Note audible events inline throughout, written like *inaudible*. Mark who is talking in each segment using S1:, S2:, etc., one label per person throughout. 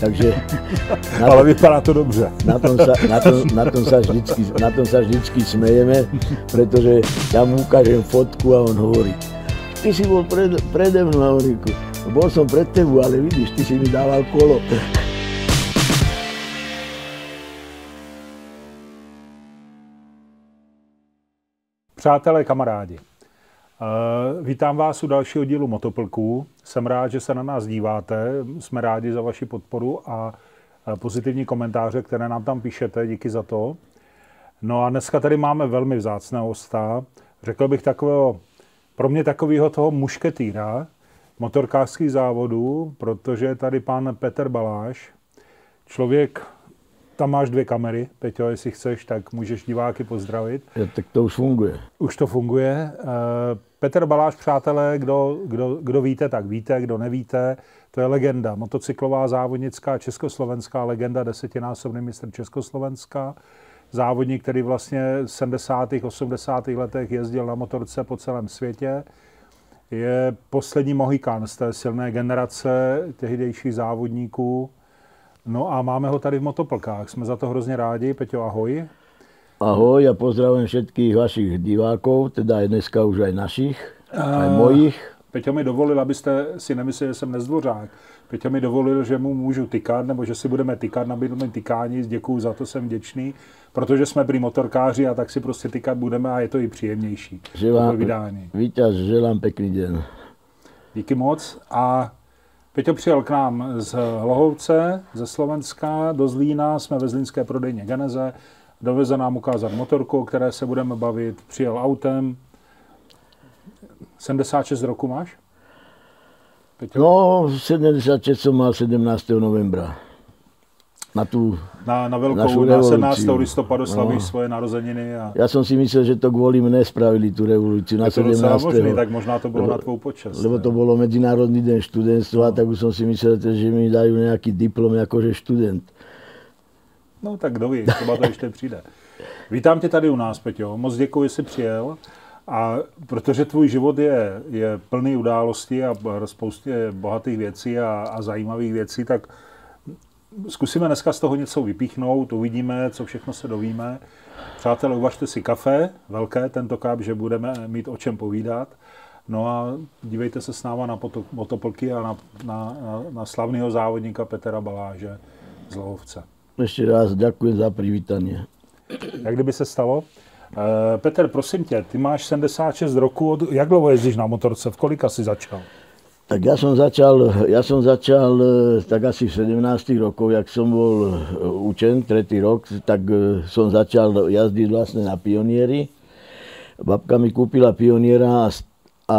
S1: Takže... *laughs*
S2: Na Ale vypadá to dobře.
S1: Na tom sa, na tom, na tom sa, vždycky, na tom sa vždycky smejeme, pretože ja mu ukážem fotku a on hovorí, ty si bol pred, prede mnou, hovorí, bol som pred tebou, ale vidíš, ty si mi dával kolo.
S2: Přátelé, kamarádi, vítám vás u dalšího dílu Motoplků. Jsem rád, že se na nás díváte. Jsme rádi za vaši podporu a eh, pozitivní komentáře, které nám tam píšete. Díky za to. No a dneska tady máme velmi vzácného hosta. Řekl bych takového, pro mě takového toho mušketýra motorkářských závodů, protože je tady pan Petr Baláš, člověk tam máš dvě kamery, Peťo, jestli chceš, tak můžeš diváky pozdravit.
S1: Ja, tak to už funguje.
S2: Už to funguje. Eh, Petr Baláš, přátelé, kdo, kdo, kdo víte, tak víte, kdo nevíte, to je legenda, motocyklová závodnická československá legenda, desetinásobný mistr Československa, závodník, který vlastně v 70. 80. letech jezdil na motorce po celém světě. Je poslední mohikán z té silné generace tehdejších závodníků, No a máme ho tady v Motoplkách. Jsme za to hrozně rádi. Peťo, ahoj.
S1: Ahoj a pozdravím všetkých vašich divákov, teda aj dneska už aj našich, aj mojich.
S2: Peťo mi dovolil, abyste si nemysleli, že jsem nezdvořák. Peťo mi dovolil, že mu můžu tykat, nebo že si budeme tykat, nabídl mi tykání, děkuju za to, jsem vděčný, protože jsme prý motorkáři a tak si prostě tykat budeme a je to i příjemnější.
S1: Želám, Víťaz, želám pekný den.
S2: Díky moc a Peťo přijel k nám z Hlohovce, ze Slovenska, do Zlína, jsme ve zlínské prodejně Geneze, doveze nám ukázat motorku, o které se budeme bavit, přijel autem. 76 roku máš?
S1: Peťo? No, 76 som mal 17. novembra na tú
S2: Na, na veľkou, na 17. listopadu slavíš no. svoje narozeniny. A...
S1: Ja som si myslel, že to kvôli mne spravili tú revolúciu na 17.
S2: Možný, tak možná to bolo lebo, na tvou počas.
S1: Lebo to bolo Medzinárodný deň študentstva, no. tak už som si myslel, že mi dajú nejaký diplom akože študent.
S2: No tak kdo ví, třeba to ještě přijde. Vítám tě tady u nás, Peťo. Moc děkuji, že jsi přijel. A protože tvůj život je, je plný událostí a spoustě bohatých věcí a, a zajímavých věcí, tak zkusíme dneska z toho něco vypíchnout, uvidíme, co všechno se dovíme. Přátelé, uvažte si kafe, velké tentokrát, že budeme mít o čem povídat. No a dívejte se s náma na motoplky a na, na, na, na slavného závodníka Petra Baláže z Lohovce.
S1: Ještě raz děkuji za přivítání.
S2: Jak kdyby se stalo? E, Petr, prosím tě, ty máš 76 roků, jak dlouho jezdíš na motorce, v kolika jsi začal?
S1: Tak ja som začal, ja som začal e, tak asi v 17 rokov, jak som bol e, učen, tretí rok, tak e, som začal jazdiť vlastne na pionieri. Babka mi kúpila pioniera a, a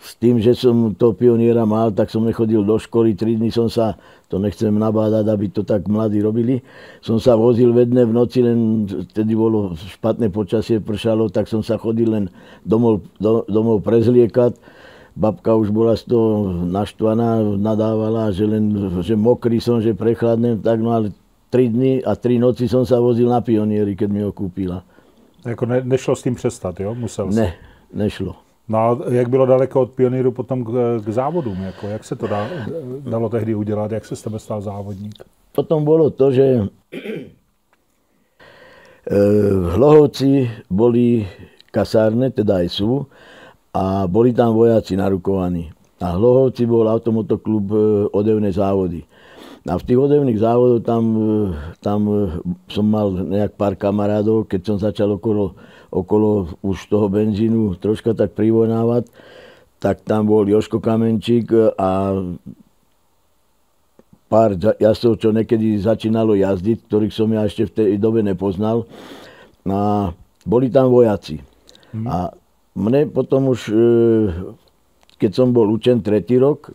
S1: s tým, že som to pioniera mal, tak som nechodil do školy. Tri dny som sa, to nechcem nabádať, aby to tak mladí robili, som sa vozil vedne v noci, len vtedy bolo špatné počasie, pršalo, tak som sa chodil len domov, do, domov prezliekať babka už bola z toho naštvaná, nadávala, že len, že mokrý som, že prechladnem, tak no ale tri dny a tri noci som sa vozil na pionieri, keď mi ho kúpila.
S2: Jako ne, nešlo s tím přestat, jo? Musel
S1: Ne, nešlo.
S2: No a jak bylo daleko od pioníru potom k, k závodům? Jako, jak se to dá, dalo tehdy udělat? Jak se z tebe stal závodník?
S1: Potom bolo to, že e, v Hlohovci boli kasárne, teda aj sú, a boli tam vojaci narukovaní. A Hlohovci bol automotoklub e, odevné závody. A v tých odevných závodoch tam, e, tam e, som mal nejak pár kamarádov, keď som začal okolo, okolo už toho benzínu troška tak privonávať, tak tam bol Joško Kamenčík a pár jazdcov, čo niekedy začínalo jazdiť, ktorých som ja ešte v tej dobe nepoznal. A boli tam vojaci. Hmm. A mne potom už, e, keď som bol učen tretí rok,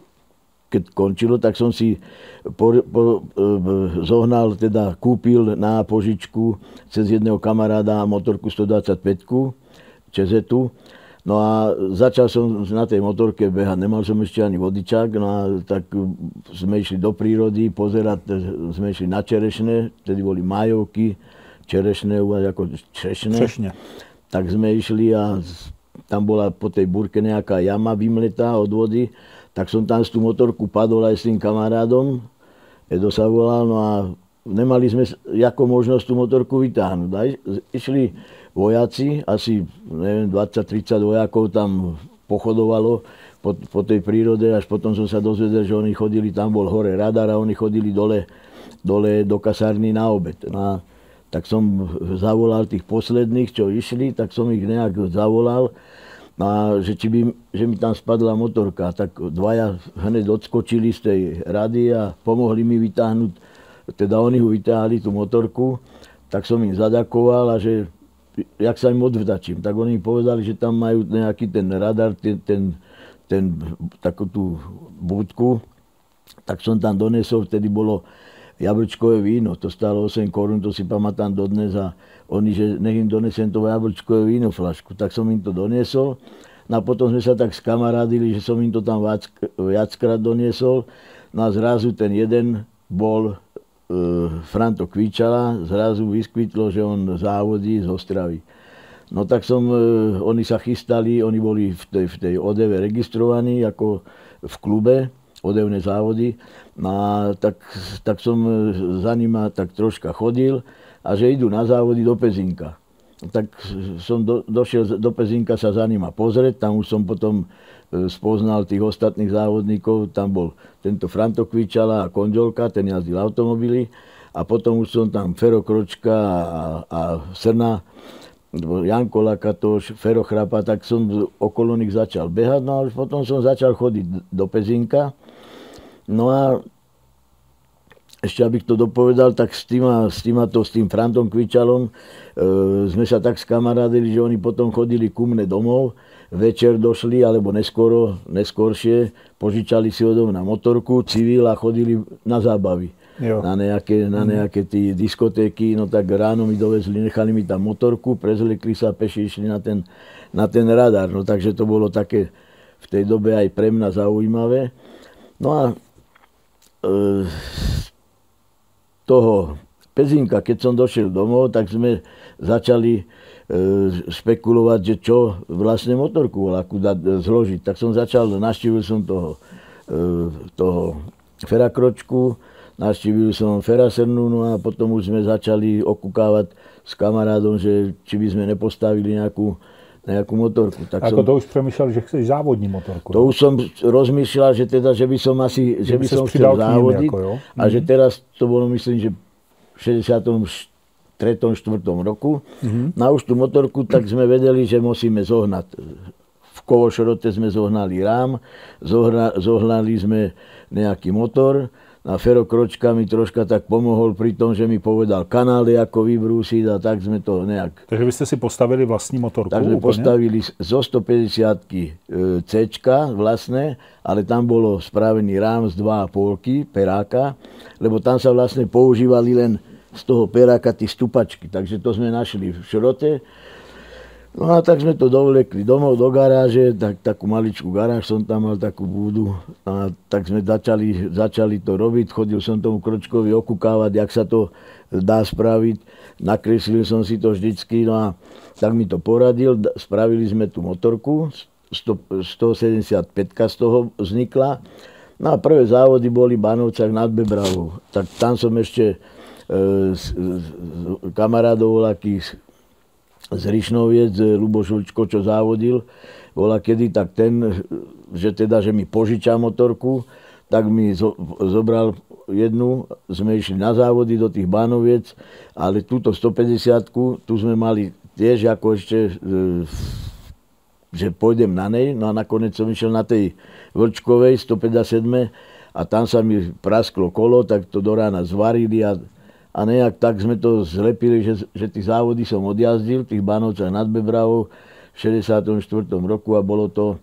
S1: keď končilo, tak som si po, po, e, zohnal, teda kúpil na požičku cez jedného kamaráda motorku 125 Čezetu. No a začal som na tej motorke behať. Nemal som ešte ani vodičák, no a tak sme išli do prírody pozerať, sme išli na čerešne, vtedy boli majovky, čerešné, ako čerešne.
S2: Češne.
S1: Tak sme išli a tam bola po tej burke nejaká jama vymletá od vody, tak som tam z tú motorku padol aj s tým kamarádom. Edo sa volal, no a nemali sme ako možnosť tú motorku vytáhnuť. A išli vojaci, asi neviem, 20-30 vojakov tam pochodovalo po, po tej prírode, až potom som sa dozvedel, že oni chodili, tam bol hore radar a oni chodili dole, dole do kasárny na obed. No a tak som zavolal tých posledných, čo išli, tak som ich nejak zavolal a že, či by, že mi tam spadla motorka, tak dvaja hneď odskočili z tej rady a pomohli mi vytáhnuť, teda oni ho vytáhli tú motorku, tak som im zadakoval a že jak sa im odvdačím. Tak oni mi povedali, že tam majú nejaký ten radar, ten, ten, ten takú tú budku, tak som tam donesol, vtedy bolo jablčkové víno, to stálo 8 korún, to si pamätám dodnes a oni, že nech im donesem to jablčkové víno flašku. Tak som im to doniesol. No a potom sme sa tak skamarádili, že som im to tam viac, viackrát doniesol. No a zrazu ten jeden bol e, Franto Kvíčala, zrazu vyskvitlo, že on závodí z Ostravy. No tak som, e, oni sa chystali, oni boli v tej, v tej odeve registrovaní ako v klube, odevné závody. A tak, tak som e, za nima tak troška chodil a že idú na závody do Pezinka. Tak som do, došiel do Pezinka sa za nima pozrieť, tam už som potom e, spoznal tých ostatných závodníkov, tam bol tento Franto Kvičala a Konďolka, ten jazdil automobily a potom už som tam Fero Kročka a, a Srna, Janko Lakatoš, Fero Chrapa, tak som okolo nich začal behať, no a už potom som začal chodiť do Pezinka. No a ešte abych to dopovedal, tak s, týma, s, týma to, s tým Frantom Kvičalom e, sme sa tak skamarádili, že oni potom chodili ku mne domov, večer došli, alebo neskoro, neskôršie, požičali si od na motorku, civil a chodili na zábavy. Jo. Na nejaké, na mhm. nejaké tí diskotéky, no tak ráno mi dovezli, nechali mi tam motorku, prezlekli sa peši, išli na ten, na ten radar. No takže to bolo také v tej dobe aj pre mňa zaujímavé. No a toho Pezinka, keď som došiel domov, tak sme začali e, že čo vlastne motorku dať, e, zložiť. Tak som začal, naštívil som toho, e, toho Ferakročku, naštívil som Ferasernu, no a potom už sme začali okukávať s kamarádom, že či by sme nepostavili nejakú nejakú motorku.
S2: Tak Ako som, to už premyšľal, že chceš závodní motorku?
S1: To no? už som rozmýšľal, že teda, že by som asi, že, že by som chcel závodiť ako, jo? a mm-hmm. že mhm. teraz to bolo myslím, že v 63. 4. roku. Mm-hmm. Na už tú motorku, tak sme vedeli, že musíme zohnať. V Kovošorote sme zohnali rám, zohra, zohnali sme nejaký motor, a Fero Kročka mi troška tak pomohol pri tom, že mi povedal kanály, ako vybrúsiť a tak sme to nejak...
S2: Takže vy ste si postavili vlastní motorku?
S1: Takže
S2: úplne?
S1: postavili zo 150 e, C vlastné, ale tam bolo spravený rám z 2,5 peráka, lebo tam sa vlastne používali len z toho peráka tie stupačky. Takže to sme našli v šrote No a tak sme to dovlekli domov do garáže, tak, takú maličkú garáž som tam mal, takú búdu. A tak sme začali, začali to robiť, chodil som tomu kročkovi okukávať, jak sa to dá spraviť. Nakreslil som si to vždycky, no a tak mi to poradil, spravili sme tú motorku, 175 z toho vznikla. No a prvé závody boli v Banovcach nad Bebravou. Tak tam som ešte e, s, s, kamarádov akých z Rišnoviec, Lubo Žulčko, čo závodil, bola kedy, tak ten, že teda, že mi požiča motorku, tak mi zo, zobral jednu, sme išli na závody do tých Bánoviec, ale túto 150 tu sme mali tiež ako ešte, e, že pôjdem na nej, no a nakoniec som išiel na tej Vlčkovej 157 a tam sa mi prasklo kolo, tak to do rána zvarili a a nejak tak sme to zlepili, že, že tí závody som odjazdil, tých Banovcach nad Bebravou v 64. roku a bolo to,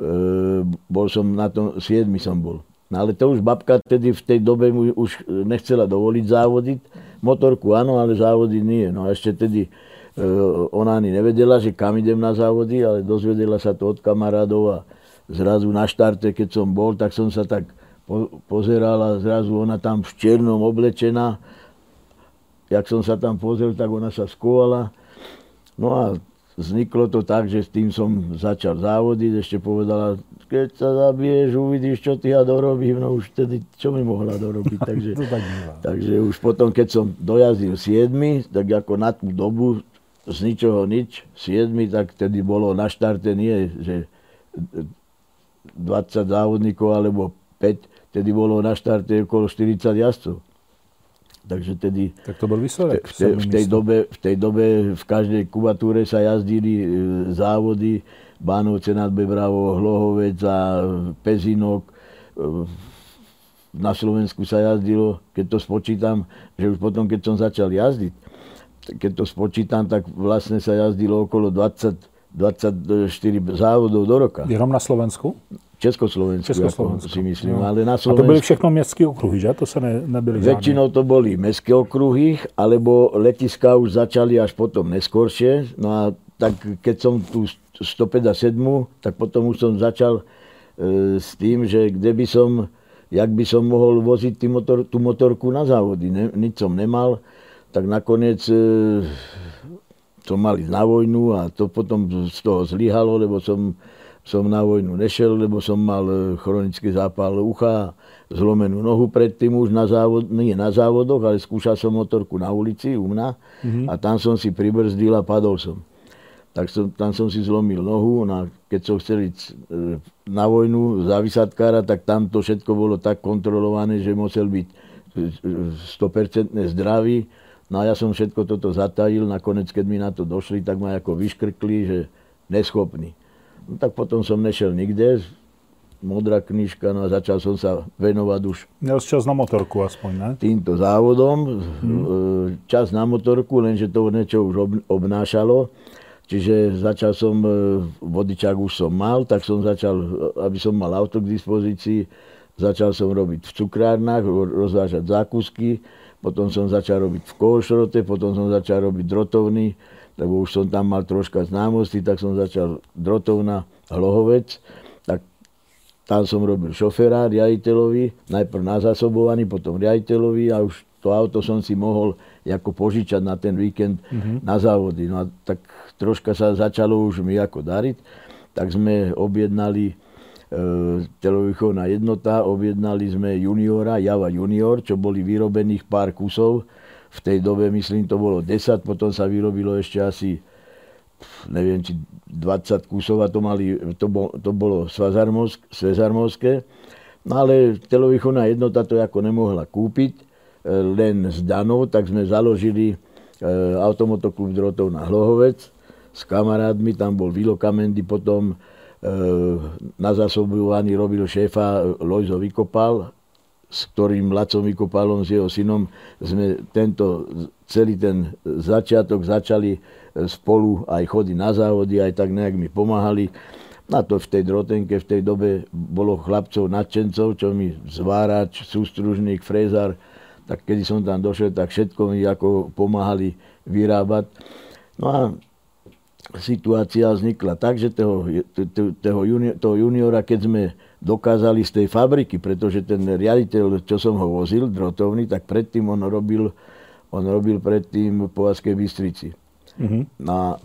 S1: e, bol som na tom, 7 som bol. No ale to už babka tedy v tej dobe mu už nechcela dovoliť závodiť. Motorku áno, ale závody nie. No a ešte tedy e, ona ani nevedela, že kam idem na závody, ale dozvedela sa to od kamarádov a zrazu na štarte, keď som bol, tak som sa tak po, pozeral a zrazu ona tam v čiernom oblečená, jak som sa tam pozrel, tak ona sa skovala. No a vzniklo to tak, že s tým som začal závodiť, ešte povedala, keď sa zabiješ, uvidíš, čo ty ja dorobím, no už vtedy, čo mi mohla dorobiť. *laughs* Takže,
S2: tak
S1: takže už potom, keď som dojazdil 7, tak ako na tú dobu, z ničoho nič, 7, tak vtedy bolo na štarte nie, že 20 závodníkov alebo 5, vtedy bolo na štarte okolo 40 jazdcov. Takže tedy...
S2: Tak to bol výsledek.
S1: V, te, v, tej dobe, v tej dobe v každej kubatúre sa jazdili e, závody Bánovce nad Bebravo, Hlohovec a Pezinok. E, na Slovensku sa jazdilo, keď to spočítam, že už potom, keď som začal jazdiť, keď to spočítam, tak vlastne sa jazdilo okolo 20, 24 závodov do roka.
S2: Jenom na Slovensku?
S1: Československu, Československu. si myslím. No. Ale na
S2: Slovensku, a to byly všechno mestské okruhy, že? To sa ne, nebyly
S1: Väčšinou to boli mestské okruhy, alebo letiska už začali až potom neskôršie. No a tak keď som tu 157, tak potom už som začal e, s tým, že kde by som, jak by som mohol voziť tú, motor, tú motorku na závody. Ne, nič som nemal, tak nakoniec e, som mal ísť na vojnu a to potom z toho zlyhalo, lebo som som na vojnu nešel, lebo som mal e, chronický zápal ucha, zlomenú nohu predtým už na, závod, nie na závodoch, ale skúšal som motorku na ulici u mňa mm-hmm. a tam som si pribrzdil a padol som. Tak som, tam som si zlomil nohu no a keď som chcel ísť e, na vojnu za vysadkára, tak tam to všetko bolo tak kontrolované, že musel byť 100% e, zdravý. No a ja som všetko toto zatajil, nakoniec keď mi na to došli, tak ma ako vyškrkli, že neschopný. No, tak potom som nešiel nikde, modrá knižka, no a začal som sa venovať už...
S2: Měl čas na motorku aspoň, ne?
S1: Týmto závodom. Hmm. Čas na motorku, lenže to niečo už obnášalo. Čiže začal som, e, vodičák už som mal, tak som začal, aby som mal auto k dispozícii, začal som robiť v cukrárnach, rozvážať zákusky, potom som začal robiť v košrote, potom som začal robiť drotovný, lebo už som tam mal troška známosti, tak som začal drotovna Hlohovec, tak tam som robil šoféra riaditeľovi, najprv na zasobovaní, potom riaditeľovi a už to auto som si mohol ako požičať na ten víkend mm-hmm. na závody. No a tak troška sa začalo už mi ako dariť, tak sme objednali e, telovýchovná jednota, objednali sme juniora, Java junior, čo boli vyrobených pár kusov, v tej dobe, myslím, to bolo 10, potom sa vyrobilo ešte asi neviem, či 20 kusov a to, mali, to, bol, to bolo svezarmovské. No ale telovýchovná jednota to ako nemohla kúpiť, e, len z Danov, tak sme založili e, automotoklub Drotov na Hlohovec s kamarádmi, tam bol Vilo Kamendy, potom e, na zásobovaní robil šéfa Lojzo Vykopal, s ktorým Lacom Vykopalom, s jeho synom, sme tento celý ten začiatok začali e, spolu aj chodiť na závody, aj tak nejak mi pomáhali. Na to v tej drotenke v tej dobe bolo chlapcov nadšencov, čo mi zvárač, sústružník, frézar, tak keď som tam došiel, tak všetko mi ako pomáhali vyrábať. No a situácia vznikla tak, že toho, toho juniora, keď sme dokázali z tej fabriky, pretože ten riaditeľ, čo som ho vozil, drotovný, tak predtým on robil, on robil predtým po Askej Bystrici. Mm-hmm. A,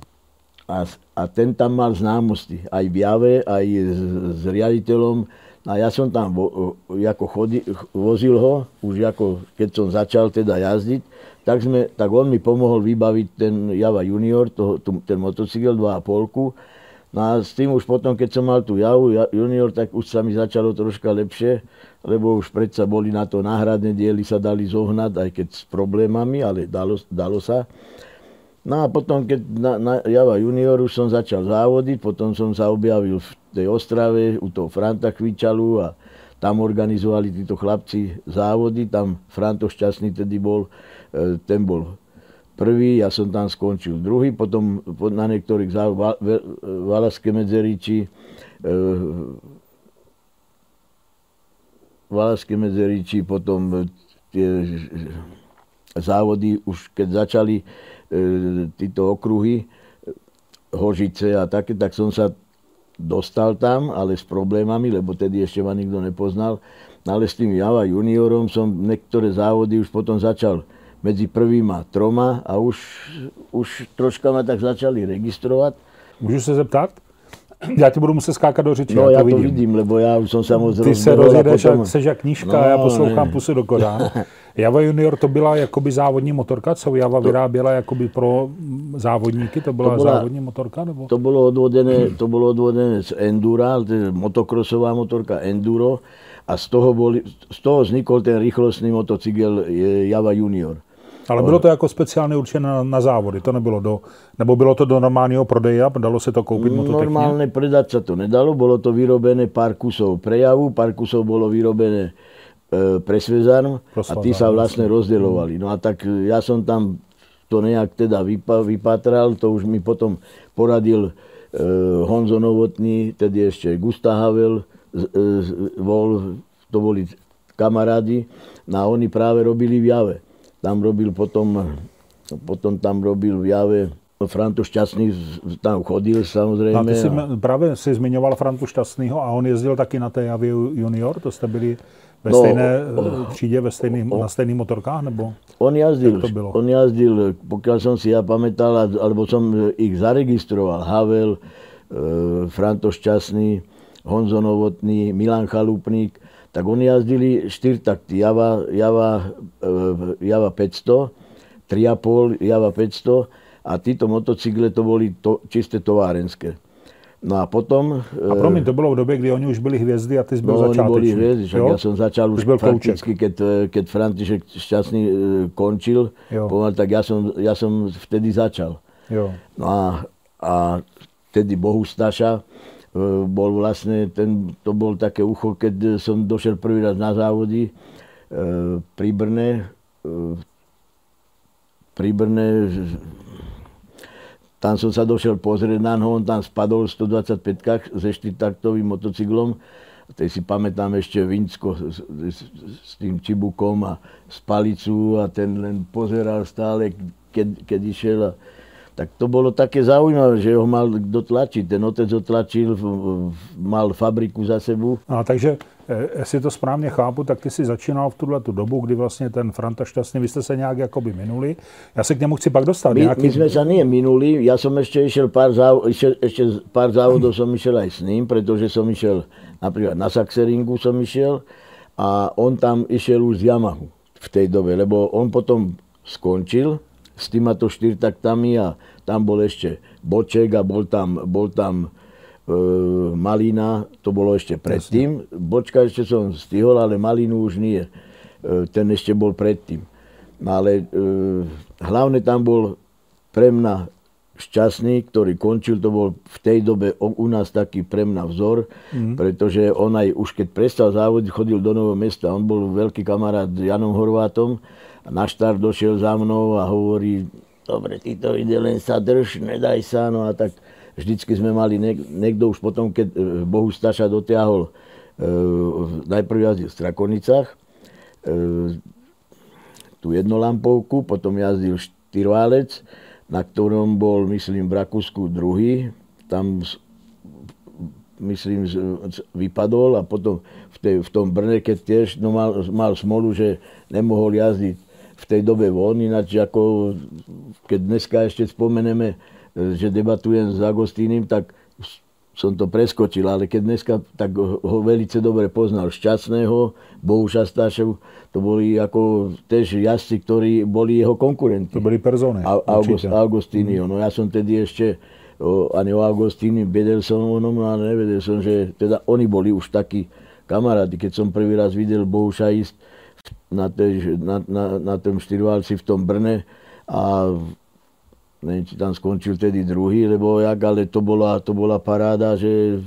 S1: a, a ten tam mal známosti, aj v Jave, aj s, s riaditeľom. A ja som tam vo, ako chodi, vozil ho, už ako keď som začal teda jazdiť, tak, sme, tak on mi pomohol vybaviť ten Java Junior, to, ten motocykel 2,5 No a s tým už potom, keď som mal tú javu junior, tak už sa mi začalo troška lepšie, lebo už predsa boli na to náhradné diely, sa dali zohnať, aj keď s problémami, ale dalo, dalo sa. No a potom, keď na, na Java junior už som začal závodiť, potom som sa objavil v tej Ostrave, u toho Franta Kvičalu a tam organizovali títo chlapci závody, tam Franto Šťastný tedy bol, e, ten bol prvý, ja som tam skončil druhý, potom na niektorých Valaské medzeriči, e, Valaské medzeriči, potom tie závody, už keď začali e, títo okruhy, Hožice a také, tak som sa dostal tam, ale s problémami, lebo tedy ešte ma nikto nepoznal. Ale s tým Java juniorom som niektoré závody už potom začal medzi prvýma troma a už, už troška ma tak začali registrovať.
S2: Můžu se zeptat? Já ti budu muset skákat do řeči,
S1: No
S2: já
S1: ja
S2: to
S1: to
S2: vidím.
S1: vidím, lebo ja už som sa moc
S2: Ty se rozjedeš,
S1: potom-
S2: seš jak knížka,
S1: No,
S2: já poslouchám
S1: ne.
S2: pusy do koda. *laughs* Java Junior to byla jakoby závodní motorka, co Java vyráběla jakoby pro závodníky, to byla,
S1: To byla-
S2: závodní motorka? Nebo?
S1: To bolo odvodené, to bolo odvodené z Endura, to motokrosová motorka Enduro a z toho, boli, z toho vznikol ten rýchlostný motocykel Java Junior.
S2: Ale bylo to jako speciálně určené na, na závody, to nebylo do, nebo bylo to do normálního prodeje, dalo se to koupit mototechně?
S1: Normálne predať sa to nedalo, bolo to vyrobené pár kusov prejavu, pár kusov bolo vyrobené e, pre Svezarm a tí sa
S2: Svezarm,
S1: vlastne rozdielovali. No a tak e, ja som tam to nejak teda vypa, vypatral, to už mi potom poradil e, Honzo Novotný, tedy ešte Gustav Havel, e, bol, to boli kamarádi, no a oni práve robili v Jave. Tam robil potom, potom tam robil v Jave Franto Šťastný, tam chodil samozrejme.
S2: A ty si
S1: a-
S2: právě si zmiňoval Frantu Šťastného a on jezdil taky na té Javě Junior, to jste byli ve
S1: No,
S2: stejné eh, třídě, ve stejných, na stejných motorkách, nebo?
S1: On jazdil,
S2: to bylo?
S1: on jazdil, pokiaľ som si ja pamätal, alebo som ich zaregistroval, Havel, e, Franto Šťastný, Honzo Novotný, Milan Chalupník, tak oni jazdili štyrtakty, Java, Java, e, Java 500, 3,5, Java 500 a títo motocykle to boli to, čisté továrenské. No a potom...
S2: A promiň, to bylo v době, kdy oni už byli hvězdy a ty jsi byl
S1: No, oni
S2: začátečný.
S1: boli hviezdy, však
S2: Jo?
S1: som začal už
S2: Už byl
S1: prakticky, keď, e, keď František Šťastný končil,
S2: Jo.
S1: pomaly, tak ja som, ja som vtedy začal.
S2: Jo.
S1: No a, a vtedy Bohustaša bol vlastne, ten, to bol také ucho, keď som došiel prvý raz na závody e, pri Brne, e, pri Brne, tam som sa došiel pozrieť na ňo, on tam spadol v 125 se štyrtaktovým motocyklom. Teď si pamätám ešte Vinsko s, s, s tým čibukom a z palicu a ten len pozeral stále, keď, keď išiel. A, tak to bolo také zaujímavé, že ho mal kto tlačiť. Ten otec ho tlačil, mal fabriku za sebou.
S2: A takže, eh, jestli to správně chápu, tak ty jsi začínal v tuhle tu dobu, kdy vlastně ten Franta Šťastný, vy jste se nějak jakoby minuli. Já se k němu chci pak dostat.
S1: My,
S2: nějaký...
S1: my sme sa nie minuli, ja som ešte išiel pár, záv- išiel, ešte pár závodov som išiel aj s ním, pretože som išiel napríklad na Saxeringu som išiel a on tam išiel už z Yamahu v tej dobe, lebo on potom skončil s týmato štyrtaktami a tam bol ešte Boček a bol tam, bol tam e, Malina, to bolo ešte predtým. Bočka ešte som stihol, ale Malinu už nie. E, ten ešte bol predtým. Ale e, hlavne tam bol pre mňa šťastný, ktorý končil, to bol v tej dobe u nás taký pre mňa vzor, mm. pretože on aj už keď prestal závodiť, chodil do Nového mesta. On bol veľký kamarát s Janom Horvátom a na štart došiel za mnou a hovorí, dobre, ty to ide, len sa drž, nedaj sa, no a tak vždycky sme mali, niek- niekto už potom, keď e, Bohu Staša dotiahol, e, najprv jazdil v Strakonicách, e, tú jednolampovku, potom jazdil štyrválec, na ktorom bol, myslím, v Rakúsku druhý. Tam, myslím, vypadol a potom v, tej, v tom Brne, keď tiež no, mal, mal smolu, že nemohol jazdiť v tej dobe von, ináč ako keď dneska ešte spomeneme, e, že debatujem s Agostínim, tak som to preskočil, ale keď dneska tak ho velice dobre poznal Šťastného, Bohuša Stášev, to boli ako tež jazdci, ktorí boli jeho konkurenti.
S2: To byly persony.
S1: A, August,
S2: určitě.
S1: Augustinio. No ja som tedy ešte o, ani o Augustini vedel som o nom, ale nevedel som, že teda oni boli už takí kamaráti. Keď som prvý raz videl Bohuša ísť na, tej, na, na, na tom štyrvalci v tom Brne a neviem, či tam skončil tedy druhý, lebo jak, ale to bola, to bola paráda, že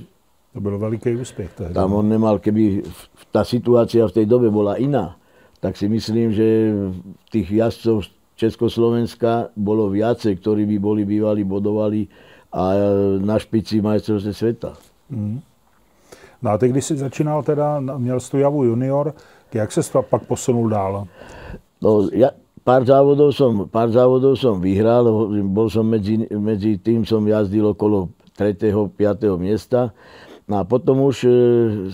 S2: To byl veliký úspěch tehdy.
S1: tam on nemal, keby tá situácia v tej dobe bola iná, tak si myslím, že tých jazdcov Československa bolo viacej, ktorí by boli bývali, bodovali a na špici majstrovstve sveta.
S2: No a ty, když jsi začínal teda, měl jsi tu Javu Junior, jak se pak posunul dál?
S1: No, ja, pár závodov som, pár závodov som vyhral, bol som medzi, medzi tým, som jazdil okolo 3. 5. miesta. No a potom už e,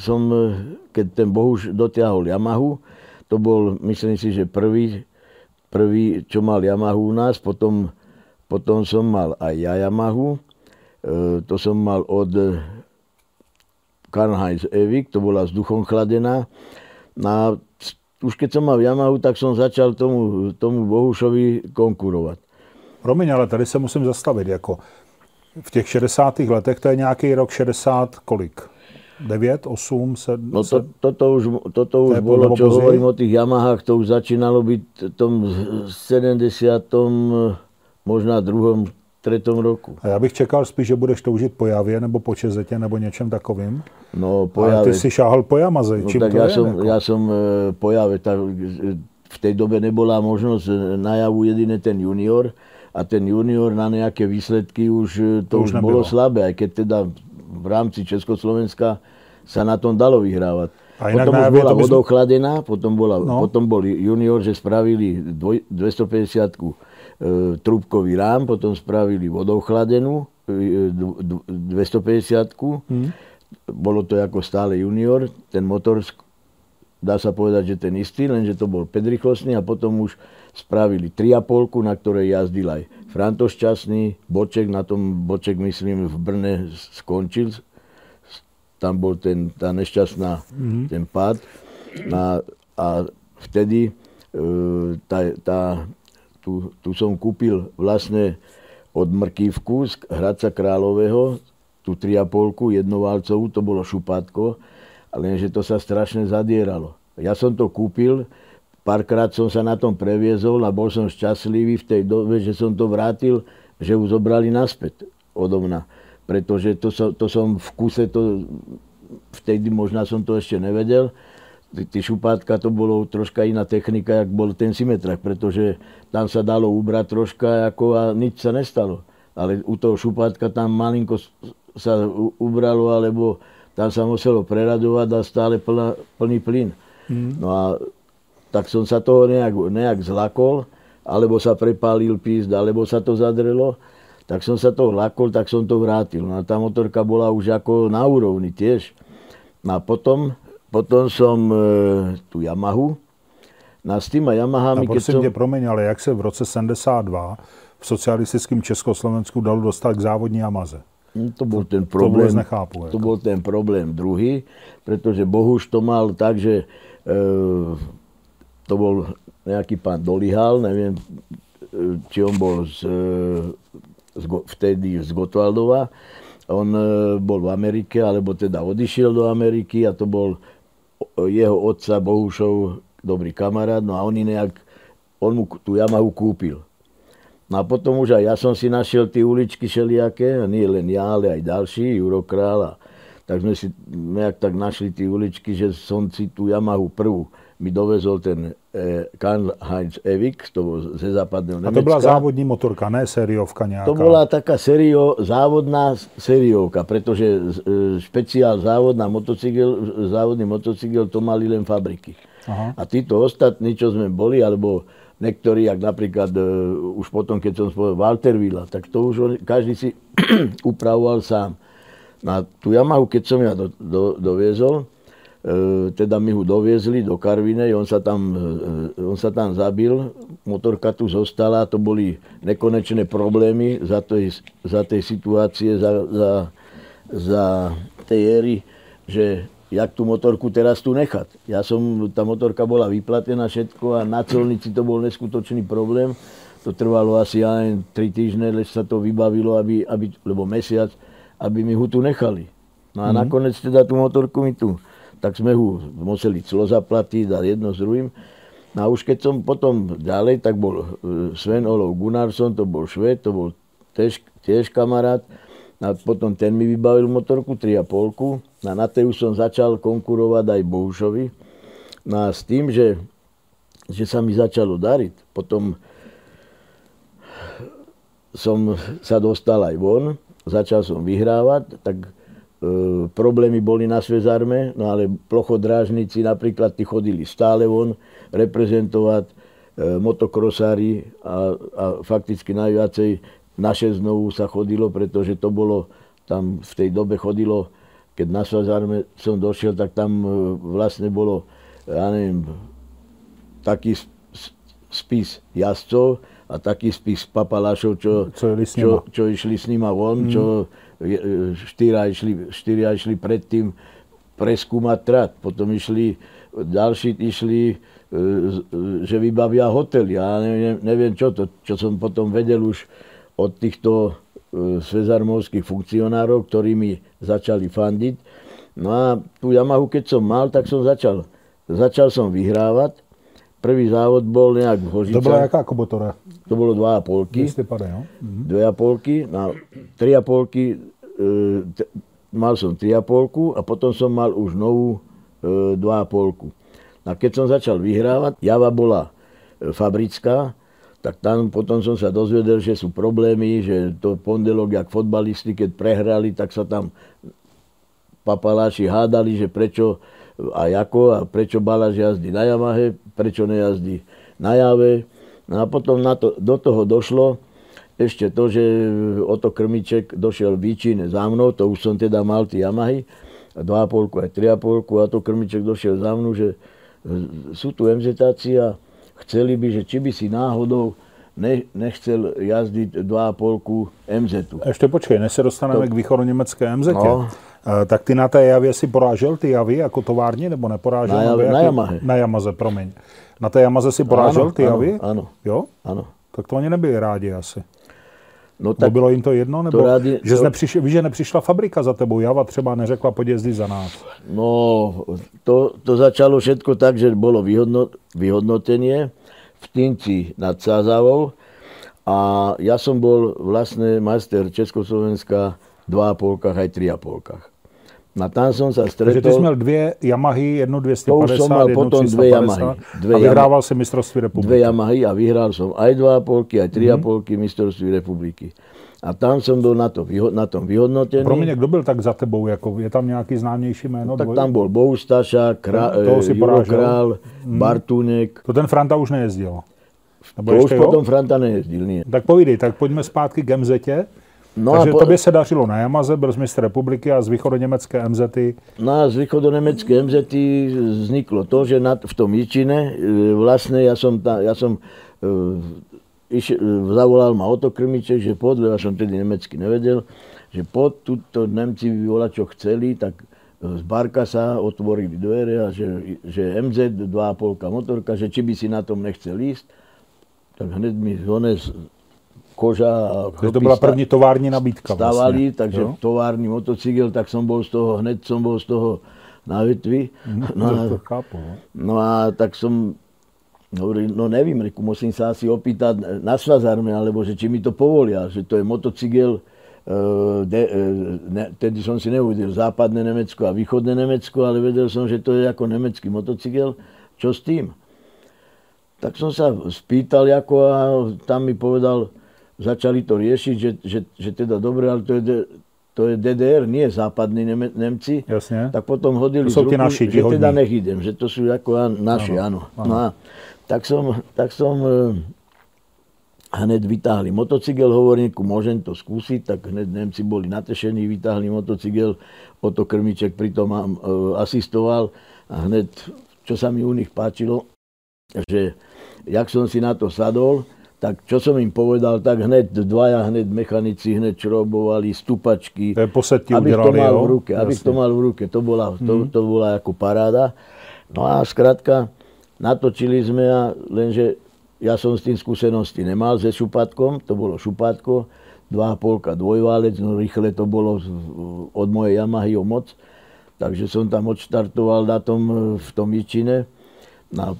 S1: som, e, keď ten Bohuš dotiahol Yamahu, to bol, myslím si, že prvý, prvý, čo mal Yamahu u nás, potom, potom som mal aj ja Yamahu, e, to som mal od Karnheinz Evic, to bola vzduchom chladená. Na, už keď som mal Yamahu, tak som začal tomu, tomu Bohušovi konkurovať.
S2: Promiň, ale tady se musím zastavit. Jako v těch 60. letech, to je nějaký rok 60 kolik? 9, 8, 7?
S1: No to, toto už, toto už bolo, čo hovorím o tých Yamahách, to už začínalo byť v tom 70. možná druhom, tretom roku.
S2: A já bych čekal spíš, že budeš toužit po Javě nebo po Čezetě nebo něčem takovým.
S1: No, po
S2: Ale ty si šáhal po Yamaze.
S1: No,
S2: Čím
S1: tak
S2: to
S1: ja
S2: je?
S1: som,
S2: jako?
S1: ja som e, po Jave, tak, v tej dobe nebola možnosť e, na javu jediný ten junior a ten junior na nejaké výsledky už to,
S2: To už nebylo.
S1: slabé, aj keď teda v rámci Československa sa na tom dalo vyhrávať.
S2: A
S1: potom už
S2: Javě
S1: bola
S2: by
S1: vodochladená, potom, bola,
S2: No.
S1: potom bol junior, že spravili dvoj, 250 e, trúbkový rám, potom spravili vodochladenú e, dv- dv- 250
S2: Hmm.
S1: Bolo to ako stále junior, ten motor, dá sa povedať, že ten istý, lenže to bol 5 a potom už spravili 3,5, na ktorej jazdil aj Franto Šťastný, Boček, na tom Boček myslím v Brne skončil, tam bol ten, tá nešťastná, mm-hmm. ten pád. A, a vtedy e, tá, tá, tu, tu som kúpil vlastne od Mrkívku z Hradca Kráľového, tú 3,5 jednoválcovú, to bolo šupátko, lenže to sa strašne zadieralo. Ja som to kúpil, párkrát som sa na tom previezol a bol som šťastlivý v tej dobe, že som to vrátil, že ju zobrali naspäť odo mňa. Pretože to som, to som v kuse, to, vtedy možná som to ešte nevedel, Tí šupátka to bolo troška iná technika, jak bol ten symetrak, pretože tam sa dalo ubrať troška ako a nič sa nestalo. Ale u toho šupátka tam malinko sa ubralo, alebo tam sa muselo preradovať a stále plná, plný plyn. No a tak som sa toho nejak, nejak zlakol, alebo sa prepálil písd, alebo sa to zadrelo. Tak som sa toho lakol, tak som to vrátil. No a tá motorka bola už ako na úrovni tiež. No a potom, potom som e, tu Yamahu. No a s týma
S2: A
S1: Yamahami, keď
S2: prosím
S1: som...
S2: tě, promiň, ale jak se v roce 72 v socialistickém Československu dalo dostat k závodní Yamaze?
S1: No, to bol ten problém.
S2: nechápu,
S1: To bol ten problém druhý, pretože Bohuš to mal tak, že e, to bol nejaký pán Dolihal, neviem, e, či on bol z, e, z, vtedy z Gotwaldova. On e, bol v Amerike, alebo teda odišiel do Ameriky a to bol jeho otca Bohušov dobrý kamarát, no a on nejak, on mu tú Yamahu kúpil. No a potom už aj ja som si našiel tie uličky všelijaké, a nie len ja, ale aj ďalší, Juro Král. A tak sme si nejak tak našli tie uličky, že som si tú Yamahu prvú mi dovezol ten eh, Karl Heinz Evic, to bol ze západného
S2: A
S1: Nemecka.
S2: to byla závodní motorka, ne sériovka nějaká.
S1: To bola taká sério, závodná sériovka, pretože e, špeciál závod na motocykel, závodný motocykel to mali len fabriky.
S2: Aha.
S1: A títo ostatní, čo sme boli, alebo niektorí, jak napríklad e, už potom, keď som spomenul Walter Villa, tak to už on, každý si *clears throat* upravoval sám. Na tú Yamahu, keď som ja do, do, doviezol, e, teda mi ho doviezli do Karvinej, on sa tam, e, on sa tam zabil, motorka tu zostala, to boli nekonečné problémy za tej, za tej situácie, za, za, za tej éry, že jak tú motorku teraz tu nechať. Ja som, tá motorka bola vyplatená všetko a na celnici to bol neskutočný problém. To trvalo asi len 3 týždne, lež sa to vybavilo, aby, aby, lebo mesiac, aby mi ho tu nechali. No a mm. nakoniec teda tú motorku mi tu. Tak sme ho museli clo zaplatiť a jedno s druhým. No a už keď som potom ďalej, tak bol e, Sven Olov Gunnarsson, to bol Šved, to bol tiež, tiež kamarát. A potom ten mi vybavil motorku 3,5. A na tej už som začal konkurovať aj Bohušovi. No a s tým, že, že sa mi začalo dariť, potom som sa dostal aj von, začal som vyhrávať, tak problémy boli na Svezarme, no ale plochodrážnici napríklad tí chodili stále von reprezentovať e, motokrosári a, a fakticky najviacej naše znovu sa chodilo, pretože to bolo, tam v tej dobe chodilo, keď na Svezarme som došiel, tak tam e, vlastne bolo, ja neviem, taký spis jazdcov a taký spis papalášov, čo,
S2: čo,
S1: čo, čo išli s nima von, mm. čo štyria išli, štyria išli predtým preskúmať trať, potom išli, ďalší išli, e, že vybavia hotel. Ja neviem, neviem čo to, čo som potom vedel už od týchto e, svezarmovských funkcionárov, ktorí mi začali fandiť. No a tú Yamahu, keď som mal, tak som začal, začal som vyhrávať Prvý závod bol nejak v Hožicách.
S2: To bola jaká kubotora?
S1: To bolo 2,5.
S2: Listopade, no?
S1: Mhm. 2,5. Na 3,5 e, t- mal som 3,5 a potom som mal už novú e, 2,5. A keď som začal vyhrávať, java bola e, fabrická, tak tam potom som sa dozvedel, že sú problémy, že to pondelok, jak fotbalisti, keď prehrali, tak sa tam papaláši hádali, že prečo a ako a prečo Balaš jazdí na Yamahe, prečo nejazdí na Jave. No a potom na to, do toho došlo ešte to, že Oto Krmiček došiel výčin za mnou, to už som teda mal tie Yamahy, 2,5 aj 3,5 a to Krmiček došiel za mnou, že sú tu MZ a chceli by, že či by si náhodou ne, nechcel jazdiť 2,5 MZ.
S2: Ještě počkej, než se dostaneme to... k východoněmecké MZ. No. Tak ty na té javě si porážel ty javy jako továrně, nebo neporážel?
S1: Na,
S2: jav,
S1: na Yamahe.
S2: Na Yamaze, promiň. Na té Yamaze si porážel ano, ty javy?
S1: Ano,
S2: Jo?
S1: ano.
S2: Tak to oni nebyli rádi asi.
S1: No
S2: tak bylo jim to jedno? Nebo,
S1: to rádi,
S2: že
S1: to...
S2: nepřišla, víš, že nepřišla fabrika za tebou, Java třeba neřekla, poď jezdi za nás.
S1: No, to, to začalo všetko tak, že bolo vyhodno, vyhodnotenie v Tinci nad Sázavou a ja som bol vlastne majster Československa v 2,5 aj 3,5. Na tam som sa stretol...
S2: Takže ty jsi měl dvě Yamahy, jednu 250,
S1: to som mal
S2: jednu
S1: potom
S2: 350
S1: dve Yamahy.
S2: A vyhrával si mistrovství republiky.
S1: Dve Yamahy a vyhral som aj 2,5, aj 3,5 mm-hmm. mistrovství republiky. A tam som bol na, to, na tom vyhodnotený.
S2: Promiň, kdo byl tak za tebou? Jako, je tam nějaký známější jméno?
S1: No, tak tam bol Boustaša, Krá, no, Juro Král, mm. Bartúnek.
S2: To ten Franta už nejezdil?
S1: Nebo to už jo? potom Franta nejezdil, nie.
S2: Tak povídej, tak pojďme zpátky k MZ. No Takže po... tobě se dařilo na Yamaze, byl mistr republiky a z východoněmecké MZ.
S1: No a z východoněmecké MZ vzniklo to, že na, v tom Jičine e, vlastne ja som, ta, ja som uh, iš, uh, zavolal ma Oto Krmiček, že pod, ja som tedy nemecky nevedel, že pod túto Nemci vyvolať, čo chceli, tak z Barka sa otvorili dvere a že, že MZ 2,5 motorka, že či by si na tom nechcel ísť, tak hneď mi honez koža a
S2: to byla první tovární nabídka
S1: Stavali, vlastně. takže jo? tovární motocykel, tak som bol z toho, hned som bol z toho na vetvi.
S2: Mhm, *laughs* no, a, no.
S1: no a tak som hovoril, no nevím, reku, musím sa asi opýtať na svazarme, alebo že či mi to povolia, že to je motocykel, uh, de, uh, ne, tedy som si neuvedel západné Nemecko a východné Nemecko, ale vedel som, že to je ako nemecký motocykel. Čo s tým? Tak som sa spýtal, ako a tam mi povedal, začali to riešiť, že, že, že teda dobre, ale to je, to je DDR, nie západní Neme, Nemci.
S2: Jasne.
S1: Tak potom hodili
S2: to sú ruku, naši,
S1: že teda nech idem, že to sú ako naši, áno. áno. No a tak som, tak som e, hneď vytáhli motocykel, hovorím, môžem to skúsiť, tak hneď Nemci boli natešení, vytáhli motocykel, Oto Krmiček pritom e, asistoval a hneď, čo sa mi u nich páčilo, že jak som si na to sadol, tak čo som im povedal, tak hneď dvaja, hneď mechanici, hneď šrobovali stupačky, aby
S2: udelali,
S1: to mal v ruke, aby to mal v ruke, to bola, to, mm. to bola ako paráda. No a skrátka, natočili sme a lenže ja som s tým skúsenosti nemal se šupatkom, to bolo šupatko, 2,5 dvojválec, no rýchle to bolo od mojej Yamahy o moc, takže som tam odštartoval na tom, v tom Ičine. Na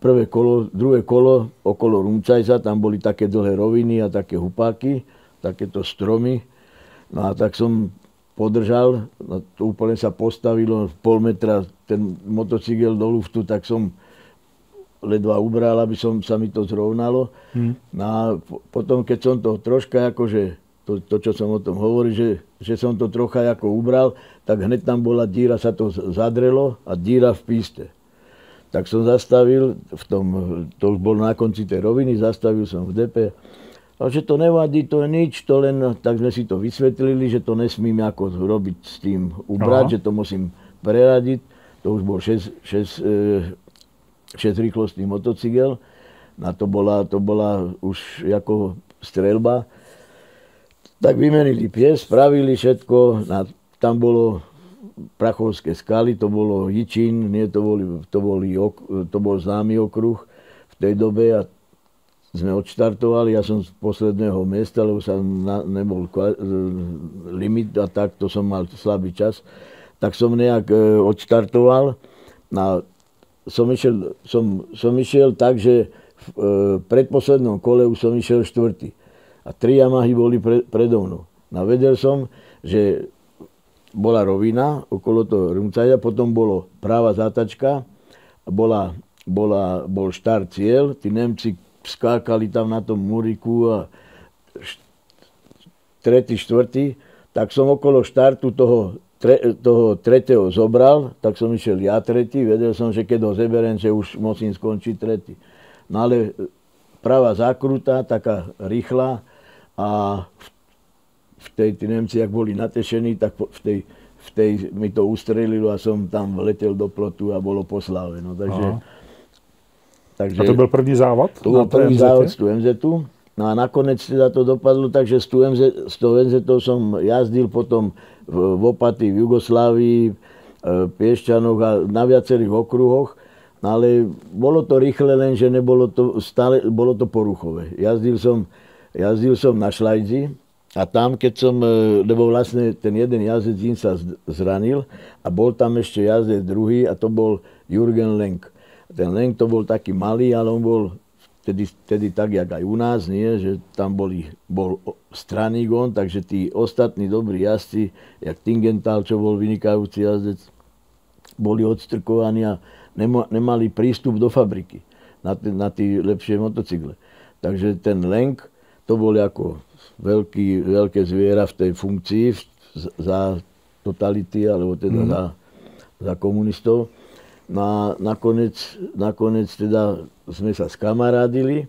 S1: prvé kolo, druhé kolo okolo Rumcajsa, tam boli také dlhé roviny a také hupáky, takéto stromy. No a tak som podržal, no to úplne sa postavilo pol metra ten motocykel do luftu, tak som ledva ubral, aby som, sa mi to zrovnalo. Hmm. No a potom, keď som to troška akože, to, to čo som o tom hovoril, že, že som to trocha ako ubral, tak hneď tam bola díra, sa to zadrelo a díra v píste tak som zastavil, v tom, to už bolo na konci tej roviny, zastavil som v DP. A že to nevadí, to je nič, to len, tak sme si to vysvetlili, že to nesmím ako robiť s tým ubrať, Aha. že to musím preradiť. To už bol 6, 6, 6 rýchlostný motocykel. Na to bola, to bola už ako strelba. Tak vymenili pies, spravili všetko. Na, tam bolo Prachovské skaly, to bolo Jičín, nie, to, boli, to, boli, to bol známy okruh v tej dobe a sme odštartovali, ja som z posledného miesta, lebo sa na, nebol limit a tak, to som mal slabý čas, tak som nejak e, odštartoval. Na, som, išiel, som, som išiel tak, že v e, predposlednom kole už som išiel štvrtý. A tri Yamahy boli pre, predo mnou. No vedel som, že bola rovina okolo toho Rumcaja, potom bolo práva zátačka, bola, bola, bol štart cieľ, tí Nemci skákali tam na tom muriku a tretí, štvrtý, tak som okolo štartu toho, tre, toho tretieho zobral, tak som išiel ja tretí, vedel som, že keď ho zeberem, že už musím skončiť tretí. No ale pravá zákruta, taká rýchla a v, v tej, tí Nemci, ak boli natešení, tak v tej, v tej mi to ustrelilo a som tam letel do plotu a bolo poslave. No, takže, Aha
S2: takže, a to byl první závod?
S1: To byl první MZ? závod z tu MZ. No a nakonec teda to dopadlo tak, že z, tu MZ, z toho MZ som jazdil potom v, v Opaty, v Jugoslávii, e, Piešťanoch a na viacerých okruhoch. No ale bolo to rýchle, lenže nebolo to, stále, bolo to poruchové. Jazdil som, jazdil som na šlajdzi a tam, keď som, e, lebo vlastne ten jeden jazdec sa zranil a bol tam ešte jazdec druhý a to bol Jurgen Lenk. Ten Lenk to bol taký malý, ale on bol vtedy, vtedy tak, jak aj u nás, nie? že tam boli, bol straník on, takže tí ostatní dobrí jazdci, jak Tingenthal, čo bol vynikajúci jazdec, boli odstrkovaní a nemali prístup do fabriky na, na tie lepšie motocykle. Takže ten Lenk, to bol ako veľký, veľké zviera v tej funkcii za totality, alebo teda mm. za, za komunistov. No a nakoniec, nakoniec teda sme sa skamarádili.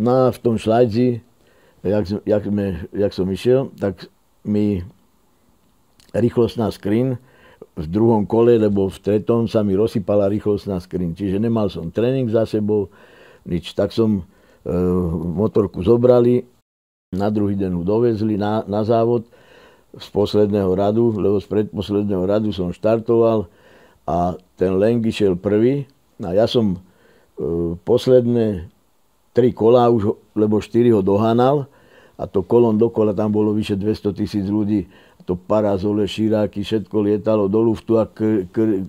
S1: No a v tom šlajdzi, jak, jak, me, jak som išiel, tak mi rýchlostná skrin v druhom kole, lebo v tretom sa mi rozsypala rýchlostná skrin. Čiže nemal som tréning za sebou, nič. Tak som e, motorku zobrali, na druhý deň ju dovezli na, na závod z posledného radu, lebo z predposledného radu som štartoval a ten Leng išiel prvý. A ja som e, posledné tri kola už, lebo štyri ho dohánal a to kolom dokola tam bolo vyše 200 tisíc ľudí. To parazole, širáky, všetko lietalo do luftu a k, k,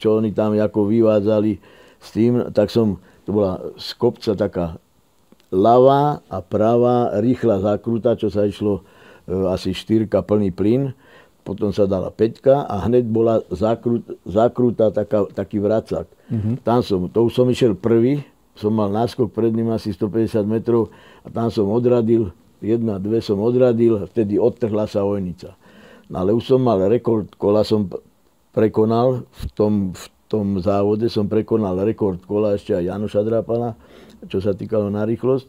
S1: čo oni tam ako vyvádzali s tým, tak som, to bola z kopca taká ľavá a pravá rýchla zákruta, čo sa išlo e, asi štyrka plný plyn potom sa dala peťka a hneď bola zakrut, zakrutá taká, taký vracak. Mm-hmm. Tam som, to už som išiel prvý, som mal náskok pred ním asi 150 metrov a tam som odradil, jedna, dve som odradil, vtedy odtrhla sa ojnica. No ale už som mal rekord kola, som prekonal v tom, v tom závode, som prekonal rekord kola ešte aj Janoša Drápala, čo sa týkalo na rýchlosť.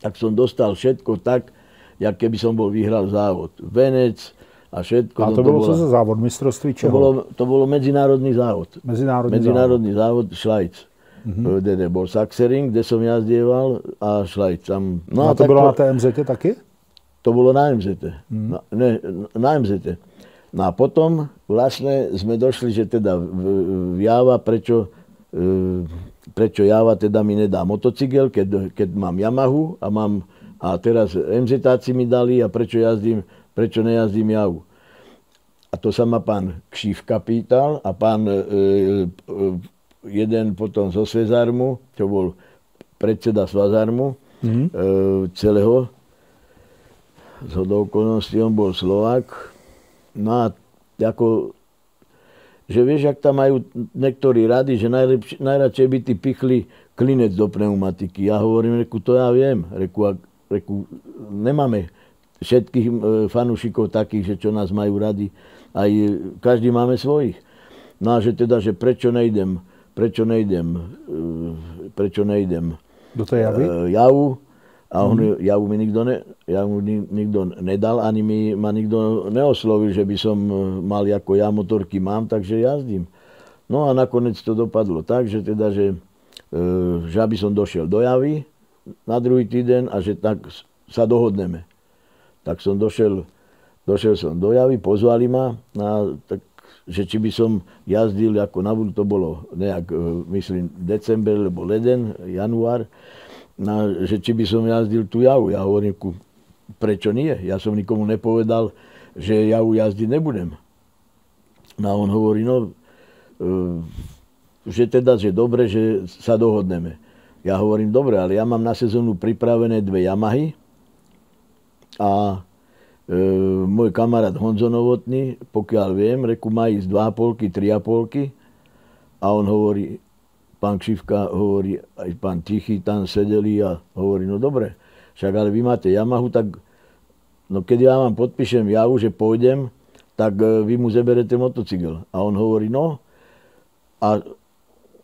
S1: Tak som dostal všetko tak, jak keby som bol vyhral závod. Venec, a všetko.
S2: A to, to bolo co za závod? Mistrovství čeho?
S1: To bolo, to bolo medzinárodný závod.
S2: Medzinárodný,
S1: medzinárodný závod, závod Šlajc. Mm-hmm. Kde bol Saxering, kde som jazdieval a Šlajc. Tam,
S2: no, a to bolo na té MZ taky?
S1: To bolo na MZ. Mm. Na, ne, na MZ. No a potom vlastne sme došli, že teda v, v Java, prečo, e, prečo Java teda mi nedá motocykel, keď, keď mám Yamahu a mám a teraz MZ mi dali a prečo jazdím prečo nejazdím javu. A to sa ma pán Kšívka pýtal a pán e, e, jeden potom zo Svezarmu, čo bol predseda Svazarmu mm-hmm. e, celého, z okolností on bol Slovák. No a ako, že vieš, ak tam majú niektorí rady, že najradšej by ty pichli klinec do pneumatiky. Ja hovorím, reku, to ja viem. Reku, ak, reku, nemáme všetkých e, fanúšikov takých, že čo nás majú radi. Aj každý máme svojich. No a že teda, že prečo nejdem, prečo nejdem, e, prečo nejdem
S2: do tej javy? E,
S1: javu. A on, mm. javu mi nikto, ne, javu nikto nedal, ani mi ma nikto neoslovil, že by som mal ako ja motorky mám, takže jazdím. No a nakoniec to dopadlo tak, že teda, že že aby som došiel do Javy na druhý týden a že tak sa dohodneme. Tak som došiel, došiel som do Javy, pozvali ma, na, tak, že či by som jazdil, ako na to bolo nejak, e, myslím, december, alebo leden, január, na, že či by som jazdil tú Javu. Ja hovorím, ku, prečo nie? Ja som nikomu nepovedal, že Javu jazdiť nebudem. No a on hovorí, no, e, že teda, že dobre, že sa dohodneme. Ja hovorím, dobre, ale ja mám na sezónu pripravené dve Yamahy a e, môj kamarát Honzo Novotný, pokiaľ viem, reku má ísť 2,5, 3,5 a on hovorí, pán Kšivka hovorí, aj pán Tichy tam sedeli a hovorí, no dobre, však ale vy máte Yamahu, tak no keď ja vám podpíšem javu, že pôjdem, tak e, vy mu zeberete motocykel. A on hovorí, no, a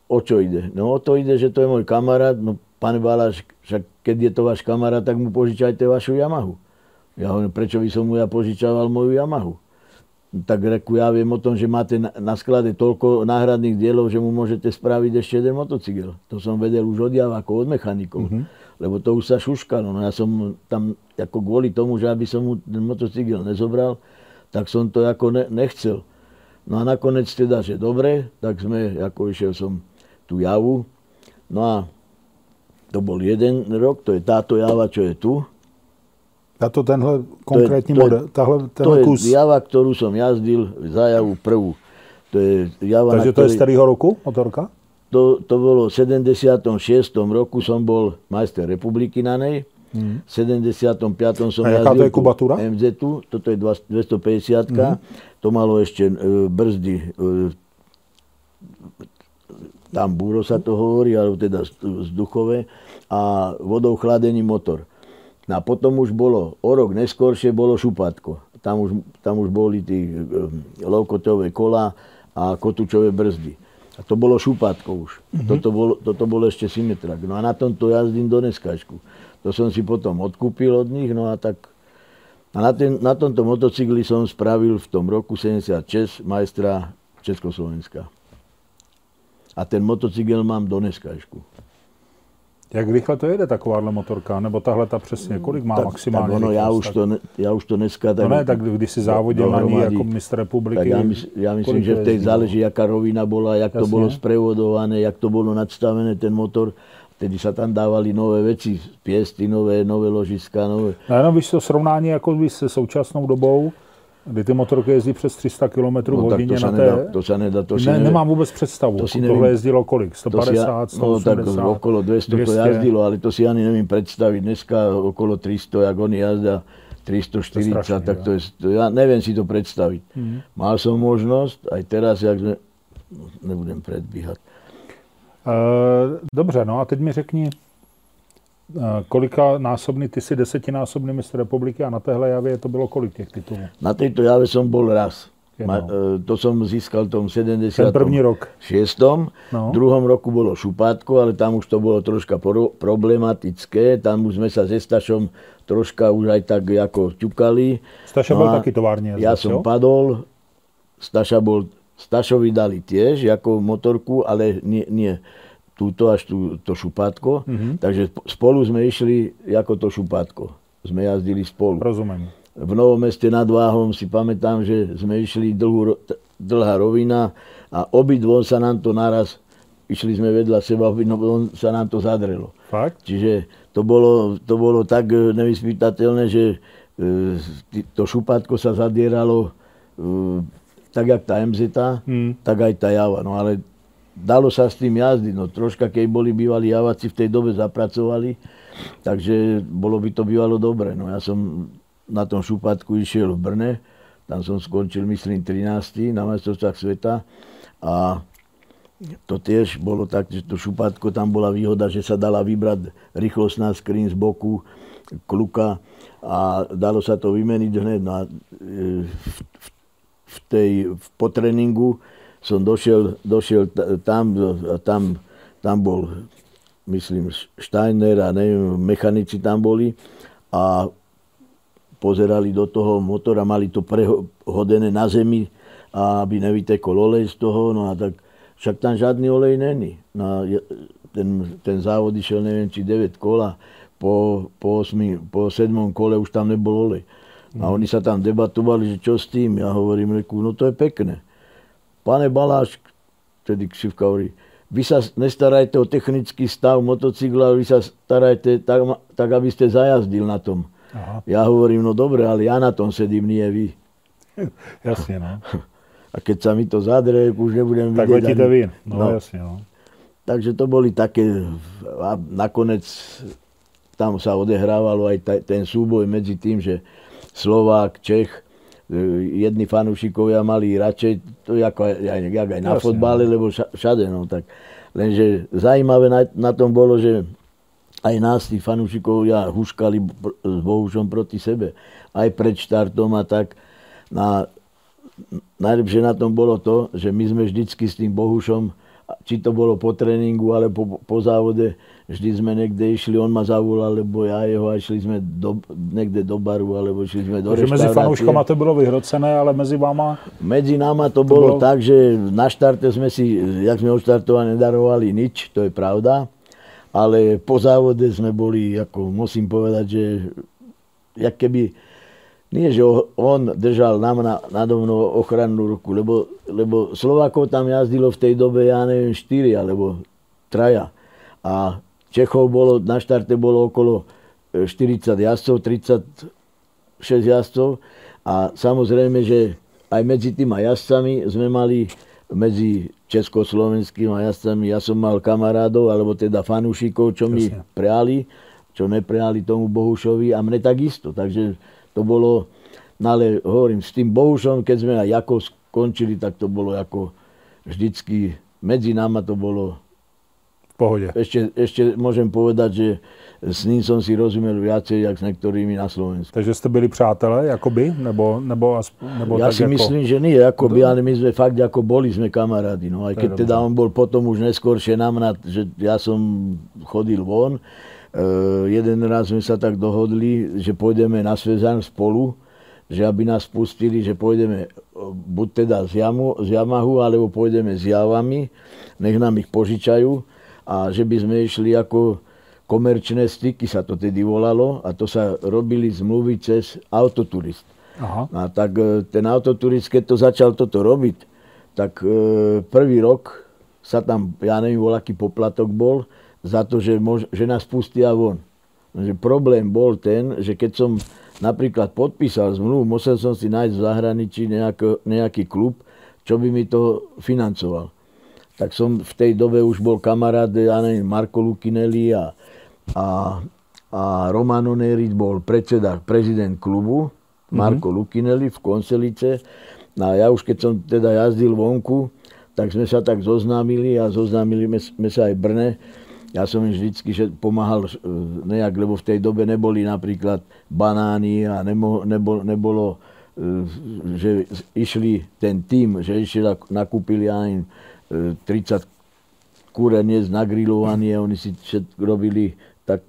S1: o čo ide? No o to ide, že to je môj kamarát, no pán Baláš, však keď je to váš kamarát, tak mu požičajte vašu Yamahu. Ja hovorím, prečo by som mu ja požičával moju Yamahu? Tak reku, ja viem o tom, že máte na sklade toľko náhradných dielov, že mu môžete spraviť ešte jeden motocykel. To som vedel už od ako od mechanikov. Mm-hmm. Lebo to už sa šuškalo. No ja som tam ako kvôli tomu, že aby som mu ten motocykel nezobral, tak som to ako ne, nechcel. No a nakoniec teda, že dobre, tak sme, ako išiel som tú javu. No a to bol jeden rok, to je táto java, čo je tu.
S2: A to tenhle konkrétny
S1: to je,
S2: model, tahle, tenhle
S1: to
S2: kus.
S1: je java, ktorú som jazdil za javu prvú. To je java,
S2: Takže to ktorý, je starého roku motorka?
S1: To, to bolo v 76. roku som bol majster republiky na nej. Mm. V 75. som
S2: A jaká to je kubatúra?
S1: MZ, toto je 250 mm. To malo ešte e, brzdy e, tam búro sa to hovorí, alebo teda vzduchové, a vodou chladený motor. No a potom už bolo, o rok neskôršie bolo šupatko. Tam už, tam už boli tí e, lovkotové kola a kotúčové brzdy. A to bolo šupatko už. Mm-hmm. Toto, bolo, toto bolo ešte Symetrak. No a na tomto jazdím do neskačku. To som si potom odkúpil od nich, no a tak... A na, ten, na tomto motocykli som spravil v tom roku 76 majstra Československa a ten motocykel mám do dneskašku.
S2: Jak rychle to jede takováhle motorka? Nebo tahle ta přesně? Kolik má tak, maximálně?
S1: Tak ono, já, už to, já už to dneska...
S2: Tak, no ne, tak když si závodil na ní jako mistr republiky...
S1: Tak já, mysl, já myslím, že v tej záleží, jaká rovina bola, jak Jasně. to bolo sprevodované, jak to bolo nadstavené, ten motor. Vtedy sa tam dávali nové veci, piesty nové, nové ložiska, nové...
S2: No jenom víš to srovnání jako se současnou dobou, kdy ty motorky jezdí přes 300 km no, hodině
S1: to
S2: na
S1: té... Nedá, to se nedá, to si
S2: ne, nemám vůbec představu. To si nevím, Tohle jezdilo kolik? 150,
S1: si, No tak okolo 200 200 to jazdilo, ale to si ani nevím představit. Dneska okolo 300, jak oni jazda 340, to strašný, tak to je, to, ja neviem si to predstaviť. Mm-hmm. Mal som možnosť, aj teraz, jak sme, no, nebudem predbíhať.
S2: Uh, dobře, no a teď mi řekni, Kolika násobný, ty si desetinásobný mistr republiky a na téhle javě to bylo kolik těch titulů?
S1: Na této javě som bol raz. Ma, e, to som získal v tom 70.
S2: Ten první rok.
S1: 6. No. V druhom roku bolo šupátko, ale tam už to bolo troška pro, problematické. Tam už sme sa se Stašom troška už aj tak ako ťukali.
S2: Staša no bol taký továrne.
S1: Ja som padol, Staša bol, Stašovi dali tiež ako motorku, ale nie, nie túto až tú, to šupátko. Mm-hmm. Takže spolu sme išli ako to šupátko. Sme jazdili spolu.
S2: Rozumiem.
S1: V Novom meste nad Váhom si pamätám, že sme išli dlhú, dlhá rovina a obidvom sa nám to naraz, išli sme vedľa seba, obidvom sa nám to zadrelo.
S2: Fakt?
S1: Čiže to bolo, to bolo tak e, nevyspytateľné, že e, to šupátko sa zadieralo e, tak, jak tá MZ, hmm. tak aj tá Java. No ale dalo sa s tým jazdiť. No troška, keď boli bývalí javaci v tej dobe zapracovali, takže bolo by to bývalo dobre. No ja som na tom šupatku išiel v Brne, tam som skončil, myslím, 13. na majstrovstvách sveta a to tiež bolo tak, že to šupatko, tam bola výhoda, že sa dala vybrať rýchlostná skrín z boku, kluka a dalo sa to vymeniť hneď. No a e, v, v, tej, v, po tréningu som došiel, došiel tam, tam, tam bol, myslím, Steiner a neviem, mechanici tam boli a pozerali do toho motora, mali to prehodené na zemi, aby nevytekol olej z toho, no a tak Však tam žiadny olej není. Na, ten, ten závod išiel neviem či 9 kola, po, po, 8, po 7 kole už tam nebol olej. A oni sa tam debatovali, že čo s tým. Ja hovorím, reku, no to je pekné. Pane Baláš, tedy Kšivka hovorí, vy sa nestarajte o technický stav motocykla, vy sa starajte tak, tak aby ste zajazdil na tom. Aha. Ja hovorím, no dobre, ale ja na tom sedím, nie vy. *laughs*
S2: Jasne, no. *laughs*
S1: A keď sa mi to zadre, už nebudem
S2: tak vidieť. Tak ani... vy. No, no, jasne, no.
S1: Takže to boli také, a nakoniec tam sa odehrávalo aj ten súboj medzi tým, že Slovák, Čech, jedni fanúšikovia mali radšej, to ako aj, jak aj na Jasne. fotbale, no. lebo všade, no tak. Lenže zaujímavé na, na tom bolo, že aj nás tí fanúšikovia huškali s Bohušom proti sebe. Aj pred štartom a tak. Na, najlepšie na tom bolo to, že my sme vždycky s tým Bohušom, či to bolo po tréningu, alebo po, po závode, vždy sme niekde išli, on ma zavolal, lebo ja jeho a išli sme do, niekde do baru, alebo išli sme do Takže
S2: mezi fanouškama to bolo vyhrocené, ale mezi váma?
S1: Medzi náma to, to bolo, bolo tak, že na štarte sme si, jak sme odštartovali, nedarovali nič, to je pravda. Ale po závode sme boli, ako musím povedať, že jak keby, nie, že on držal nám na, nado mnou ochrannú ruku, lebo, lebo Slovákov tam jazdilo v tej dobe, ja neviem, 4 alebo traja. A Čechov bolo, na štarte bolo okolo 40 e, jazdcov, 36 jazdcov a samozrejme, že aj medzi tými jazdcami sme mali medzi československými jazdcami, ja som mal kamarádov, alebo teda fanúšikov, čo mi preali, čo nepreali tomu Bohušovi a mne takisto. Takže to bolo, no ale hovorím, s tým Bohušom, keď sme aj Jakov skončili, tak to bolo ako vždycky, medzi náma to bolo
S2: pohode.
S1: Ešte, ešte môžem povedať, že s ním som si rozumel viacej, jak s niektorými na Slovensku.
S2: Takže ste byli přátelé, jakoby? Nebo, nebo, nebo
S1: ja si ako... myslím, že nie, akoby, ale my sme fakt ako boli sme kamarádi. No, aj keď teda on bol potom už neskôršie na mňa, že ja som chodil von. Uh, jeden raz sme sa tak dohodli, že pôjdeme na Svezan spolu, že aby nás pustili, že pôjdeme buď teda z, Jamu, z Yamahu, alebo pôjdeme s Javami, nech nám ich požičajú a že by sme išli ako komerčné styky, sa to tedy volalo, a to sa robili zmluvy cez autoturist. Aha. A tak e, ten autoturist, keď to začal toto robiť, tak e, prvý rok sa tam, ja neviem, aký poplatok bol, za to, že, mož, že nás pustia von. Že problém bol ten, že keď som napríklad podpísal zmluvu, musel som si nájsť v zahraničí nejaký, nejaký klub, čo by mi to financoval tak som v tej dobe už bol kamarát, ja neviem, Marko Lukinelli a, a, a Romano Neri bol predseda, prezident klubu, Marko mm-hmm. Lukinelli v Konselice. No a ja už keď som teda jazdil vonku, tak sme sa tak zoznámili a zoznámili sme sa aj Brne. Ja som im vždycky pomáhal e, nejak, lebo v tej dobe neboli napríklad banány a nebo, nebo, nebolo, e, že išli ten tým, že išli nakúpili aj 30 kúreniec nagrilovaný, oni si všetko robili tak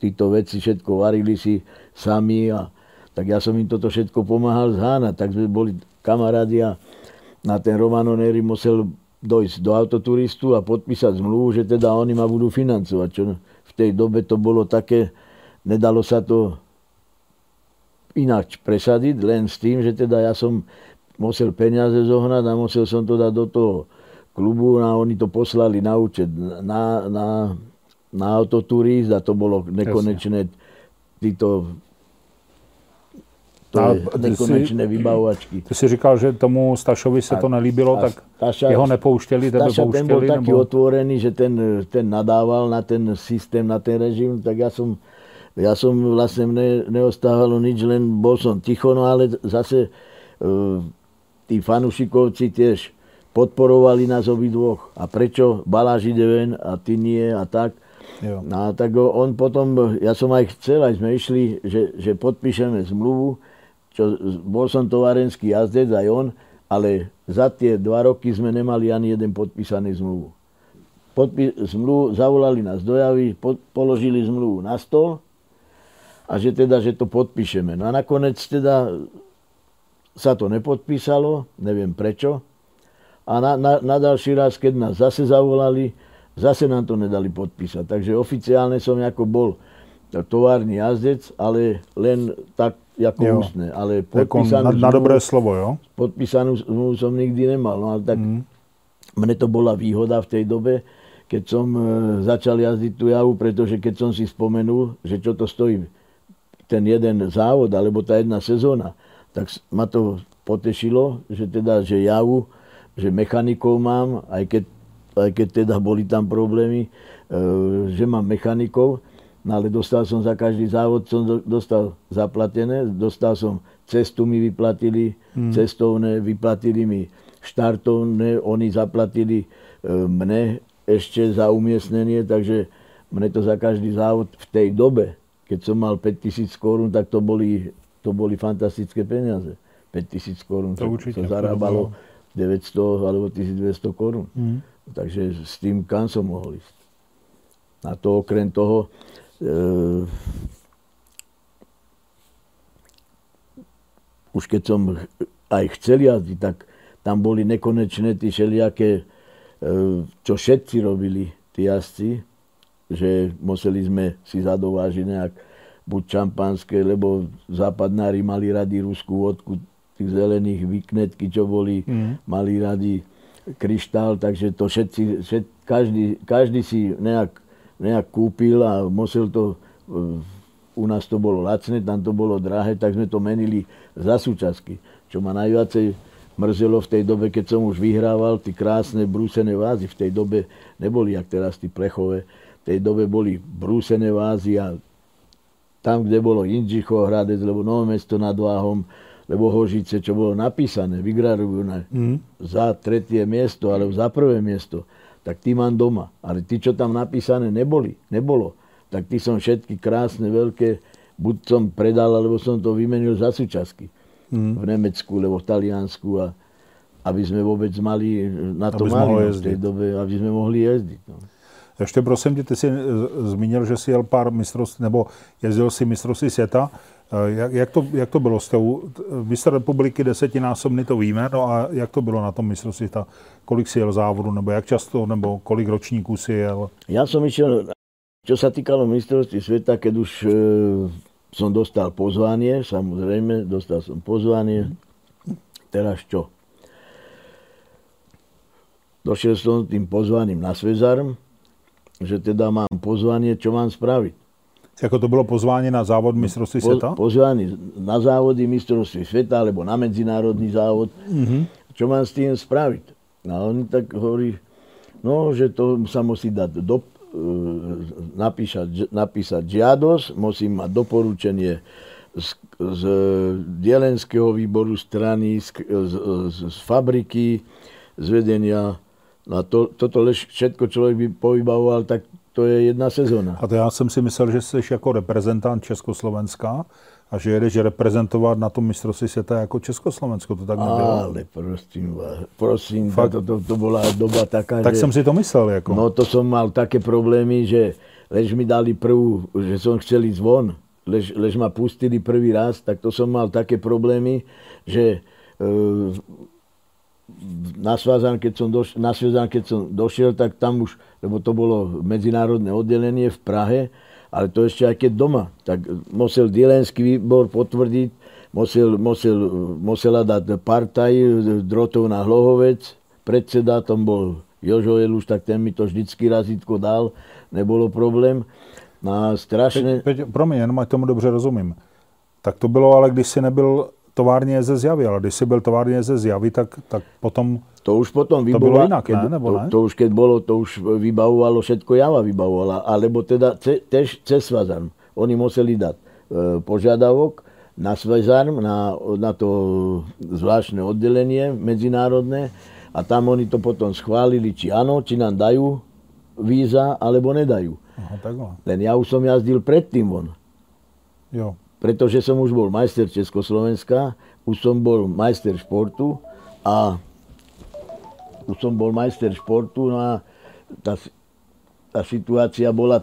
S1: títo veci, všetko varili si sami a tak ja som im toto všetko pomáhal zháňať, tak sme boli kamarádi a na ten Romano Neri musel dojsť do autoturistu a podpísať zmluvu, že teda oni ma budú financovať. Čo v tej dobe to bolo také, nedalo sa to ináč presadiť, len s tým, že teda ja som musel peniaze zohnať a musel som to dať do toho klubu a oni to poslali na účet na, na, na autoturist a to bolo nekonečné títo to a je nekonečné si, vybavovačky.
S2: Ty si říkal, že tomu Stašovi se a, to nelíbilo, tak Staša, jeho nepouštěli, tebe Staša,
S1: ten bol taký nebo... otvorený, že ten, ten nadával na ten systém, na ten režim, tak ja som, ja som vlastne ne, neostávalo nič, len bol som ticho, no ale zase uh, tí fanušikovci tiež podporovali nás obidvoch. A prečo Baláš ide ven a ty nie a tak. Jo. No, a tak on potom, ja som aj chcel, aj sme išli, že, že podpíšeme zmluvu, čo, bol som tovarenský jazdec, aj on, ale za tie dva roky sme nemali ani jeden podpísaný zmluvu. Podpí, zmluvu, zavolali nás do javy, pod, položili zmluvu na stôl a že teda, že to podpíšeme. No a nakoniec teda sa to nepodpísalo, neviem prečo, a na, na, na ďalší raz, keď nás zase zavolali, zase nám to nedali podpísať. Takže oficiálne som ako bol továrny jazdec, ale len tak ako jo. ústne. Ale
S2: podpísanú na, na dobré slovo, jo?
S1: Podpísanú som nikdy nemal. No ale tak mm. mne to bola výhoda v tej dobe, keď som e, začal jazdiť tú javu, pretože keď som si spomenul, že čo to stojí ten jeden závod, alebo tá jedna sezóna, tak ma to potešilo, že teda, že javu, že mechanikov mám, aj keď, aj keď teda boli tam problémy, e, že mám mechanikov, no ale dostal som za každý závod, som dostal zaplatené, dostal som cestu mi vyplatili, hmm. cestovné, vyplatili mi štartovné, oni zaplatili e, mne ešte za umiestnenie, takže mne to za každý závod v tej dobe, keď som mal 5000 korún, tak to boli, to boli fantastické peniaze. 5000 korún, to, určite, to zarábalo 900 alebo 1200 korún. Mm. Takže s tým kam som mohol ísť. A to okrem toho, e, už keď som aj chcel jazdiť, tak tam boli nekonečné tie všelijaké Ehm, čo všetci robili, tí jazdci, že museli sme si zadovážiť nejak buď čampanské, lebo západnári mali radi ruskú vodku, tých zelených vyknetky, čo boli, mm. mali radi kryštál, takže to všetci, všet, každý, každý si nejak, nejak kúpil a musel to, u nás to bolo lacné, tam to bolo drahé, tak sme to menili za súčasky. Čo ma najviacej mrzelo v tej dobe, keď som už vyhrával, tie krásne brúsené vázy v tej dobe neboli, jak teraz tí plechové. V tej dobe boli brúsené vázy a tam, kde bolo Inžicho Hradec, lebo Nové mesto nad Váhom, lebo Hožice, čo bolo napísané, vygrarujú mm. za tretie miesto, alebo za prvé miesto, tak tí mám doma. Ale tí, čo tam napísané neboli, nebolo, tak tí som všetky krásne, veľké, buď som predal, alebo som to vymenil za súčasky mm. v Nemecku, alebo v Taliansku a aby sme vôbec mali na to mali v tej dobe, aby sme mohli jezdiť. No.
S2: Ještě prosím tě, ty jsi zmínil, že jsi jel pár mistrovství, nebo jezdil si mistrovství světa. Eh, jak, jak, to, jak to bylo s tou? Mistr republiky desetinásobný to víme, no a jak to bylo na tom mistrovství světa? Kolik si jel závodu, nebo jak často, nebo kolik ročníků si jel?
S1: Ja som išiel, čo sa týkalo mistrovství sveta, keď už e, dostal pozvanie, samozrejme, dostal som pozvanie. Teraz čo? Došiel som tým pozvaním na Svezarm, že teda mám pozvanie, čo mám spraviť.
S2: Ako to bolo pozvanie na závod mistrovství sveta?
S1: Po, pozvanie na závody mistrovství sveta, alebo na medzinárodný závod. Mm-hmm. Čo mám s tým spraviť? A on tak hovorí, no, že to sa musí dať do, E, napísať, napísať žiadosť, musím mať doporučenie z, z dielenského výboru strany, z, z, z fabriky, z vedenia. A to, toto všetko človek by povybavoval, tak to je jedna sezóna.
S2: A to já jsem si myslel, že jsi jako reprezentant Československa a že jedeš reprezentovat na tom mistrovství světa jako Československo. To tak nebylo?
S1: Ale prosím vás, prosím, Fakt? to, to, to bola doba taká,
S2: Tak že... som si to myslel. Jako.
S1: No to som mal také problémy, že lež mi dali prvú, že som chcel ísť von, lež, lež ma pustili prvý raz, tak to som mal také problémy, že e, na Svazan, keď som došiel, na Svazan, keď som došiel, tak tam už, lebo to bolo medzinárodné oddelenie v Prahe, ale to ešte aj keď doma. Tak musel Dielenský výbor potvrdiť, musel, musel, musela dať partaj drotov na Hlohovec, predseda, tam bol Jožo Jeluš, tak ten mi to vždycky razítko dal, nebolo problém. No a strašne...
S2: Peť, peť, promiň, jenom tomu dobře rozumím. Tak to bylo ale, když si nebyl továrně ze zjavy, ale když si byl továrně ze zjavy, tak, tak potom
S1: to už potom
S2: vybavovalo, to bylo inak, keď, ne? Nebo
S1: to, to, už keď bolo, to už vybavovalo, všetko Java vybavovala, alebo teda tež cez Svazarm. Oni museli dať e, požiadavok na Svazarm, na, na to zvláštne oddelenie medzinárodné a tam oni to potom schválili, či áno, či nám dajú víza, alebo nedajú.
S2: Aha, tak
S1: Len ja už som jazdil predtým von.
S2: Jo.
S1: Pretože som už bol majster Československa, už som bol majster športu a už som bol majster športu no a tá, tá situácia bola,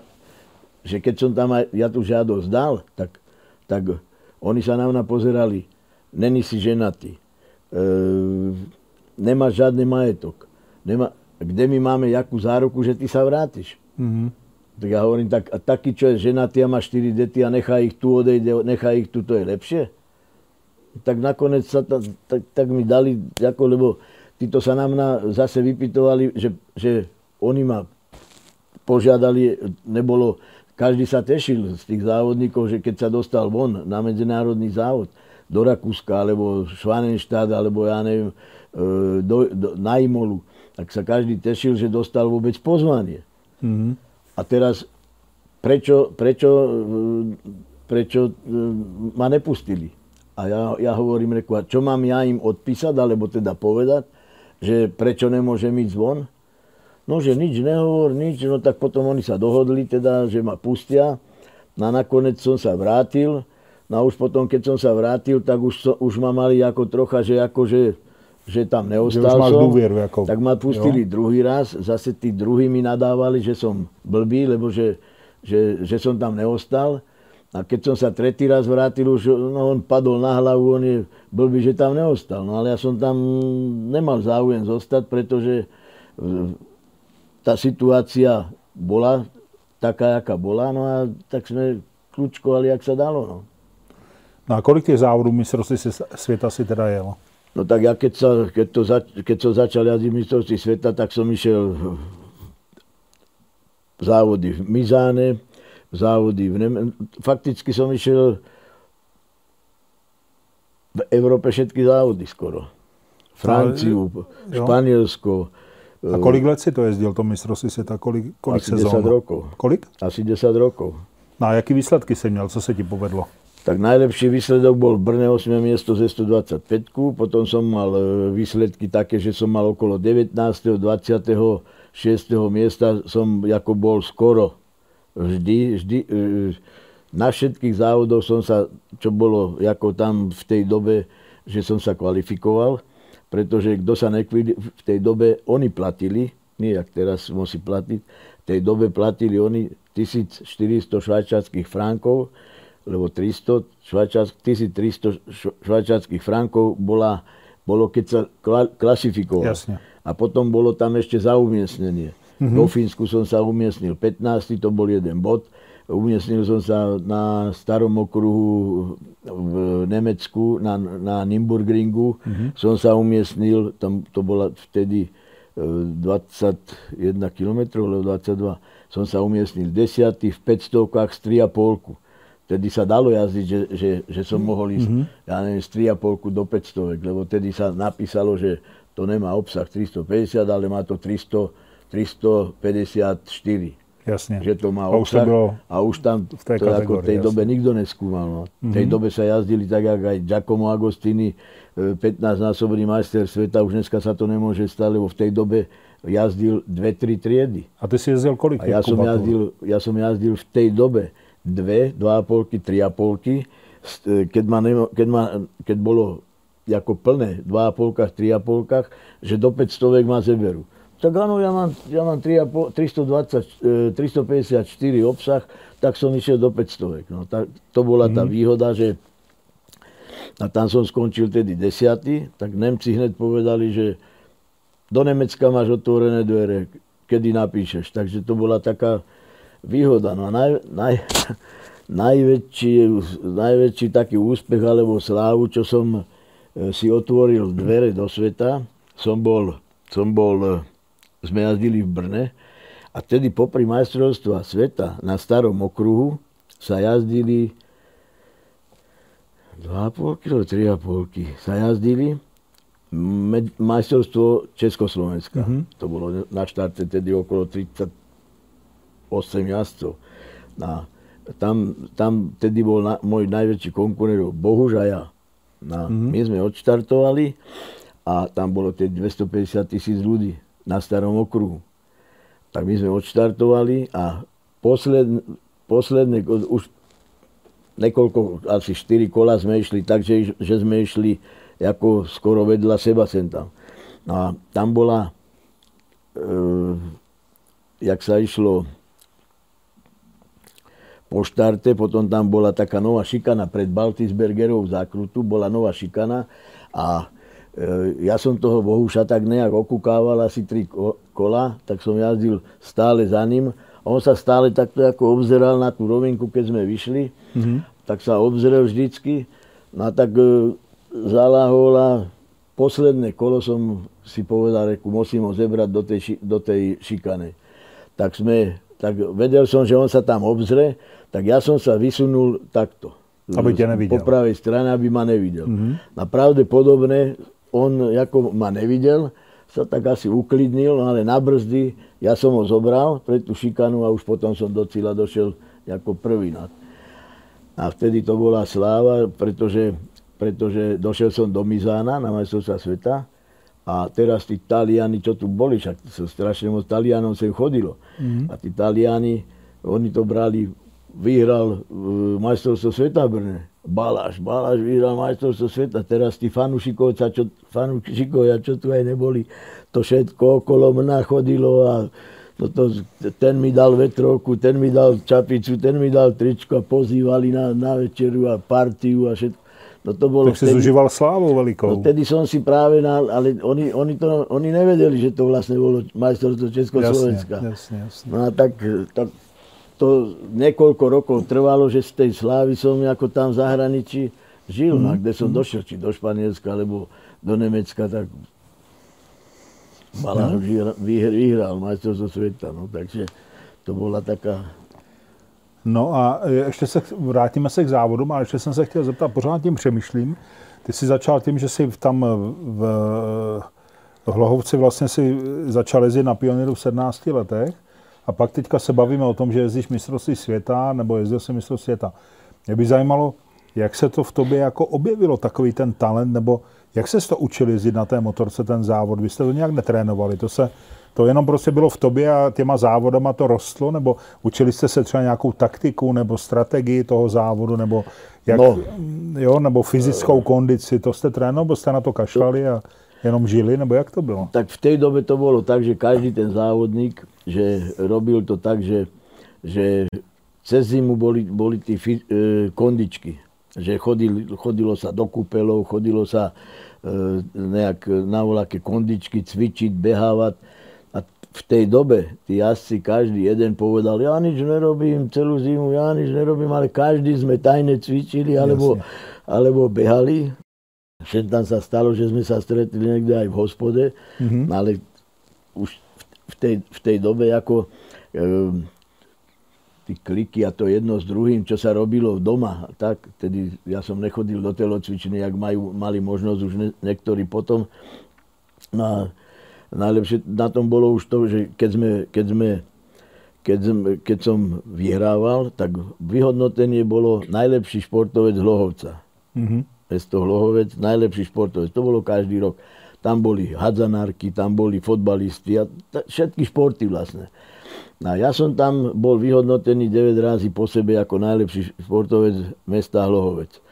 S1: že keď som tam aj, ja tu žiadosť dal, tak, tak oni sa na mňa pozerali, není si ženatý. E, nemáš žiadny majetok. Nemá, kde my máme jakú záruku, že ty sa vrátiš? Mm-hmm. Tak ja hovorím, tak, a taký, čo je ženatý a má 4 dety a nechá ich tu, odejde, nechá ich tu, to je lepšie? Tak nakoniec sa ta, tak, tak mi dali, ako, lebo títo sa nám na, zase vypitovali, že, že oni ma požiadali, nebolo, každý sa tešil z tých závodníkov, že keď sa dostal von na medzinárodný závod do Rakúska, alebo Švanenštát, alebo ja neviem, e, do, do, na Imolu, tak sa každý tešil, že dostal vôbec pozvanie. Mm-hmm. A teraz, prečo, prečo, prečo e, ma nepustili? A ja, ja hovorím, reku, a čo mám ja im odpísať, alebo teda povedať, že prečo nemôžem ísť von? No, že nič nehovor, nič, no tak potom oni sa dohodli teda, že ma pustia. No a nakoniec som sa vrátil. No a už potom, keď som sa vrátil, tak už, so, už ma mali ako trocha, že akože že tam neostal že som, dôvieru, ako... tak ma pustili jo? druhý raz. Zase tí druhí mi nadávali, že som blbý, lebo že, že, že som tam neostal. A keď som sa tretí raz vrátil, už no, on padol na hlavu, on je blbý, že tam neostal. No ale ja som tam nemal záujem zostať, pretože tá situácia bola taká, aká bola, no a tak sme kľúčkovali, jak sa dalo. No.
S2: No a kolik těch závodů mistrovství sveta si teda jel?
S1: No tak ja keď, sa, keď, to zač, keď som začal jazdiť mistrovství sveta, tak som išiel v závody v Mizáne, v závody v Nem- Fakticky som išiel v Európe všetky závody skoro. Franciu, Španielsko,
S2: a kolik let si to jezdil, to mistrovství světa? Kolik, kolik
S1: Asi sezón? 10 rokov.
S2: Kolik?
S1: Asi 10 rokov.
S2: No a jaký výsledky si měl? Co se ti povedlo?
S1: Tak najlepší výsledok bol v Brne 8. miesto ze 125. Potom som mal e, výsledky také, že som mal okolo 19. 26. miesta som ako bol skoro. Vždy, vždy, e, na všetkých závodoch som sa, čo bolo ako tam v tej dobe, že som sa kvalifikoval pretože kto sa nekvili, v tej dobe oni platili, nie jak teraz musí platiť, v tej dobe platili oni 1400 švajčarských frankov, lebo 300 1300 švajčarských frankov bola, bolo, keď sa klasifikoval. Jasne. A potom bolo tam ešte zaumiestnenie. Mm-hmm. Do Fínsku som sa umiestnil 15, to bol jeden bod Umiestnil som sa na starom okruhu v Nemecku, na, na Nürburgringu. Mm-hmm. Som sa umiestnil, tam to bola vtedy 21 km, alebo 22. Som sa umiestnil 10. v 500 z 3,5. Vtedy sa dalo jazdiť, že, že, že som mohol ísť, mm-hmm. ja neviem, z 3,5 do 500, lebo vtedy sa napísalo, že to nemá obsah 350, ale má to 300, 354.
S2: Jasne.
S1: že to má obsah. A už tam v tej, to ako v tej jasne. dobe nikto neskúmal. No. V tej mm-hmm. dobe sa jazdili tak, ako aj Giacomo Agostini, 15-násobný e, majster sveta, už dneska sa to nemôže stať, lebo v tej dobe jazdil dve, tri triedy.
S2: A ty si jezdil kolik?
S1: A ja som, jazdil, ja som jazdil v tej dobe dve, dva a polky, tri a polky. E, keď, ma keď, ma, keď bolo ako plné, dva a polkách, tri a polkách, že do 500 ma zeberú. Tak áno, ja mám, ja mám 3, 320, 354 obsah, tak som išiel do 500. No, tak, to bola tá mhm. výhoda, že a tam som skončil tedy desiatý, tak Nemci hneď povedali, že do Nemecka máš otvorené dvere, kedy napíšeš. Takže to bola taká výhoda. No a naj, naj, najväčší, najväčší taký úspech alebo slávu, čo som e, si otvoril dvere do sveta, som bol, som bol sme jazdili v Brne a vtedy popri majstrovstva sveta na starom okruhu sa jazdili 2,5 kg, 3,5 sa jazdili majstrovstvo Československa. Mm-hmm. To bolo na štarte tedy okolo 38 jazdcov. A tam, tam tedy bol na, môj najväčší konkurent Bohuž a mm-hmm. My sme odštartovali a tam bolo tedy 250 tisíc ľudí na starom okruhu. Tak my sme odštartovali a posled, posledné, už niekoľko, asi 4 kola sme išli tak, že, že sme išli ako skoro vedľa seba sem tam. No a tam bola, e, jak sa išlo po štarte, potom tam bola taká nová šikana pred Baltisbergerov zákrutu, bola nová šikana a ja som toho Bohuša tak nejak okúkával asi tri kola, tak som jazdil stále za ním. A on sa stále takto ako obzeral na tú rovinku, keď sme vyšli. Mm-hmm. Tak sa obzrel vždycky. No a tak e, zalahol a posledné kolo som si povedal, reku, musím ho zebrať do tej, do tej šikane. Tak sme, tak vedel som, že on sa tam obzre, tak ja som sa vysunul takto.
S2: Aby ťa nevidel.
S1: Po pravej strane, aby ma nevidel. Mm-hmm. Na pravdepodobne on, ako ma nevidel, sa tak asi uklidnil, ale na brzdy ja som ho zobral pre tú šikanu a už potom som do cíla došiel ako prvý. A vtedy to bola sláva, pretože, pretože došiel som do Mizána na majstrovstvá sveta a teraz tí Taliani, čo tu boli, však strašne moc Talianov sem chodilo. Mm-hmm. A tí Taliani, oni to brali vyhral uh, majstrovstvo sveta v Brne. Baláš, Baláš vyhral majstrovstvo sveta. Teraz tí fanúšikovia, čo, fanúšikovia, čo tu aj neboli, to všetko okolo mňa chodilo a toto, ten mi dal vetrovku, ten mi dal čapicu, ten mi dal tričko a pozývali na, na večeru a partiu a všetko.
S2: No to bolo tak si vtedy, zužíval slávu veľkou.
S1: No vtedy som si práve, na, ale oni, oni, to, oni nevedeli, že to vlastne bolo majstrovstvo Československa. Jasne, jasne, jasne. No a tak, tak to niekoľko rokov trvalo, že z tej slávy som ako tam v zahraničí žil. Mm. A kde som mm. došiel, či do Španielska, alebo do Nemecka, tak Balár mm. vyhral, vyhral majstrovstvo sveta. No, takže to bola taká...
S2: No a ještě se, vrátíme se k závodům, ale ještě jsem se chtěl zeptat, pořád tím přemýšlím. Ty jsi začal tím, že jsi tam v, v Hlohovci vlastně si začal jezdit na pionieru v 17 letech. A pak teďka se bavíme o tom, že jezdíš mistrovství světa, nebo jezdil se mistrovství světa. Mě by zajímalo, jak se to v tobě jako objevilo, takový ten talent, nebo jak se to učili jezdit na té motorce, ten závod? Vy jste to nějak netrénovali, to se, to jenom prostě bylo v tobě a těma závodama to rostlo, nebo učili jste se třeba nějakou taktiku nebo strategii toho závodu, nebo, jak, no, jo, nebo fyzickou kondici, to jste trénovali, nebo jste na to kašlali a jenom žili, nebo jak to bylo?
S1: Tak v té době to bylo tak, že každý ten závodník že robil to tak, že, že cez zimu boli, boli tí e, kondičky. Že chodil, chodilo sa do kúpelov, chodilo sa e, nejak na voľaké kondičky cvičiť, behávať. A v tej dobe tí jazdci, každý jeden povedal, ja nič nerobím celú zimu, ja nič nerobím, ale každý sme tajne cvičili alebo, alebo behali. Všem tam sa stalo, že sme sa stretli niekde aj v hospode, mm-hmm. ale už v tej, v tej dobe ako e, tí kliky a to jedno s druhým, čo sa robilo doma, tak, tedy ja som nechodil do telocvičny, jak majú, mali možnosť už ne, niektorí potom. No a najlepšie na tom bolo už to, že keď sme, keď sme keď, keď som vyhrával, tak vyhodnotenie bolo najlepší športovec Hlohovca. Mm-hmm. Mesto Hlohovec, najlepší športovec. To bolo každý rok tam boli hadzanárky, tam boli fotbalisti a t- všetky športy vlastne. A ja som tam bol vyhodnotený 9 razy po sebe ako najlepší športovec mesta Hlohovec.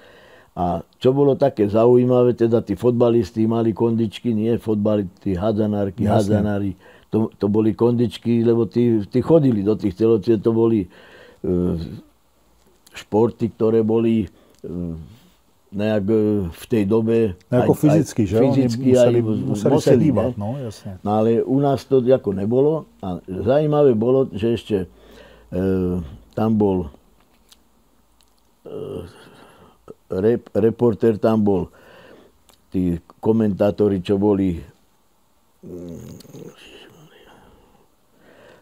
S1: A čo bolo také zaujímavé, teda tí fotbalisti mali kondičky, nie fotbalisti, hadzanárky, hadzanári. To, to boli kondičky, lebo tí, tí chodili do tých telociet, to boli e, športy, ktoré boli e, nejak e, v tej dobe...
S2: No, ako fyzicky, aj, že?
S1: Fyzicky museli, aj museli, museli hýbať, no, jasne. No ale u nás to ako nebolo. A zaujímavé bolo, že ešte e, tam bol e, rep, reporter, tam bol tí komentátori, čo boli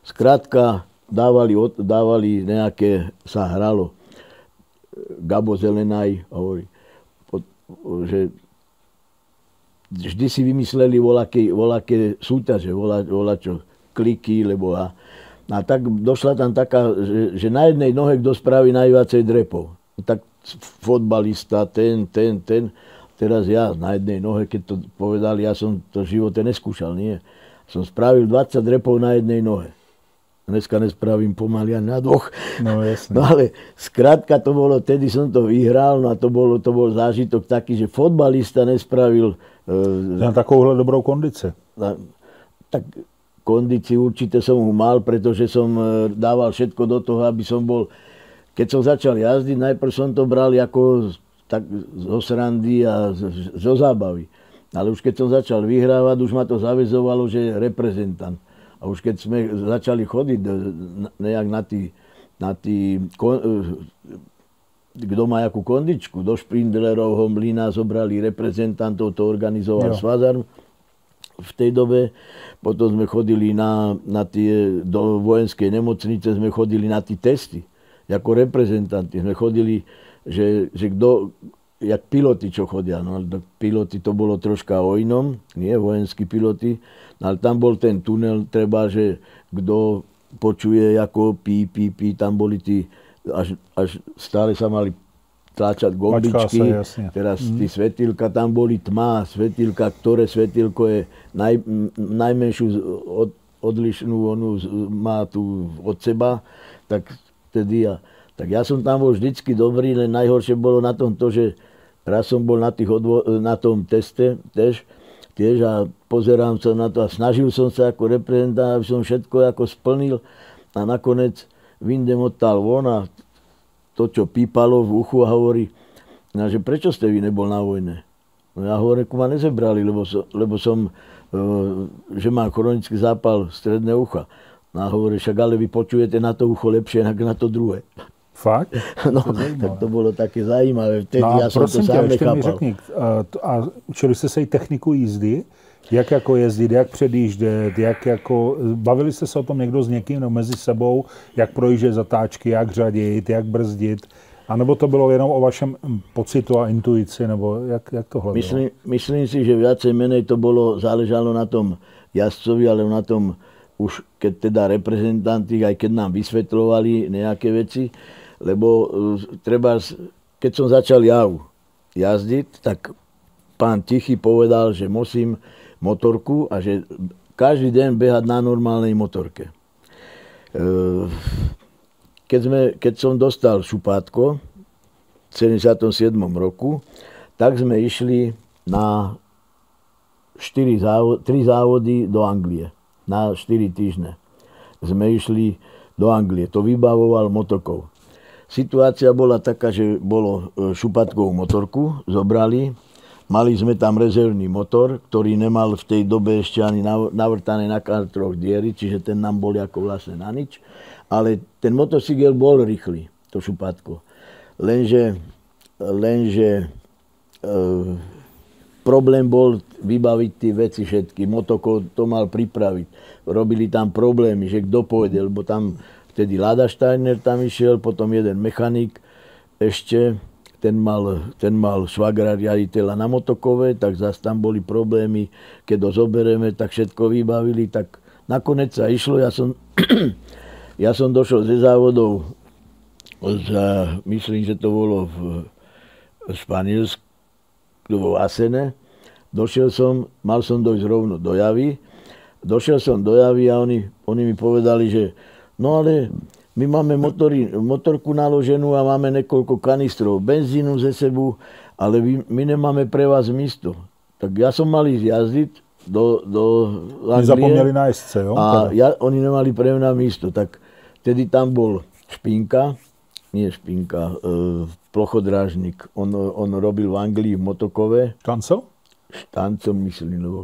S1: Skrátka, dávali, dávali nejaké, sa hralo. Gabo Zelenaj hovorí, že vždy si vymysleli voľaké, voľaké súťaže, voľa, voľa čo, kliky, lebo a, a tak došla tam taká, že, že na jednej nohe kto spraví najviacej drepov. Tak fotbalista, ten, ten, ten. Teraz ja na jednej nohe, keď to povedali, ja som to v živote neskúšal, nie. Som spravil 20 drepov na jednej nohe. Dneska nespravím pomaly ani na dvoch. No, jasne. *laughs* no ale skrátka to bolo, tedy som to vyhral, no a to, bolo, to bol zážitok taký, že fotbalista nespravil...
S2: E, na takovouhle dobrou kondice. Na,
S1: tak kondíciu určite som ho mal, pretože som e, dával všetko do toho, aby som bol... Keď som začal jazdiť, najprv som to bral ako tak zo srandy a zo zábavy. Ale už keď som začal vyhrávať, už ma to zavezovalo, že reprezentant. A už keď sme začali chodiť nejak na tí, na tí kto má jakú kondičku. Do Špindlerovho mlyna zobrali reprezentantov, to organizoval jo. Svazar v tej dobe. Potom sme chodili na, na tie, do vojenskej nemocnice, sme chodili na tie testy. Ako reprezentanti sme chodili, že, že kto, jak piloti, čo chodia. No, piloti to bolo troška o inom, nie vojenskí piloti, ale tam bol ten tunel, treba, že kto počuje ako pí, pí, pí, tam boli tí, až, až stále sa mali tlačať gombičky, teraz mm. tí svetilka, tam boli tma, svetilka, ktoré svetilko je naj, najmenšiu od, odlišnú, onu má tu od seba, tak vtedy ja, tak ja som tam bol vždycky dobrý, len najhoršie bolo na tom to, že Raz som bol na, tých odvo- na tom teste tež, tiež a pozerám sa na to a snažil som sa ako reprezentant, aby som všetko ako splnil a nakoniec vyndem odtal von a to, čo pípalo v uchu a hovorí, no, že prečo ste vy nebol na vojne? No ja hovorím, ma nezebrali, lebo, so, lebo som, e, že mám chronický zápal stredné ucha. No a hovorí, však ale vy počujete na to ucho lepšie, ako na to druhé.
S2: Fakt? *laughs*
S1: No, to tak to bylo taky zajímavé. Vtedy no já jsem to sám
S2: tě, mi řekni, a, a učili jste se i techniku jízdy? Jak jako jezdit, jak předjíždět, jak jako, bavili jste se o tom někdo s někým no, mezi sebou, jak projíždět zatáčky, jak řadit, jak brzdit? A nebo to bylo jenom o vašem pocitu a intuici, nebo jak, jak to hledalo?
S1: Myslím, myslím si, že viacej menej to bolo, záležalo na tom jazdcovi, ale na tom už keď teda reprezentanti, aj keď nám vysvetľovali nejaké veci, lebo e, treba, keď som začal ja jazdiť, tak pán Tichy povedal, že musím motorku a že každý deň behať na normálnej motorke. E, keď, sme, keď som dostal šupátko v 77. roku, tak sme išli na 4 závod, 3 závody do Anglie. Na 4 týždne. Sme išli do Anglie. To vybavoval Motokov. Situácia bola taká, že bolo e, šupatkovú motorku, zobrali, mali sme tam rezervný motor, ktorý nemal v tej dobe ešte ani navrtané na troch diery, čiže ten nám bol ako vlastne na nič. Ale ten motocykel bol rýchly, to šupatko. Lenže, lenže e, problém bol vybaviť tie veci všetky. Motoko to mal pripraviť. Robili tam problémy, že kto pôjde, lebo tam Vtedy Lada Steiner tam išiel, potom jeden mechanik ešte, ten mal, ten mal švagra riaditeľa na Motokové, tak zase tam boli problémy, keď ho zoberieme, tak všetko vybavili, tak nakoniec sa išlo, ja som, *clears throat* ja som došiel ze závodov, z, myslím, že to bolo v Španielsku, vo Asene, došiel som, mal som dojsť rovno do Javy, došiel som do Javy a oni, oni mi povedali, že No ale my máme motory, motorku naloženú a máme niekoľko kanistrov benzínu ze sebu, ale my, my nemáme pre vás místo. Tak ja som mal ísť jazdiť do, do
S2: Anglie. zapomněli na SC, jo?
S1: A ja, oni nemali pre mňa místo. Tak tedy tam bol Špinka, nie Špinka, e, plochodrážnik. On, on robil v Anglii v Motokove.
S2: Kancel?
S1: Štancom myslím, lebo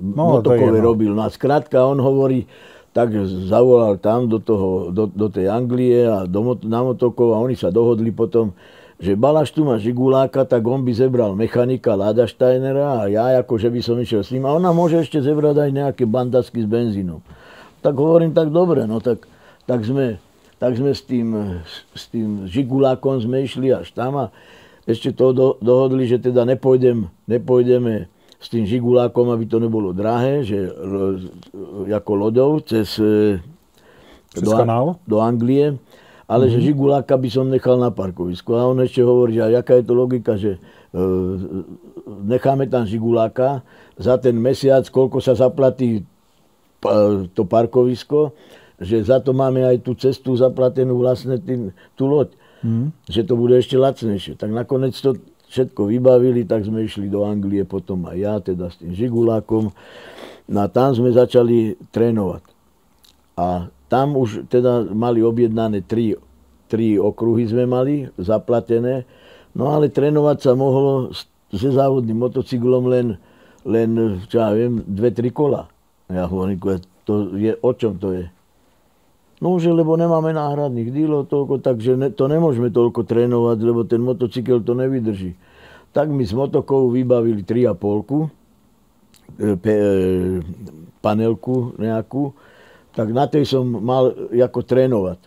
S1: no, Motokove robil. No a skrátka on hovorí, tak zavolal tam do, toho, do, do tej Anglie a do, na motokov a oni sa dohodli potom, že Balaš tu má Žiguláka, tak on by zebral mechanika Lada Steinera a ja ako by som išiel s ním a ona môže ešte zebrať aj nejaké bandasky s benzínom. Tak hovorím, tak dobre, no tak, tak sme, tak sme s tým, s tým Žigulákom sme išli až tam a ešte to do, dohodli, že teda nepôjdem, nepôjdeme s tým žigulákom, aby to nebolo drahé, že ako lodou cez, e,
S2: cez do, kanál?
S1: do Anglie, ale mm-hmm. že mhm. žiguláka by som nechal na parkovisku. A on ešte hovorí, že aká je to logika, že e, necháme tam žiguláka, za ten mesiac, koľko sa zaplatí to parkovisko, že za to máme aj tú cestu zaplatenú vlastne tým, tú loď. Mm. Že to bude ešte lacnejšie. Tak nakoniec to všetko vybavili, tak sme išli do Anglie, potom aj ja, teda s tým Žigulákom. No a tam sme začali trénovať. A tam už teda mali objednané tri, tri okruhy sme mali, zaplatené. No ale trénovať sa mohlo se závodným motocyklom len len, čo ja viem, dve, tri kola. Ja hovorím, to je, o čom to je? No, že lebo nemáme náhradných dílov toľko, takže ne, to nemôžeme toľko trénovať, lebo ten motocykel to nevydrží. Tak mi z motokou vybavili 3,5 e, pe, e, panelku nejakú, tak na tej som mal ako trénovať.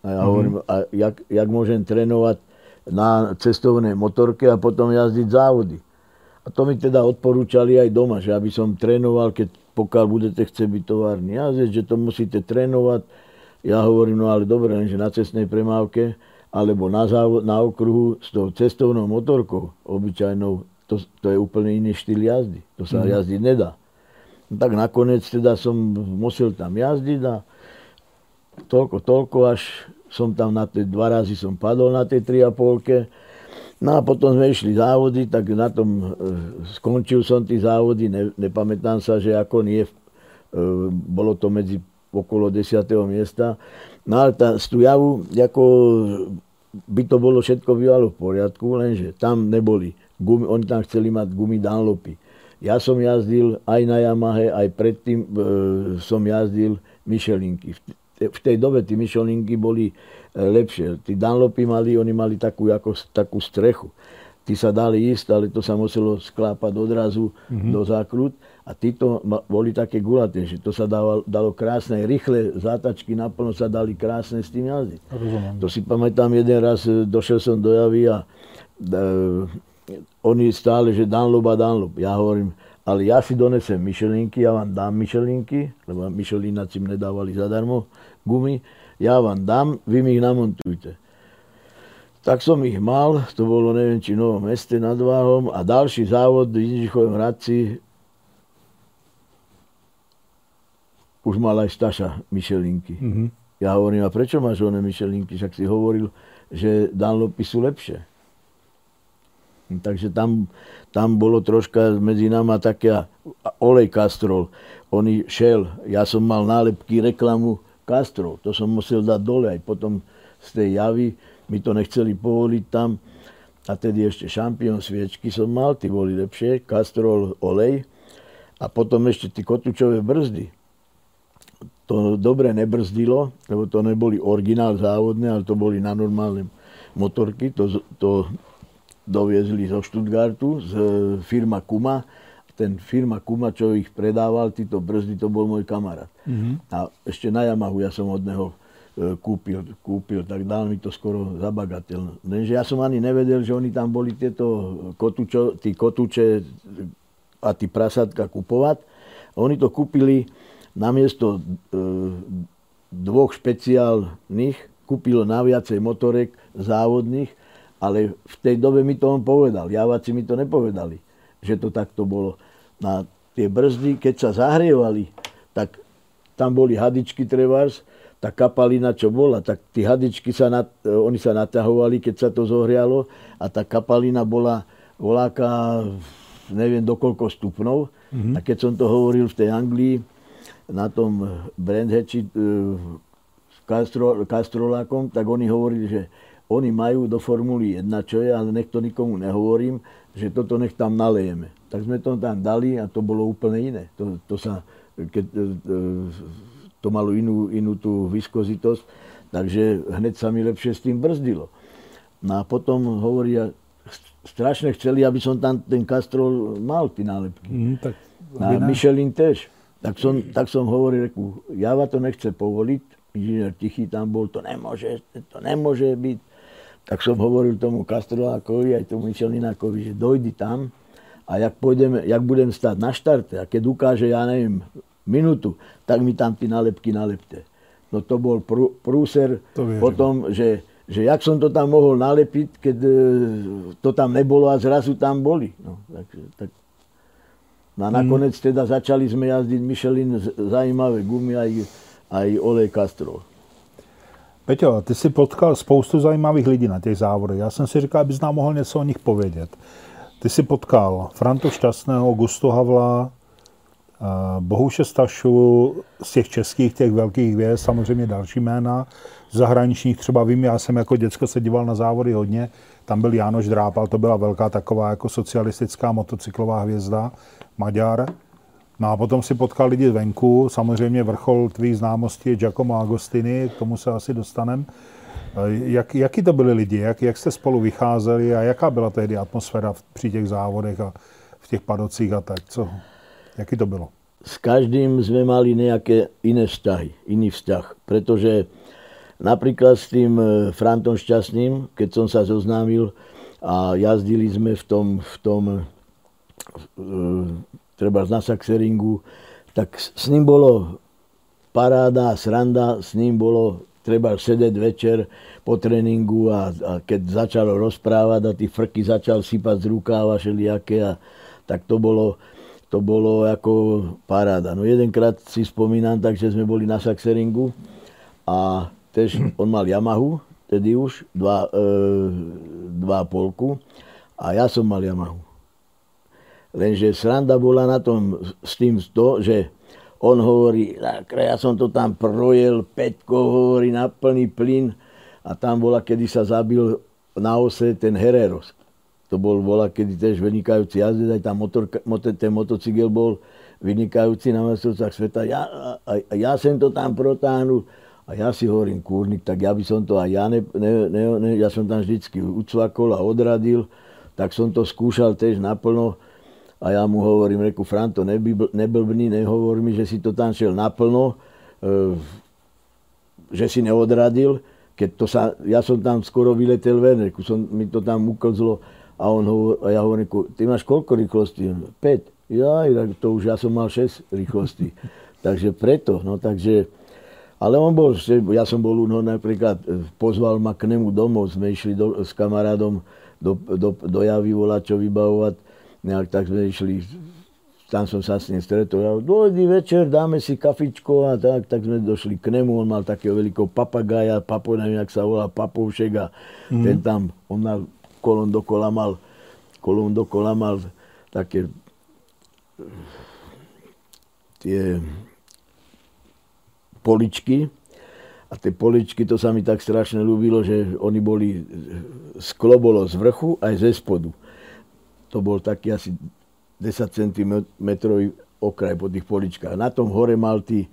S1: A ja mm-hmm. hovorím, a jak, jak môžem trénovať na cestovnej motorke a potom jazdiť závody. A to mi teda odporúčali aj doma, že aby som trénoval, keď pokiaľ budete chcieť byť továrny jazdec, že to musíte trénovať, ja hovorím, no ale dobre, že na cestnej premávke alebo na, závod, na okruhu s tou cestovnou motorkou, obyčajnou, to, to je úplne iný štýl jazdy. To sa mm. jazdiť nedá. No, tak nakoniec teda som musel tam jazdiť a toľko, toľko, až som tam na tej, dva razy som padol na tej 3,5. No a potom sme išli závody, tak na tom e, skončil som tí závody, ne, nepamätám sa, že ako nie, e, bolo to medzi okolo 10. miesta. No ale tá, z tú javu, ako by to bolo všetko bývalo v poriadku, lenže tam neboli gumy, oni tam chceli mať gumy Dunlopy. Ja som jazdil aj na Yamahe, aj predtým e, som jazdil Michelinky. V, v tej dobe tie Michelinky boli e, lepšie. Tí Dunlopy mali, oni mali takú, ako, takú strechu. Tí sa dali ísť, ale to sa muselo sklápať odrazu mm-hmm. do zákrut a títo boli také gulaté, že to sa dalo, dalo krásne, rýchle zátačky naplno sa dali krásne s tým jazdiť. To si pamätám jeden raz, e, došiel som do javy a e, oni stále, že Dunlop a Dunlop. Ja hovorím, ale ja si donesem myšelinky, ja vám dám myšelinky, lebo myšelináci mi nedávali zadarmo gumy, ja vám dám, vy mi ich namontujte. Tak som ich mal, to bolo neviem či Novom meste nad Váhom a ďalší závod v Inžichovom Hradci už mal aj Staša Michelinky. Mm-hmm. Ja hovorím, a prečo máš oné Michelinky? Však si hovoril, že Dunlopy sú lepšie. Hm, takže tam, tam bolo troška medzi nama také olej Castrol. Oni šel, ja som mal nálepky reklamu Castrol, to som musel dať dole aj potom z tej javy, mi to nechceli povoliť tam. A tedy ešte šampión sviečky som mal, tí boli lepšie, Castrol olej. A potom ešte tie kotúčové brzdy to dobre nebrzdilo, lebo to neboli originál závodné, ale to boli na normálne motorky. To, to doviezli zo Stuttgartu, z firma Kuma. Ten firma Kuma, čo ich predával, títo brzdy, to bol môj kamarát. Mm-hmm. A ešte na Yamahu ja som od neho e, kúpil, kúpil, tak dal mi to skoro za. Lenže ja som ani nevedel, že oni tam boli tieto kotúčo, tí kotúče a tí prasatka kupovať. Oni to kúpili namiesto e, dvoch špeciálnych kúpilo na viacej motorek závodných, ale v tej dobe mi to on povedal. Javaci mi to nepovedali, že to takto bolo. Na tie brzdy, keď sa zahrievali, tak tam boli hadičky trebárs, tá kapalina, čo bola, tak tí hadičky sa, nat, e, oni sa naťahovali, keď sa to zohrialo a tá kapalina bola voláka, neviem dokoľko stupňov. Mm-hmm. A keď som to hovoril v tej Anglii, na tom Brandhatchi e, s Castro, Castrolákom, tak oni hovorili, že oni majú do Formuly 1, čo je, ale nech to nikomu nehovorím, že toto nech tam nalejeme. Tak sme to tam dali a to bolo úplne iné. To, to, sa, keď, e, e, to malo inú, inú tú viskozitosť, takže hneď sa mi lepšie s tým brzdilo. No a potom hovoria, strašne chceli, aby som tam ten Castrol mal, tie nálepky. Mm, tak, a Michelin tiež. Tak som, tak som hovoril, reku, Java to nechce povoliť, inžinier Tichý tam bol, to nemôže, to nemôže byť. Tak som hovoril tomu Kastrolákovi, aj tomu Michelinákovi, že dojdi tam a jak, pôjdeme, jak budem stať na štarte a keď ukáže, ja neviem, minútu, tak mi tam tí nálepky nalepte. No to bol prú, prúser to potom, že, že jak som to tam mohol nalepiť, keď e, to tam nebolo a zrazu tam boli. No, tak, tak No a nakoniec teda začali sme jazdiť Michelin zajímavé gumy aj, aj olej Castro.
S2: Peťo, ty si potkal spoustu zajímavých lidí na těch závodech. Já jsem si říkal, abys nám mohl něco o nich povědět. Ty si potkal Franto Šťastného, Gusto Havla, Bohuše Stašu z těch českých, těch velkých hvězd, samozřejmě další jména, zahraničních třeba vím, já jsem jako děcko se díval na závody hodně, tam byl Jánoš Drápal, to byla velká taková jako socialistická motocyklová hvězda, Maďar. No a potom si potkal lidi venku, samozřejmě vrchol tvých známostí je Giacomo Agostini, k tomu se asi dostanem. Jak, jaký to byli lidi, jak, jak jste spolu vycházeli a jaká byla tehdy atmosféra při těch závodech a v těch padocích a tak? Co, jaký to bylo?
S1: S každým sme mali nejaké iné vzťahy, iný vzťah, pretože napríklad s tým e, Frantom Šťastným, keď som sa zoznámil a jazdili sme v tom, v tom e, treba na Saxeringu, tak s ním bolo paráda, sranda, s ním bolo treba sedieť večer po tréningu a, a keď začal rozprávať a tí frky začal sypať z rukáva všelijaké a tak to bolo, to bolo ako paráda. No jedenkrát si spomínam, takže sme boli na Saxeringu a tež on mal Yamahu, tedy už, dva, e, dva polku a ja som mal Yamahu. Lenže sranda bola na tom s tým to, že on hovorí, ja som to tam projel, Peťko hovorí na plný plyn a tam bola, kedy sa zabil na ose ten Hereros. To bol bola, kedy tiež vynikajúci jazdec, aj tam motor, ten motocykel bol vynikajúci na mestrovcách sveta. Ja, a, a ja som to tam protáhnul a ja si hovorím, kúrnik, tak ja by som to aj ja, ne, ne, ne, ne, ja som tam vždycky ucvakol a odradil, tak som to skúšal tiež naplno a ja mu hovorím, reku, Franto, neblbni, nehovor mi, že si to tam šiel naplno, e, že si neodradil. Keď to sa, ja som tam skoro vyletel ven, reku, som, mi to tam uklzlo a, on hovor, a ja hovorím, reku, ty máš koľko rýchlostí? 5. Ja, to už ja som mal 6 rýchlostí. *laughs* takže preto, no takže, ale on bol, ja som bol u napríklad, e, pozval ma k nemu domov, sme išli do, s kamarádom do, do, do Javy volať, čo vybavovať nejak tak sme išli, tam som sa s ním stretol, ja, dojdi večer, dáme si kafičko a tak, tak sme došli k nemu, on mal takého veľkého papagája, papo, neviem, jak sa volá, papovšek a mm. ten tam, on mal kolom dokola mal, kolom dokola mal také tie poličky, a tie poličky, to sa mi tak strašne ľúbilo, že oni boli, sklo bolo z vrchu aj ze spodu to bol taký asi 10 cm okraj po tých poličkách. Na tom hore mal tí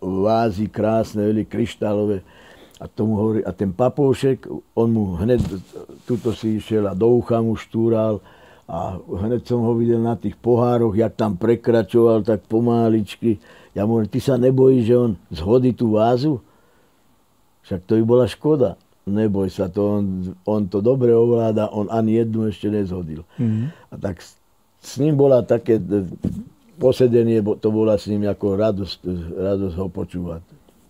S1: vázy krásne, veľmi kryštálové. A, tomu hovorí, a ten papoušek, on mu hneď tuto si išiel a do ucha mu štúral a hneď som ho videl na tých pohároch, jak tam prekračoval tak pomáličky. Ja mu hovorím, ty sa nebojíš, že on zhodí tú vázu? Však to by bola škoda neboj sa, to on, on to dobre ovláda, on ani jednu ešte nezhodil. Mm-hmm. A tak s, s ním bola také posedenie, to bola s ním ako radosť, radosť ho počúvať.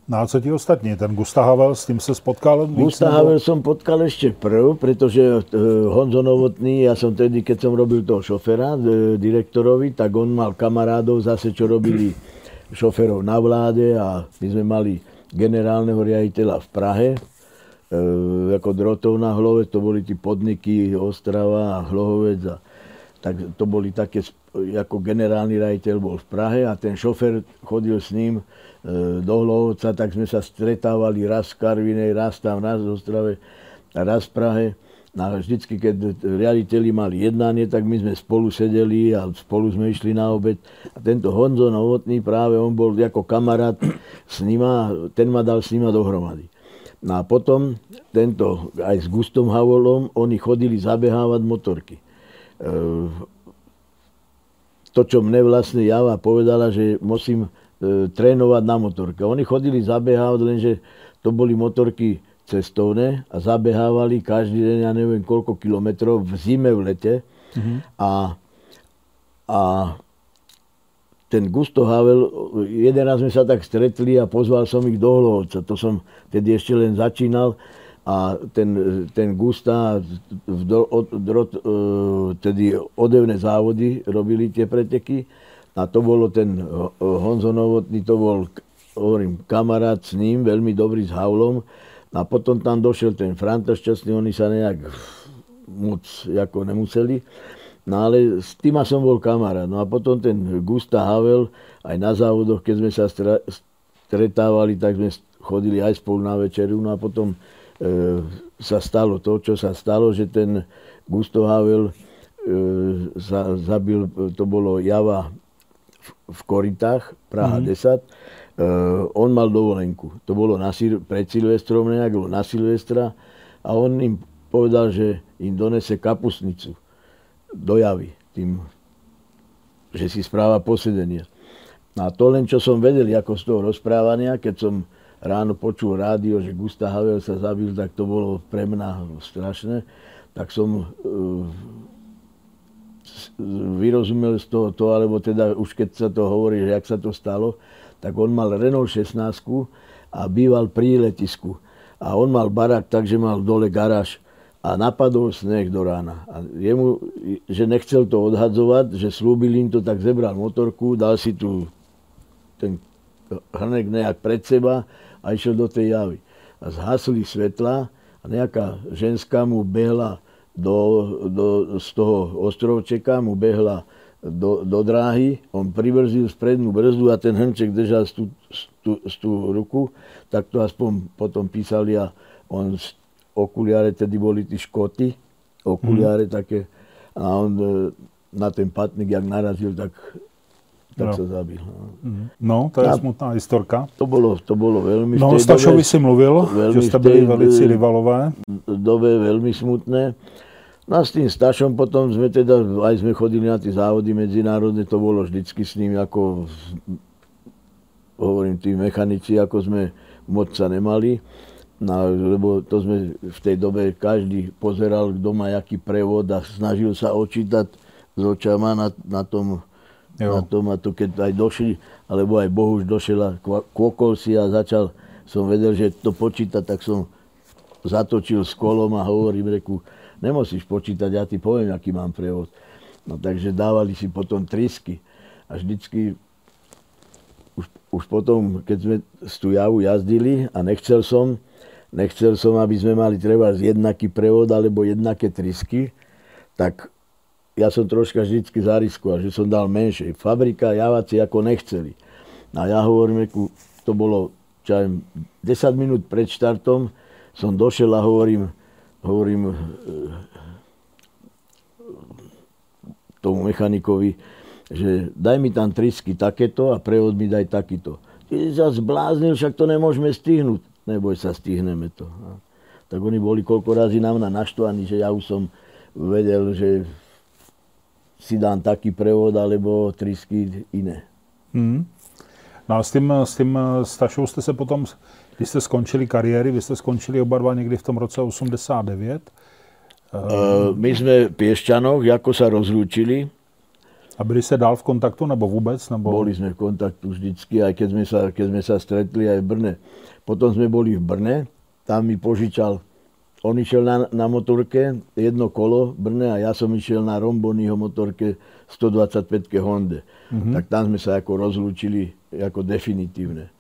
S2: No a co ti ostatní? Ten Gustav Havel, s tým sa spotkal?
S1: Gustav Havel som potkal ešte prv, pretože uh, Honzo Novotný, ja som tedy, keď som robil toho šofera, direktorovi, tak on mal kamarádov zase, čo robili šoferov na vláde a my sme mali generálneho riaditeľa v Prahe, e, ako drotov na Hlove, to boli tí podniky Ostrava a Hlohovec. A, tak to boli také, ako generálny rajiteľ bol v Prahe a ten šofer chodil s ním e, do Hlohovca, tak sme sa stretávali raz v Karvinej, raz tam, raz v Ostrave raz v Prahe. A vždycky, keď riaditeľi mali jednanie, tak my sme spolu sedeli a spolu sme išli na obed. A tento Honzo Novotný práve, on bol ako kamarát s nima, ten ma dal s nima dohromady. No a potom tento, aj s Gustom Havolom, oni chodili zabehávať motorky. E, to, čo mne vlastne Java povedala, že musím e, trénovať na motorke. Oni chodili zabehávať, lenže to boli motorky cestovné a zabehávali každý deň, ja neviem koľko kilometrov, v zime, v lete. Mm-hmm. A, a ten Gusto Havel, jeden raz sme sa tak stretli a pozval som ich do Hlovca. To som tedy ešte len začínal a ten, ten Gusta v do, od, drot, e, tedy odevné závody robili tie preteky a to bolo ten Honzo Novotný, to bol hovorím, kamarát s ním, veľmi dobrý s Havlom a potom tam došiel ten Franta Šťastný, oni sa nejak moc ako nemuseli No ale s tým som bol kamarát. No a potom ten Gusta Havel, aj na závodoch, keď sme sa stretávali, tak sme chodili aj spolu na večeru. No a potom e, sa stalo to, čo sa stalo, že ten Gusto Havel e, sa zabil, to bolo Java v, v Koritách, Praha mm-hmm. 10. E, on mal dovolenku. To bolo na, pred Silvestrom nejak, na Silvestra a on im povedal, že im donese kapusnicu do javy, tým, že si správa posedenie. No a to len, čo som vedel ako z toho rozprávania, keď som ráno počul rádio, že Gustav Havel sa zabil, tak to bolo pre mňa strašné. Tak som uh, vyrozumel z toho to, alebo teda už keď sa to hovorí, že jak sa to stalo, tak on mal Renault 16 a býval pri letisku. A on mal barák, takže mal dole garáž a napadol sneh do rána. A jemu, že nechcel to odhadzovať, že slúbil im to, tak zebral motorku, dal si tu ten hrnek nejak pred seba a išiel do tej javy. A zhasli svetla a nejaká ženská mu behla do, do, z toho ostrovčeka, mu behla do, do dráhy, on privrzil sprednú brzdu a ten hrnček držal z tú, z tú, z tú ruku, tak to aspoň potom písali a on okuliare, tedy boli tí škoty, okuliare mm. také. A on e, na ten patník, jak narazil, tak, tak no. sa zabil. No.
S2: Mhm. no, to je a smutná historka.
S1: To bolo, to bolo veľmi...
S2: No, o Stašovi si mluvil, že ste byli velici rivalové.
S1: dobe veľmi smutné. No a s tým Stašom potom sme teda, aj sme chodili na tie závody medzinárodné, to bolo vždycky s ním ako, hovorím, tí mechanici, ako sme moc sa nemali. No, lebo to sme v tej dobe každý pozeral, kto má aký prevod a snažil sa očítať s očama na, na tom, jo. na tom a to keď aj došli, alebo aj Bohuž došiel a kvokol si a začal, som vedel, že to počíta, tak som zatočil s kolom a hovorím, reku, nemusíš počítať, ja ti poviem, aký mám prevod. No takže dávali si potom trisky a vždycky už, už potom, keď sme z tú javu jazdili a nechcel som, nechcel som, aby sme mali treba jednaký prevod alebo jednaké trysky, tak ja som troška vždycky zariskoval, že som dal menšie. Fabrika, javaci ako nechceli. A ja hovorím, to bolo čo 10 minút pred štartom, som došiel a hovorím, hovorím e, tomu mechanikovi, že daj mi tam trysky takéto a prevod mi daj takýto. Ty sa zbláznil, však to nemôžeme stihnúť neboj sa, stihneme to. A tak oni boli koľko razy na mňa naštvaní, že ja už som vedel, že si dám taký prevod, alebo trysky iné. Hmm.
S2: No a s tím, s tím Stašou jste se potom, když jste skončili kariéry, vy jste skončili oba dva někdy v tom roce 89.
S1: Uh, my sme v Piešťanoch, ako sa rozlúčili.
S2: A byli ste dál v kontaktu, nebo vôbec? Nebo...
S1: Boli sme v kontaktu vždycky, aj keď sme sa, keď sme sa stretli aj v Brne. Potom sme boli v Brne, tam mi požičal, on išiel na, na motorke, jedno kolo Brne a ja som išiel na Rombonyho motorke 125 Honda. Mm-hmm. Tak tam sme sa ako rozlúčili ako definitívne.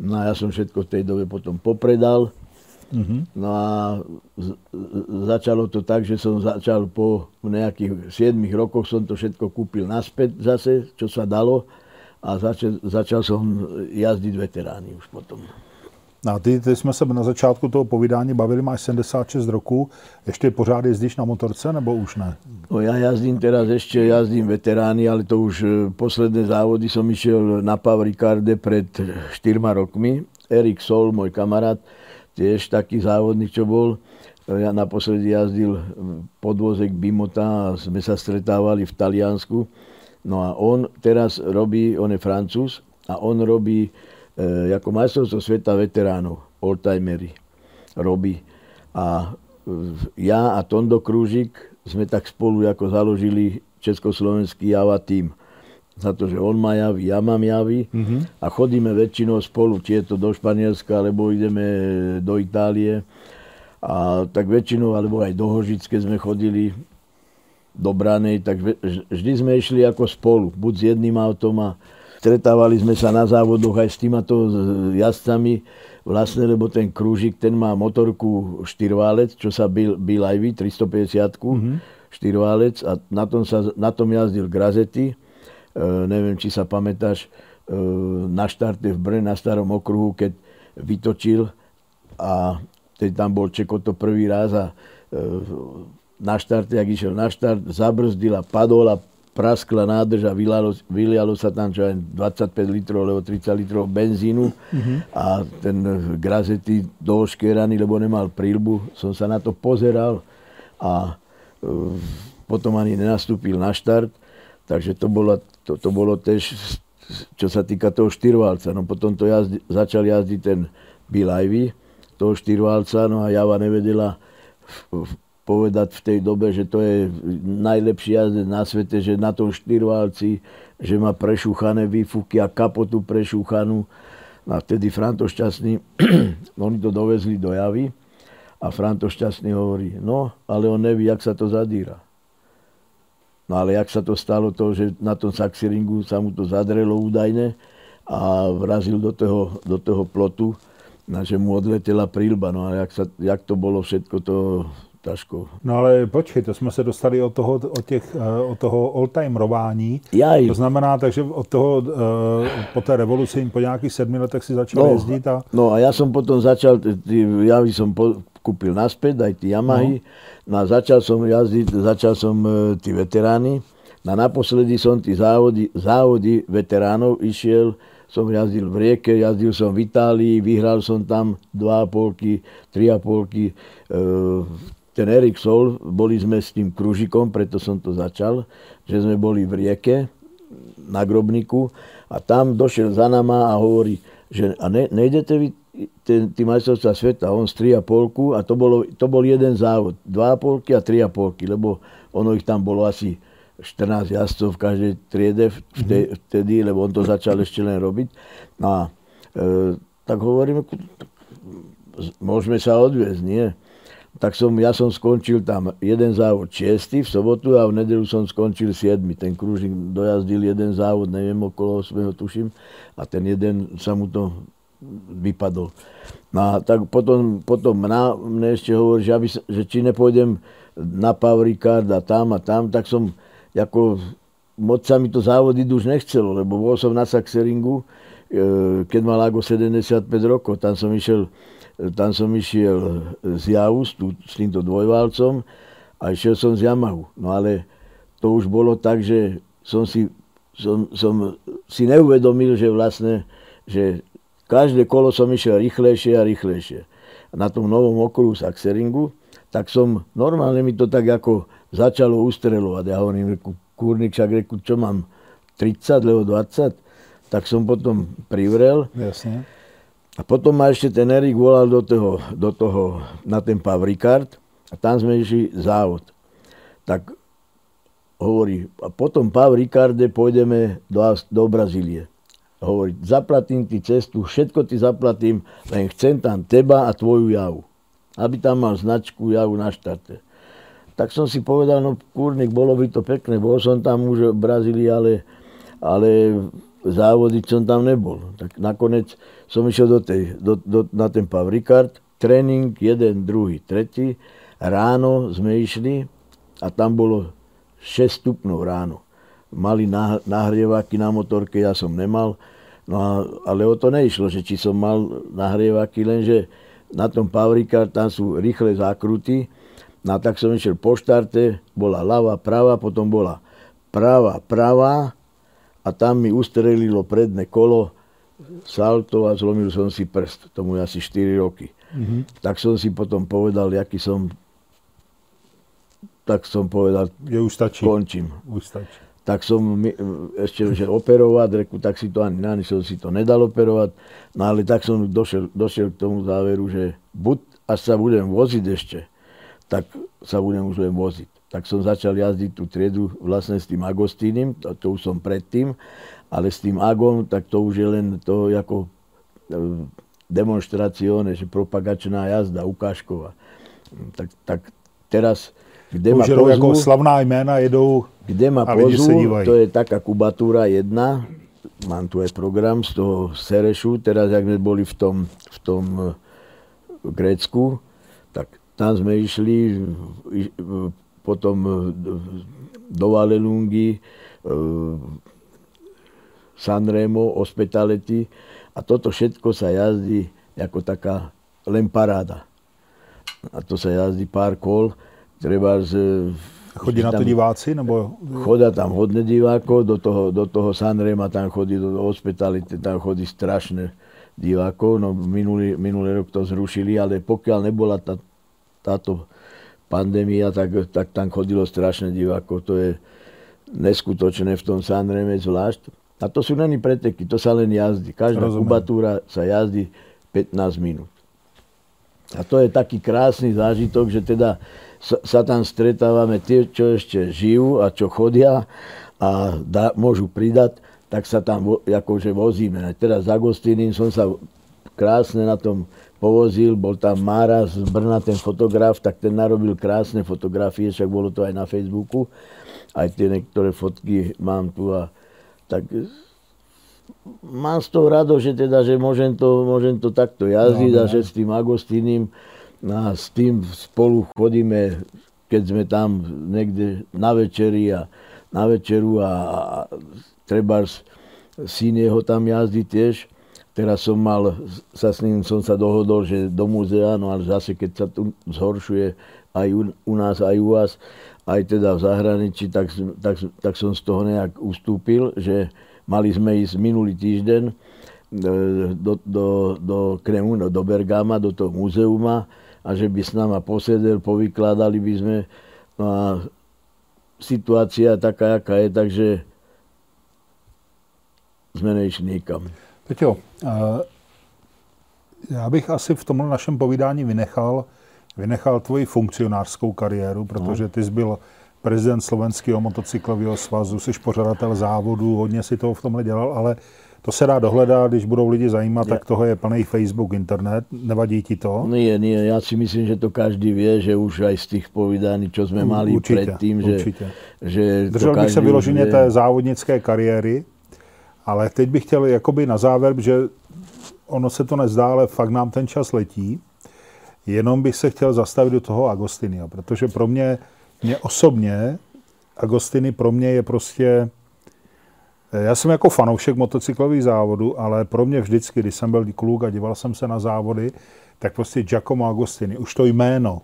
S1: No a ja som všetko v tej dobe potom popredal. Mm-hmm. No a z, začalo to tak, že som začal po nejakých 7 rokoch som to všetko kúpil naspäť zase, čo sa dalo. A začal, začal som jazdiť veterány už potom.
S2: No, ty, ty jsme se na začátku toho povídání bavili, máš 76 roků, ještě pořád jezdíš na motorce, nebo už ne?
S1: No, ja jazdím teraz ešte, jazdím veterány, ale to už e, posledné závody som išiel na Pavrikarde pred 4 rokmi. Erik Sol, môj kamarát, tiež taký závodník, čo bol. Ja naposledy jazdil podvozek Bimota a sme sa stretávali v Taliansku. No a on teraz robí, on je francúz a on robí e, ako majstrovstvo sveta veteránov, oldtimery robí. A e, ja a Tondo Krúžik sme tak spolu ako založili Československý Java tým. Za to, že on má javy, ja mám javy mm-hmm. a chodíme väčšinou spolu, či je to do Španielska, alebo ideme do Itálie. A tak väčšinou, alebo aj do Hožické sme chodili, do Branej, tak vždy sme išli ako spolu, buď s jedným autom a Stretávali sme sa na závodoch aj s týmato jazdcami, vlastne, lebo ten krúžik, ten má motorku štyrválec, čo sa bil, bil aj vy, 350 mm-hmm. štyrválec a na tom, sa, na tom jazdil Grazety. E, neviem, či sa pamätáš, e, na štarte v Brne, na starom okruhu, keď vytočil a teď tam bol Čeko to prvý raz a e, na štarte, ak išiel na štart, zabrzdil a padol a praskla nádrž a vylialo, vylialo sa tam čo aj 25 litrov alebo 30 litrov benzínu mm-hmm. a ten Grazety doškeraný, lebo nemal prílbu, som sa na to pozeral a uh, potom ani nenastúpil na štart, takže to bolo, to, to bolo tež, čo sa týka toho štyrvalca. No potom to jazdi, začal jazdiť ten Bill Ivy, toho štyrvalca, no a Java nevedela v, v, povedať v tej dobe, že to je najlepší jazdec na svete, že na tom štyrvalci, že má prešúchané výfuky a kapotu prešúchanú. No a vtedy Franto Šťastný, *clears throat* oni to dovezli do javy a Franto Šťastný hovorí, no, ale on neví, jak sa to zadíra. No ale jak sa to stalo, to, že na tom saxiringu sa mu to zadrelo údajne a vrazil do toho, do toho plotu, že mu odletela prílba. No a jak, sa, jak to bolo všetko, to tašku.
S2: No ale počkej, to jsme se dostali od toho, od těch, eh, od toho oldtimerování.
S1: Jaj.
S2: To znamená, takže od toho, eh, po té revoluci, po nějakých sedmi letech si začal
S1: no,
S2: jezdit a...
S1: No a ja som potom začal, ja som po, kúpil naspäť aj tie Yamahy, no. no a začal som jazdiť, začal som uh, tí veterány. No a naposledy som tí závody, závody veteránov išiel, som jazdil v rieke, jazdil som v Itálii, vyhral som tam 2,5, 3,5, e, ten Erik Sol, boli sme s tým kružikom, preto som to začal, že sme boli v rieke na Grobniku a tam došiel za nama a hovorí, že a ne, nejdete vy ten, tý majstrovstvá sveta, on z 3,5 a to, bolo, to bol jeden závod, 2,5 a 3,5, lebo ono ich tam bolo asi 14 jazdcov v každej triede mhm. vtedy, lebo on to začal ešte len robiť. No a e, tak hovoríme, môžeme sa odviezť, nie? Tak som, ja som skončil tam jeden závod 6 v sobotu a v nedelu som skončil 7. Ten krúžnik dojazdil jeden závod, neviem, okolo 8. tuším, a ten jeden sa mu to vypadol. No a tak potom, potom na, mne ešte hovorí, že, aby, že či nepôjdem na Pavrikard a tam a tam, tak som ako moc sa mi to závody už nechcelo, lebo bol som na Saxeringu, keď mal ako 75 rokov, tam som išiel tam som išiel z Jaus, tu, s týmto dvojvalcom a išiel som z Yamahu. No ale to už bolo tak, že som si, som, som si neuvedomil, že vlastne, že každé kolo som išiel rýchlejšie a rýchlejšie. Na tom novom okruhu Saxeringu, tak som, normálne mi to tak ako začalo ustrelovať. Ja hovorím, kurník, však reku, čo mám, 30 alebo 20? Tak som potom privrel.
S2: Jasne.
S1: A potom ma ešte ten Erik volal do toho, do toho na ten Pavrikard a tam sme išli závod. Tak hovorí, a potom Pavrikarde pôjdeme do, do Brazílie. Hovorí, zaplatím ti cestu, všetko ti zaplatím, len chcem tam teba a tvoju javu. Aby tam mal značku javu na štarte. Tak som si povedal, no kurník, bolo by to pekné, bol som tam už v Brazílii, ale, ale závody som tam nebol. Tak nakoniec som išiel do tej, do, do, na ten Pavrikard, tréning, jeden, druhý, tretí. Ráno sme išli a tam bolo 6 stupňov ráno. Mali nahrievaky na motorke, ja som nemal. No a, ale o to neišlo, že či som mal nahrievaky, lenže na tom Pavrikard tam sú rýchle zákruty. No a tak som išiel po štarte, bola ľava, prava, potom bola prava, prava, a tam mi ustrelilo predné kolo, salto a zlomil som si prst. Tomu je asi 4 roky. Mm-hmm. Tak som si potom povedal, aký som tak som povedal,
S2: je už stačí.
S1: končím.
S2: Už stačí.
S1: Tak som ešte, že operovať, reku, tak si to ani, ani som si to nedal operovať. No ale tak som došiel, došiel k tomu záveru, že buď až sa budem voziť ešte, tak sa budem už len voziť tak som začal jazdiť tú triedu vlastne s tým Agostínim, to, to už som predtým, ale s tým Agom, tak to už je len to ako e, demonstracione, že propagačná jazda, ukážková. Tak, tak teraz, kde
S2: ma pozvú, ako slavná jména jedou
S1: kde ma pozvú, to je taká kubatúra jedna, mám tu aj program z toho Serešu, teraz jak sme boli v tom, v tom e, Grécku, tak tam sme išli potom e, do Valelungy, e, Sanremo, Hospitality a toto všetko sa jazdí ako taká len paráda. A to sa jazdí pár kol, treba z...
S2: Chodí na to diváci? Nebo...
S1: Chodia tam hodne divákov, do toho, do toho Sanrema tam chodí, do, do tam chodí strašné divákov. No minulý, minulý rok to zrušili, ale pokiaľ nebola tá, táto pandémia, tak, tak tam chodilo strašné divákov. To je neskutočné v tom Sanreme zvlášť. A to sú není preteky, to sa len jazdí. Každá Rozumiem. kubatúra sa jazdí 15 minút. A to je taký krásny zážitok, že teda sa, sa tam stretávame tie, čo ešte žijú a čo chodia a dá, môžu pridať, tak sa tam vo, akože vozíme. Teraz s Agostínim som sa krásne na tom povozil, bol tam Mára z Brna, ten fotograf, tak ten narobil krásne fotografie, však bolo to aj na Facebooku. Aj tie niektoré fotky mám tu a tak mám z toho rado, že teda, že môžem to, môžem to takto jazdiť no, a že s tým Agostínim a s tým spolu chodíme, keď sme tam niekde na večeri a na večeru a, a treba syn jeho tam jazdí tiež. Teraz som mal, sa s ním som sa dohodol, že do múzea, no ale zase keď sa tu zhoršuje aj u, u nás, aj u vás, aj teda v zahraničí, tak, tak, tak som z toho nejak ustúpil, že mali sme ísť minulý týždeň e, do, do, do Kremu, no, do Bergama, do toho múzeuma a že by s nama posedel, povykladali by sme. No a situácia taká, aká je, takže jsme nešli nikam.
S2: Peťo, já bych asi v tomhle našem povídání vynechal, vynechal tvoji funkcionářskou kariéru, protože ty jsi byl prezident Slovenského motocyklového svazu, jsi pořadatel závodu, hodně si toho v tomhle dělal, ale to se dá dohledat, když budou lidi zajímat, ja. tak toho je plný Facebook, internet. Nevadí ti to?
S1: Nie, nie, ja si myslím, že to každý vie, že už aj z tých povídaní, čo sme mali určitě, predtým, že, určitě. že
S2: Držel bych se vyloženě té závodnické kariéry, ale teď bych chtěl jakoby na závěr, že ono se to nezdá, ale fakt nám ten čas letí. Jenom bych se chtěl zastavit do toho Agostinia, protože pro mě, mě osobně, Agostiny pro mě je prostě, já jsem jako fanoušek motocyklových závodů, ale pro mě vždycky, když jsem byl kluk a díval jsem se na závody, tak prostě Giacomo Agostini, už to jméno,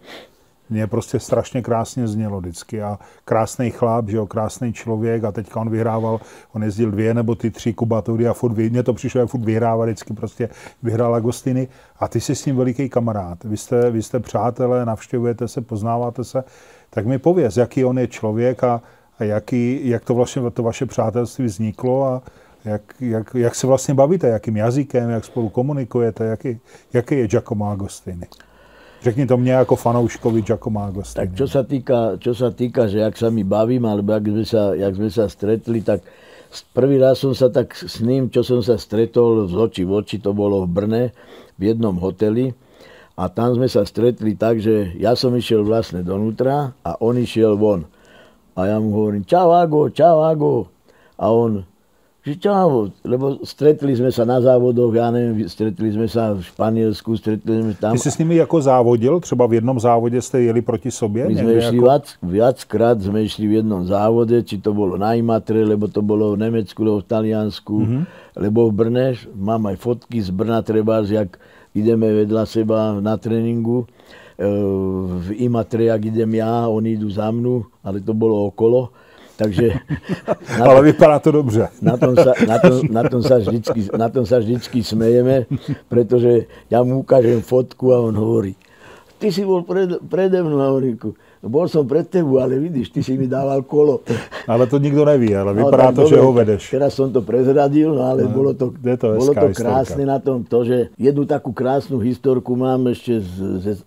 S2: mě prostě strašně krásně znělo vždycky a krásný chlap, že jo, krásný člověk a teďka on vyhrával, on jezdil dvě nebo ty tři kubatury a furt, mně to přišlo, jak furt vyhrává vždycky prostě vyhrál Agostiny a ty jsi s ním veliký kamarád. Vy jste, vy jste přátelé, navštěvujete se, poznáváte se, tak mi pověz, jaký on je člověk a, a jaký, jak to vlastně to vaše přátelství vzniklo a jak, jak, jak se vlastně bavíte, jakým jazykem, jak spolu komunikujete, jaký, jaký je Giacomo Agostini. Řekni to mne ako fanouškovi Giacomo Agostini.
S1: Tak čo sa, týka, čo sa týka, že jak sa mi bavím, alebo jak sme sa, jak sme sa stretli, tak prvý raz som sa tak s ním, čo som sa stretol z oči v oči, to bolo v Brne, v jednom hoteli. A tam sme sa stretli tak, že ja som išiel vlastne donútra a on išiel von. A ja mu hovorím, čau Ago, čau Ago. A on, čo, lebo stretli sme sa na závodoch, ja neviem, stretli sme sa v Španielsku, stretli sme tam.
S2: Ty si s nimi jako závodil? Třeba v jednom závodě ste jeli proti sobě?
S1: My sme išli ako... viac, viackrát, sme išli v jednom závode, či to bolo na Imatre, lebo to bolo v Nemecku, lebo v Taliansku, mm-hmm. lebo v Brne. Mám aj fotky z Brna, treba, jak ideme vedľa seba na tréningu. E, v Imatre, jak idem ja, oni idú za mnou, ale to bolo okolo takže... *laughs*
S2: Na Ale vypadá to dobře.
S1: Na tom, sa, na, tom, na, tom sa vždycky, na tom sa vždycky smejeme, pretože ja mu ukážem fotku a on hovorí, ty si bol pred, prede mnou, hovorím, bol som pred tebu, ale vidíš, ty si mi dával kolo.
S2: Ale to nikto neví, ale no, vypadá no, to, dobre, že ho vedeš.
S1: Teraz som to prezradil, no ale no, bolo to, to bolo to krásne historka. na tom, to, že jednu takú krásnu historku mám ešte z, z, z,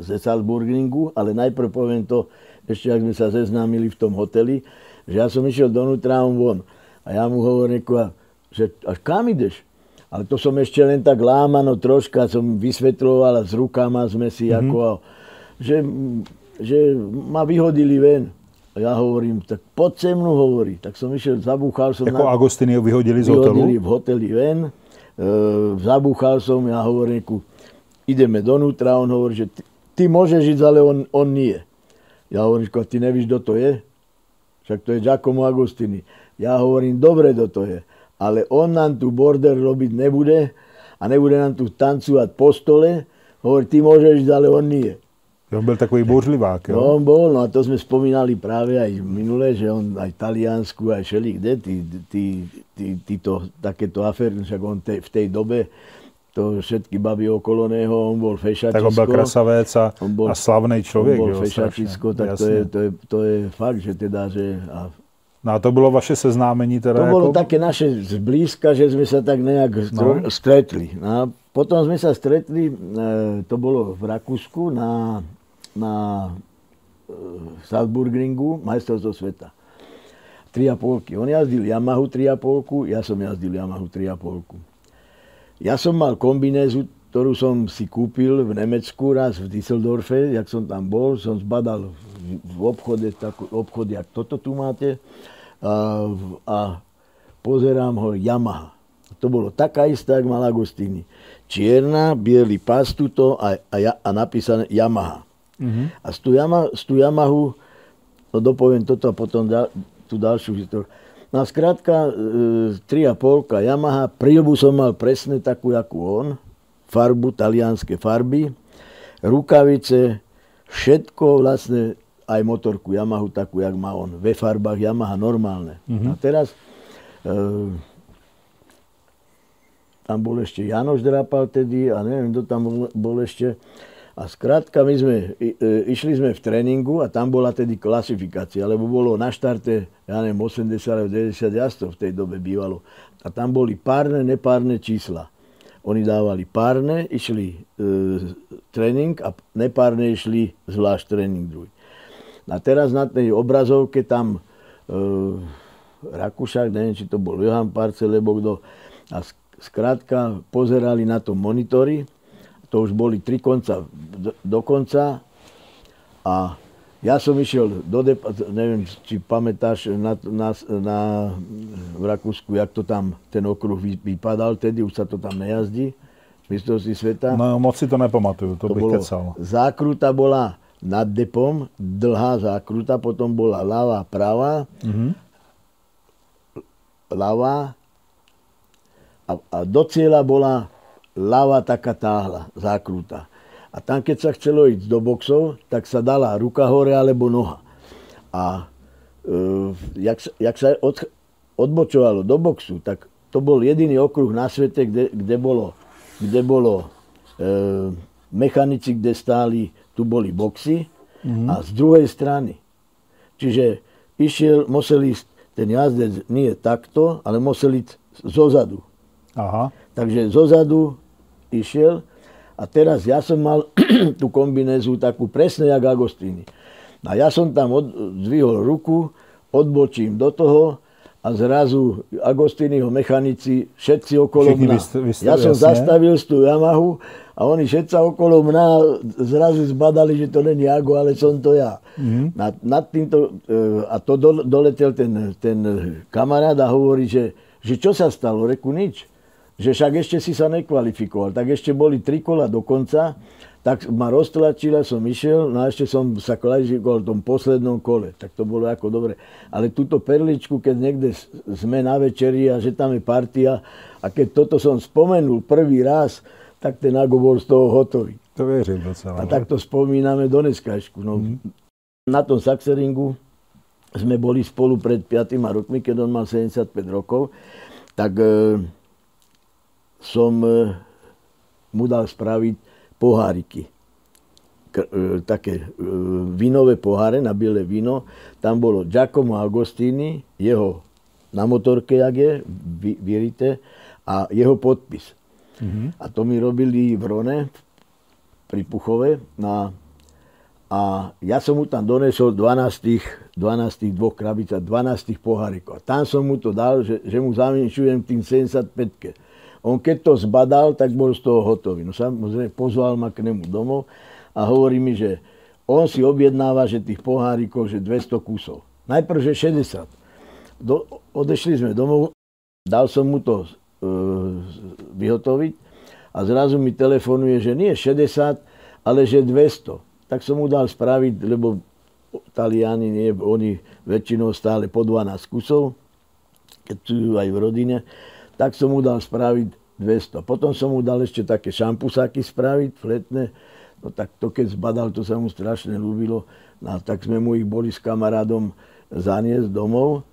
S1: z Salzburgingu, ale najprv poviem to, ešte ak sme sa zeznámili v tom hoteli, že ja som išiel donútra a on von. A ja mu hovorím, že až kam ideš? Ale to som ešte len tak lámano troška, som vysvetľoval a s rukama sme si mm-hmm. ako, že, že ma vyhodili ven. A ja hovorím, tak poď se mnou hovorí. Tak som išiel, zabúchal som...
S2: Ako na... Agostiny vyhodili z hotelu?
S1: Vyhodili v hoteli ven. E, zabúchal som, ja hovorím, ideme donútra. On hovorí, že ty, ty môžeš ísť, ale on, on nie Ja hovorím, ty nevíš, kto to je? Však to je Giacomo Agostini. Ja hovorím, dobre, kto to je. Ale on nám tu border robiť nebude a nebude nám tu tancovať po stole. Hovorí, ty môžeš, ale on nie.
S2: On byl takový bouřlivák, jo?
S1: No, on bol, no a to sme spomínali práve aj minule, že on aj v Taliansku, aj všeli kde, tí, tí, tí, títo, takéto aféry, však on te, v tej dobe to všetky baby okolo neho, on bol fešačisko.
S2: Tak on byl krasavec a, on bol, a slavný člověk.
S1: On bol jo, fešačisko, tak to je, to, je, to je fakt, že teda, že... A,
S2: No a to bylo vaše seznámení teda?
S1: To bolo jako... také naše zblízka, že sme sa tak nejak no. stretli. No a potom sme sa stretli, e, to bolo v Rakúsku na, na e, Salzburgringu, majstrovstvo sveta. 3,5. On jazdil Yamahu 3,5, ja som jazdil Yamahu 3,5. Ja som mal kombinézu, ktorú som si kúpil v Nemecku raz v Düsseldorfe, jak som tam bol, som zbadal v obchode, tak, obchod, jak toto tu máte, a, a pozerám ho Yamaha. To bolo taká istá, jak mal Agostini. Čierna, biely pás tuto a, a, a napísané Yamaha. Mm-hmm. A z tú, Yama, z tú Yamahu, no dopoviem toto a potom da, tú ďalšiu históriu No a skrátka, e, 3,5 Yamaha, prílbu som mal presne takú, ako on, farbu, talianské farby, rukavice, všetko vlastne, aj motorku Yamahu takú, jak má on, ve farbách Yamaha normálne. Mm-hmm. A teraz e, tam bol ešte Janoš Drapal tedy a neviem, kto tam bol, bol ešte. A skrátka, my sme, e, išli sme v tréningu a tam bola tedy klasifikácia, lebo bolo na štarte, ja neviem, 80 alebo 90 jazdcov v tej dobe bývalo. A tam boli párne, nepárne čísla. Oni dávali párne, išli e, tréning a nepárne išli zvlášť tréning druhý. A teraz na tej obrazovke tam e, Rakúšak, neviem, či to bol Johan Parce, lebo kto, a skrátka pozerali na to monitory to už boli tri konca do, do konca a ja som išiel do depa, neviem, či pamätáš na, na, na, v Rakúsku, jak to tam ten okruh vypadal, tedy už sa to tam nejazdí, mistrovství sveta.
S2: No moc si to nepamatuju, to, to bych kecal.
S1: Zákruta bola nad depom, dlhá zákruta, potom bola ľavá, pravá, mm-hmm. a, a do cieľa bola lava taká táhla, zákrúta. A tam, keď sa chcelo ísť do boxov, tak sa dala ruka hore alebo noha. A e, jak, jak sa od, odbočovalo do boxu, tak to bol jediný okruh na svete, kde, kde bolo, kde bolo e, mechanici, kde stáli, tu boli boxy mm-hmm. a z druhej strany. Čiže išiel, musel ísť ten jazdec nie takto, ale musel ísť zozadu. Aha. Takže zozadu išiel a teraz ja som mal *clears throat* tú kombinézu takú presne jak Agostini. A ja som tam od, zdvihol ruku, odbočím do toho a zrazu Agostiniho mechanici, všetci okolo Všichni mňa. Vy ste, ja som jasne. zastavil z tú Yamahu a oni všetci okolo mňa zrazu zbadali, že to není Ago, ale som to ja. Mm-hmm. Nad, nad týmto, e, a to do, doletel ten, ten kamarát a hovorí, že, že čo sa stalo? Reku nič že však ešte si sa nekvalifikoval. Tak ešte boli tri kola do konca, tak ma roztlačila, som išiel, no a ešte som sa kvalifikoval v tom poslednom kole. Tak to bolo ako dobre. Ale túto perličku, keď niekde sme na večeri a že tam je partia, a keď toto som spomenul prvý raz, tak ten Ago bol z toho hotový.
S2: To verím docela.
S1: A tak to spomíname do dneskašku. No. Mm. Na tom Saxeringu sme boli spolu pred 5 rokmi, keď on mal 75 rokov, tak e, som e, mu dal spraviť poháriky. E, také e, vinové poháre na biele víno. Tam bolo Giacomo Agostini, jeho na motorke, jak je, vyrité, a jeho podpis. Mm-hmm. A to mi robili v Rone, pri Puchove. Na, a ja som mu tam donesol 12, 12 dvoch krabic a 12 pohárikov. A tam som mu to dal, že, že mu zaminčujem tým 75 on keď to zbadal, tak bol z toho hotový. No samozrejme, pozval ma k nemu domov a hovorí mi, že on si objednáva, že tých pohárikov, že 200 kusov. Najprv, že 60. Do, odešli sme domov, dal som mu to e, vyhotoviť a zrazu mi telefonuje, že nie 60, ale že 200. Tak som mu dal spraviť, lebo Taliani, nie, oni väčšinou stále po 12 kusov, keď sú aj v rodine, tak som mu dal spraviť 200. Potom som mu dal ešte také šampusáky spraviť, fletné, no tak to keď zbadal, to sa mu strašne ľúbilo, no, tak sme mu ich boli s kamarádom zaniesť domov,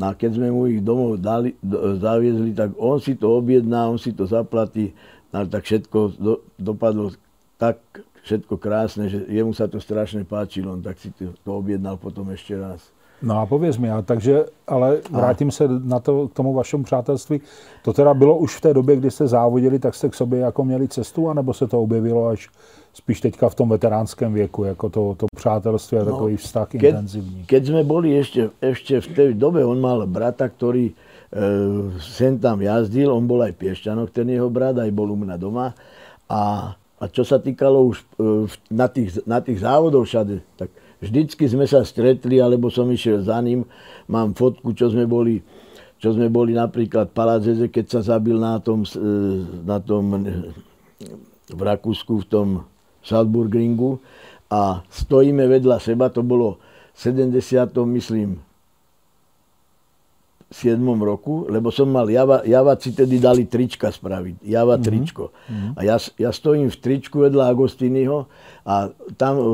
S1: no a keď sme mu ich domov dali, do, zaviezli, tak on si to objedná, on si to zaplatí, no tak všetko do, dopadlo tak všetko krásne, že jemu sa to strašne páčilo, on tak si to, to objednal potom ešte raz.
S2: No a pověz mi, a takže, ale vrátím se na to, k tomu vašemu přátelství. To teda bylo už v té době, kdy jste závodili, tak jste k sobě jako měli cestu, anebo se to objevilo až spíš teďka v tom veteránském věku, jako to, to přátelství a no, takový vztah keď, intenzivní?
S1: Keď jsme byli ještě, ještě v té době, on mal brata, který e, sem tam jazdil, on bol aj Piešťanok, ten jeho brat, aj bol u mňa doma. A a čo sa týkalo už e, na tých, na tých závodov všade, tak vždycky sme sa stretli, alebo som išiel za ním. Mám fotku, čo sme boli, čo sme boli napríklad Palazeze, keď sa zabil na tom, e, na tom e, v Rakúsku, v tom Salzburgringu a stojíme vedľa seba, to bolo v 70. myslím 7. roku, lebo som mal, Java, Javaci tedy dali trička spraviť, Java mm-hmm. tričko. Mm-hmm. A ja, ja stojím v tričku vedľa Agostiniho a tam eh,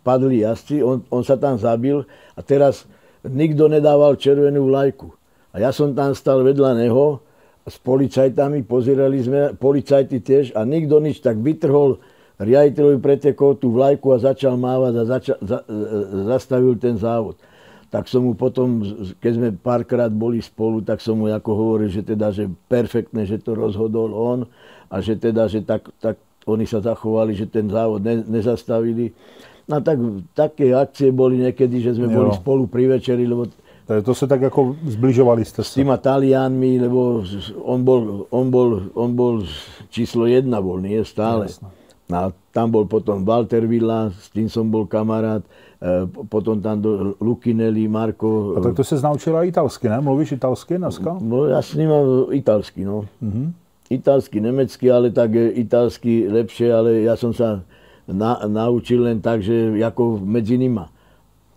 S1: padli jazdci, on, on sa tam zabil a teraz nikto nedával červenú vlajku. A ja som tam stal vedľa neho s policajtami, pozerali sme, policajti tiež a nikto nič, tak vytrhol riaditeľovi pretekov tú vlajku a začal mávať a začal, za, eh, zastavil ten závod tak som mu potom, keď sme párkrát boli spolu, tak som mu ako hovoril, že teda, že perfektne, že to rozhodol on a že teda, že tak, tak oni sa zachovali, že ten závod ne, nezastavili. No tak také akcie boli niekedy, že sme jo. boli spolu pri večeri, lebo
S2: to sa tak ako zbližovali ste sa.
S1: S týma Talianmi, lebo on bol, on bol, on bol číslo jedna bol, nie stále. Jasne. No a tam bol potom Walter Villa, s tým som bol kamarát. E, potom tam do Lukinelli, Marko.
S2: A tak to se naučila italsky, ne? Mluvíš italsky dneska?
S1: No ja s ním italsky, no. Uh-huh. Italsky, nemecky, ale tak italsky lepšie, ale ja som sa na, naučil len tak, že ako medzi nima.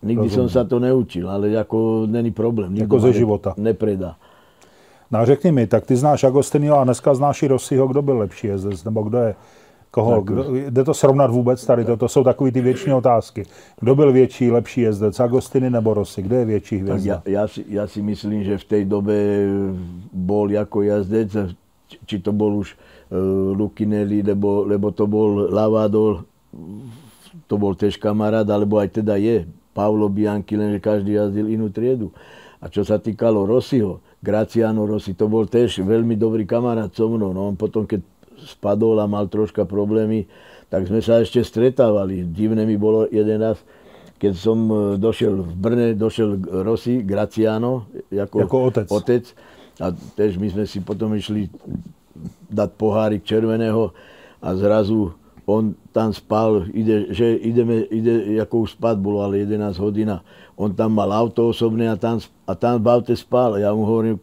S1: Nikdy Rozumím. som sa to neučil, ale ako není problém.
S2: Nikdo jako ze života.
S1: Nepredá.
S2: No a řekni mi, tak ty znáš Agostinio a dneska znáš i Rossiho, kdo byl lepší jezdec, nebo kdo je Koho? Kdo, jde to srovnat vůbec tady? To, to jsou takové ty věčné otázky. Kdo byl větší, lepší jezdec? Agostiny nebo Rossi? Kdo je větší hvězda?
S1: Ja, ja, si, ja si myslím, že v tej dobe bol ako jazdec, či to bol už uh, Lukinelli, lebo, lebo to bol Lavadol, to bol tiež kamarát, alebo aj teda je Paolo Bianchi, lenže každý jazdil inú triedu. A čo sa týkalo Rossiho, Graciano Rossi, to bol tiež veľmi dobrý kamarát so mnou. No on potom, keď spadol a mal troška problémy, tak sme sa ešte stretávali. Divné mi bolo jeden raz, keď som e, došiel v Brne, došiel Rossi, Graciano, ako,
S2: ako otec.
S1: otec. A tež my sme si potom išli dať pohárik červeného a zrazu on tam spal, ide, že ideme, ide, ako už spad bolo, ale 11 hodina. On tam mal auto osobné a tam, a tam v aute spal. Ja mu hovorím,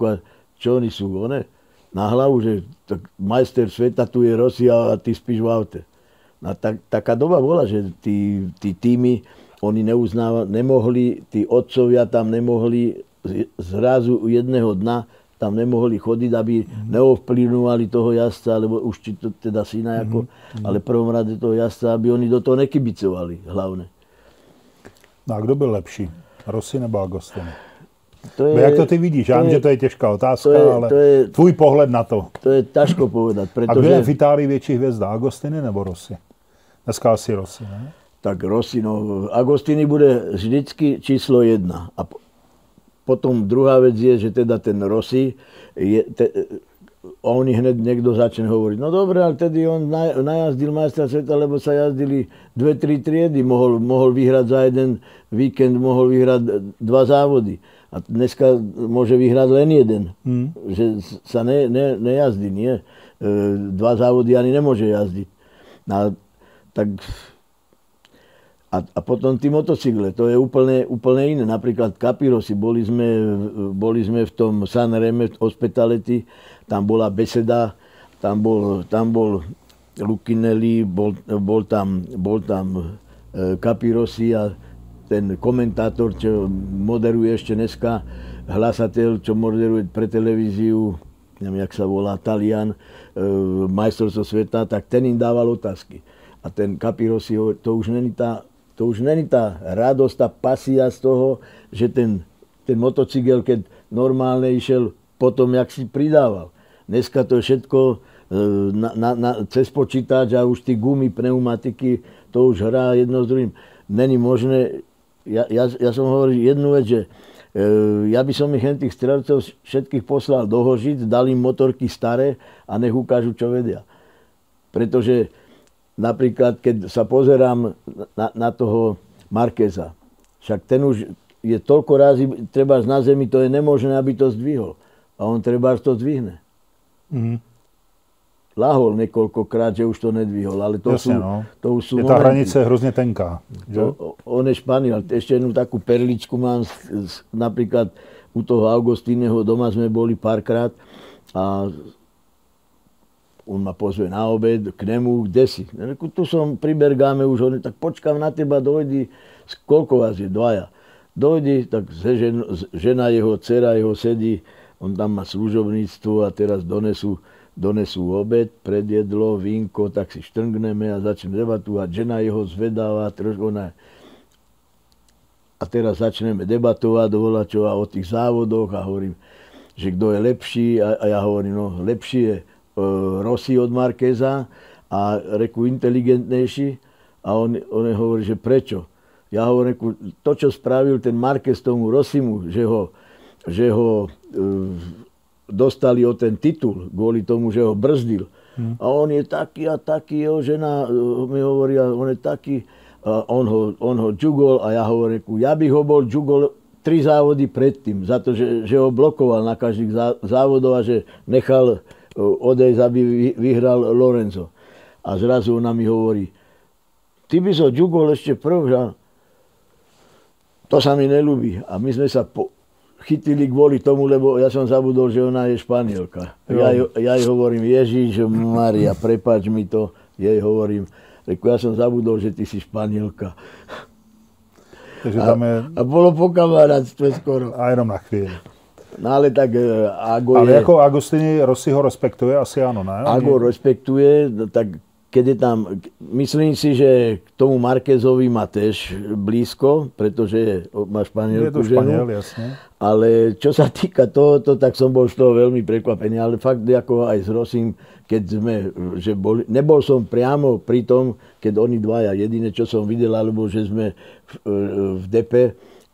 S1: čo oni sú, one? Na hlavu, že tak majster sveta tu je Rosia a ty spíš v aute. No, tak, taká doba bola, že tí, tí týmy, oni neuznávali, nemohli, tí otcovia tam nemohli zrazu jedného dna tam nemohli chodiť, aby mm-hmm. neovplyvňovali toho jazdca, alebo už či to teda syna, mm-hmm. ako, mhm. ale prvom rade toho jazdca, aby oni do toho nekybicovali hlavne.
S2: No a kdo byl lepší? Rossi nebo Agostini? To je, no jak to ty vidíš? Vím, že to je těžká otázka, to je, ale to je, tvůj pohled na to.
S1: To je ťažko povedať.
S2: Pretože... A kdo je v Itálii větší hvězda? Agostiny nebo Rossi? Dneska asi Rossi, ne?
S1: Tak Rossi, no. Agostini bude vždycky číslo jedna. A potom druhá vec je, že teda ten Rossi je, te, oni hneď niekto začne hovoriť, no dobre, ale tedy on najazdil majstra sveta, lebo sa jazdili dve, tri triedy, mohol, mohol vyhrať za jeden víkend, mohol vyhrať dva závody. A dneska môže vyhrať len jeden. Hmm. Že sa ne, ne, nejazdí, nie? E, dva závody ani nemôže jazdiť. A, tak, a, a potom tí motocykle, to je úplne, úplne iné. Napríklad Capirosi, boli sme, boli sme v tom San Reme Hospitality, tam bola beseda, tam bol, tam bol Lukinelli, bol, bol tam, bol tam e, Capirosi a ten komentátor, čo moderuje ešte dneska, hlasateľ, čo moderuje pre televíziu, neviem, jak sa volá, Talian, e, majstrovstvo sveta, tak ten im dával otázky. A ten Kapiro si hovorí, to už není tá, to už není tá radosť, tá pasia z toho, že ten, ten motocykel, keď normálne išiel potom, jak si pridával. Dneska to je všetko e, na, na, na, cez počítač a už tí gumy, pneumatiky, to už hrá jedno s druhým. Není možné, ja, ja, ja som hovoril jednu vec, že e, ja by som ich tých strelcov všetkých poslal do Hožic, dal im motorky staré a nech ukážu, čo vedia. Pretože napríklad, keď sa pozerám na, na toho Markeza, však ten už je toľko razy, treba na zemi, to je nemožné, aby to zdvihol. A on treba to zdvihne. Mm lahol niekoľkokrát, že už to nedvihol. Ale to
S2: Jasne,
S1: sú,
S2: no.
S1: to už sú
S2: je tá hranice hrozne tenká. Že?
S1: To, on je Španiel. Ešte jednu takú perličku mám, z, z, napríklad u toho Augustíneho doma sme boli párkrát a on ma pozve na obed k nemu, kde si? Reku, tu som pri Bergáme už, on tak počkám na teba, dojdi, koľko vás je, dvaja. Dojdi, tak žena jeho, dcera jeho sedí, on tam má služobníctvo a teraz donesú donesú obed, predjedlo, vínko, tak si štrngneme a začneme debatovať. Žena jeho zvedáva, trošku ona... A teraz začneme debatovať a o tých závodoch a hovorím, že kto je lepší a, a ja hovorím, no lepší je e, Rossi od Markéza a reku inteligentnejší a on, on hovorí, že prečo? Ja hovorím, to, čo spravil ten Marquez tomu Rossimu, že ho, že ho e, dostali o ten titul kvôli tomu, že ho brzdil. Hmm. A on je taký a taký, jeho žena eh, mi hovorí, on je taký, a on ho, on ho džugol a ja hovorím, ja bych ho bol džugol tri závody predtým, za to, že, že ho blokoval na každých závodov a že nechal eh, odejsť, aby vyhral Lorenzo. A zrazu ona mi hovorí, ty by so džugol ešte prv, že to sa mi nelúbi. A my sme sa po, chytili kvôli tomu, lebo ja som zabudol, že ona je španielka. Ja, ja jej hovorím, Ježíš Maria, prepač mi to. Jej hovorím, reku, ja som zabudol, že ty si španielka.
S2: Takže tam je...
S1: A, a bolo po kamarátstve skoro.
S2: A jenom na chvíli.
S1: No ale tak uh, Ago
S2: Ale
S1: je...
S2: jako Agostini Rossi ho respektuje, asi áno, ne?
S1: Ago respektuje, tak keď je tam, myslím si, že k tomu Markezovi má tež blízko, pretože má španielku
S2: je to Španiel, jasne.
S1: Ale čo sa týka tohoto, tak som bol z toho veľmi prekvapený. Ale fakt ako aj s Rosim, keď sme, že boli, nebol som priamo pri tom, keď oni dvaja, jediné, čo som videl, alebo že sme v, v DP,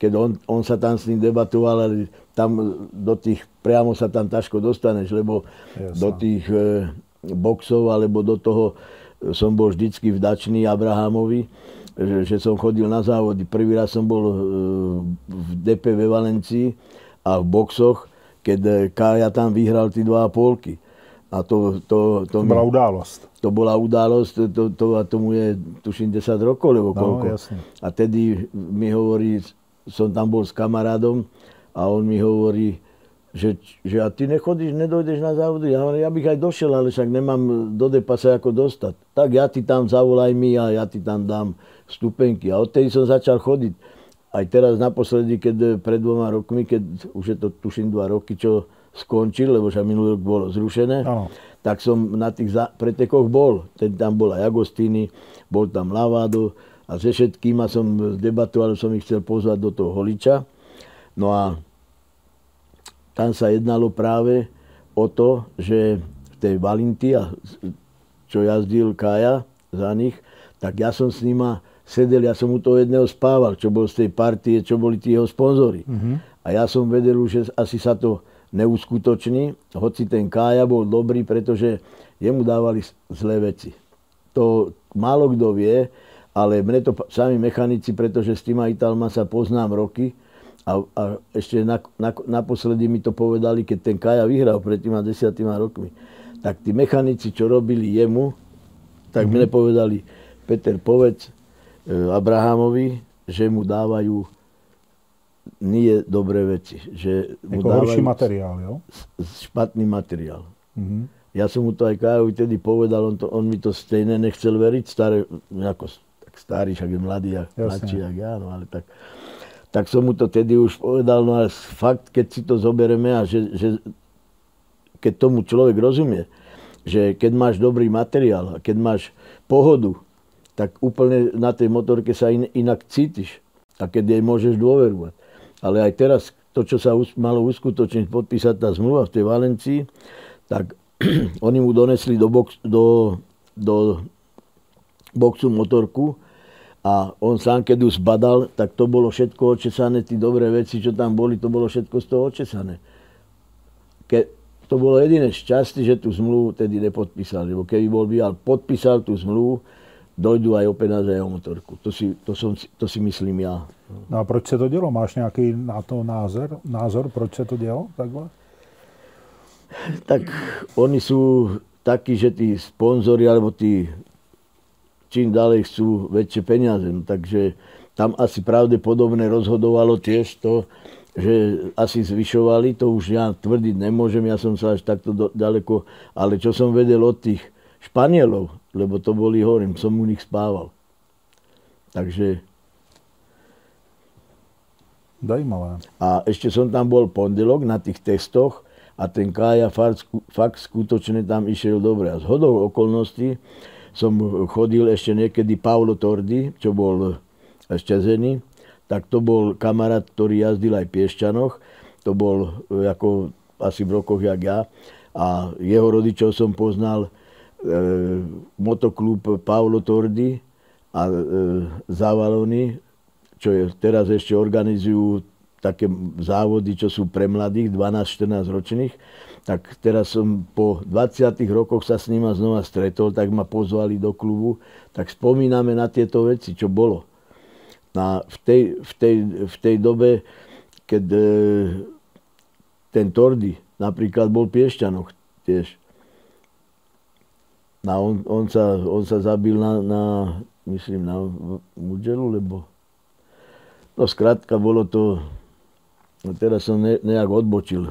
S1: keď on, on sa tam s ním debatoval, ale tam do tých, priamo sa tam ťažko dostaneš, lebo Jasne. do tých e, boxov alebo do toho som bol vždycky vdačný Abrahamovi, že, že som chodil na závody. Prvý raz som bol e, v DP ve Valencii a v boxoch, keď e, Kája tam vyhral tí dva polky. A to, to,
S2: to, to bola událosť.
S1: To bola událosť, to, to, a tomu je tuším 10 rokov, lebo no, koľko.
S2: No, jasne.
S1: A tedy mi hovorí, som tam bol s kamarádom a on mi hovorí, že, že a ty nechodíš, nedojdeš na závody. Ja ja bych aj došiel, ale však nemám do depa sa ako dostať. Tak ja ti tam zavolaj mi a ja ti tam dám stupenky. A odtedy som začal chodiť. Aj teraz naposledy, keď pred dvoma rokmi, keď už je to tuším dva roky, čo skončil, lebo však minulý rok bolo zrušené, ano. tak som na tých pretekoch bol. Ten tam bol aj Agostini, bol tam Lavado a se všetkým som debatoval, som ich chcel pozvať do toho Holiča. No a tam sa jednalo práve o to, že v tej Valintia, čo jazdil Kaja za nich, tak ja som s nima sedel, ja som u toho jedného spával, čo bol z tej partie, čo boli tí jeho sponzory. Mm-hmm. A ja som vedel už, že asi sa to neuskutoční, hoci ten Kája bol dobrý, pretože jemu dávali zlé veci. To málo kto vie, ale mne to sami mechanici, pretože s tým Italma sa poznám roky, a, a ešte na, na, naposledy mi to povedali, keď ten Kaja vyhral pred tými desiatima rokmi. Tak tí mechanici, čo robili jemu, tak mm-hmm. mne povedali, Peter, povedz e, Abrahamovi, že mu dávajú nie dobré veci. Že mu
S2: Jako dávajú materiál, jo?
S1: Špatný materiál. Mm-hmm. Ja som mu to aj Kajovi tedy povedal, on, to, on mi to stejne nechcel veriť, staré, ako, tak starý, však je mladý, jak, mladší, jak ja, no ale tak, tak som mu to tedy už povedal, no ale fakt, keď si to zoberieme a že, že keď tomu človek rozumie, že keď máš dobrý materiál a keď máš pohodu, tak úplne na tej motorke sa in, inak cítiš a keď jej môžeš dôverovať. Ale aj teraz, to, čo sa malo uskutočniť, podpísať tá zmluva v tej Valencii, tak *clears throat* oni mu donesli do, box, do, do boxu motorku a on sám, keď ju zbadal, tak to bolo všetko očesané, tí dobré veci, čo tam boli, to bolo všetko z toho očesané. Ke, to bolo jediné šťastie, že tú zmluvu tedy nepodpísal, lebo keby bol býval podpísal tú zmluvu, dojdu aj o peníze a o motorku. To si, to, som, to si myslím ja.
S2: No a proč se to dělo? Máš nějaký na to názor, názor proč se to dělo takhle?
S1: Tak oni sú takí, že tí sponzori alebo tí čím ďalej chcú väčšie peniaze. No, takže tam asi pravdepodobne rozhodovalo tiež to, že asi zvyšovali, to už ja tvrdiť nemôžem, ja som sa až takto do, ďaleko, ale čo som vedel od tých Španielov, lebo to boli, hovorím, som u nich spával. Takže...
S2: Zajímavé.
S1: A ešte som tam bol pondelok na tých testoch a ten Kája fakt, fakt skutočne tam išiel dobre. A z hodou okolností som chodil ešte niekedy Paolo Tordi, čo bol šťazený, tak to bol kamarát, ktorý jazdil aj v Piešťanoch. To bol e, ako asi v rokoch jak ja. A jeho rodičov som poznal e, motoklub Paolo Tordi a e, Zavalony, čo je, teraz ešte organizujú také závody, čo sú pre mladých, 12-14 ročných tak teraz som po 20 rokoch sa s nima znova stretol, tak ma pozvali do klubu, tak spomíname na tieto veci, čo bolo. Na, v, tej, v, tej, v tej dobe, keď e, ten Tordy napríklad bol Piešťanoch tiež. A on, on, sa, on sa zabil na, na myslím, na Mudželu, lebo no skrátka bolo to No teraz som ne, nejak odbočil.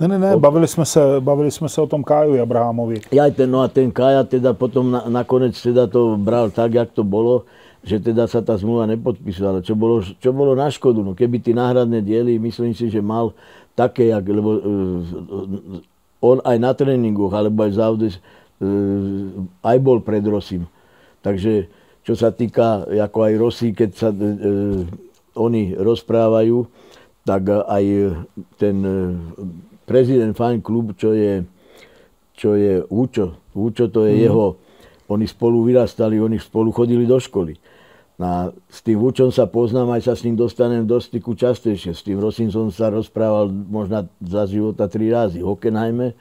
S2: Ne, ne, ne, Od... bavili, jsme se, bavili jsme se o tom Kájovi Abrahamovi.
S1: Ja, ten, no a ten Kája teda potom na, nakoniec teda to bral tak, jak to bolo, že teda sa tá zmluva nepodpísala, čo bolo, čo bolo na škodu. No keby tí náhradné diely, myslím si, že mal také, jak, lebo uh, on aj na tréningoch, alebo aj v závode, uh, aj bol pred Rosim. Takže čo sa týka, ako aj Rosy, keď sa uh, oni rozprávajú, tak aj ten e, prezident Fine Club, čo je, čo je Účo, Účo to je mm. jeho, oni spolu vyrastali, oni spolu chodili do školy. A s tým Vúčom sa poznám, aj sa s ním dostanem do styku častejšie. S tým Rosin som sa rozprával možno za života tri razy. V Hockenheime,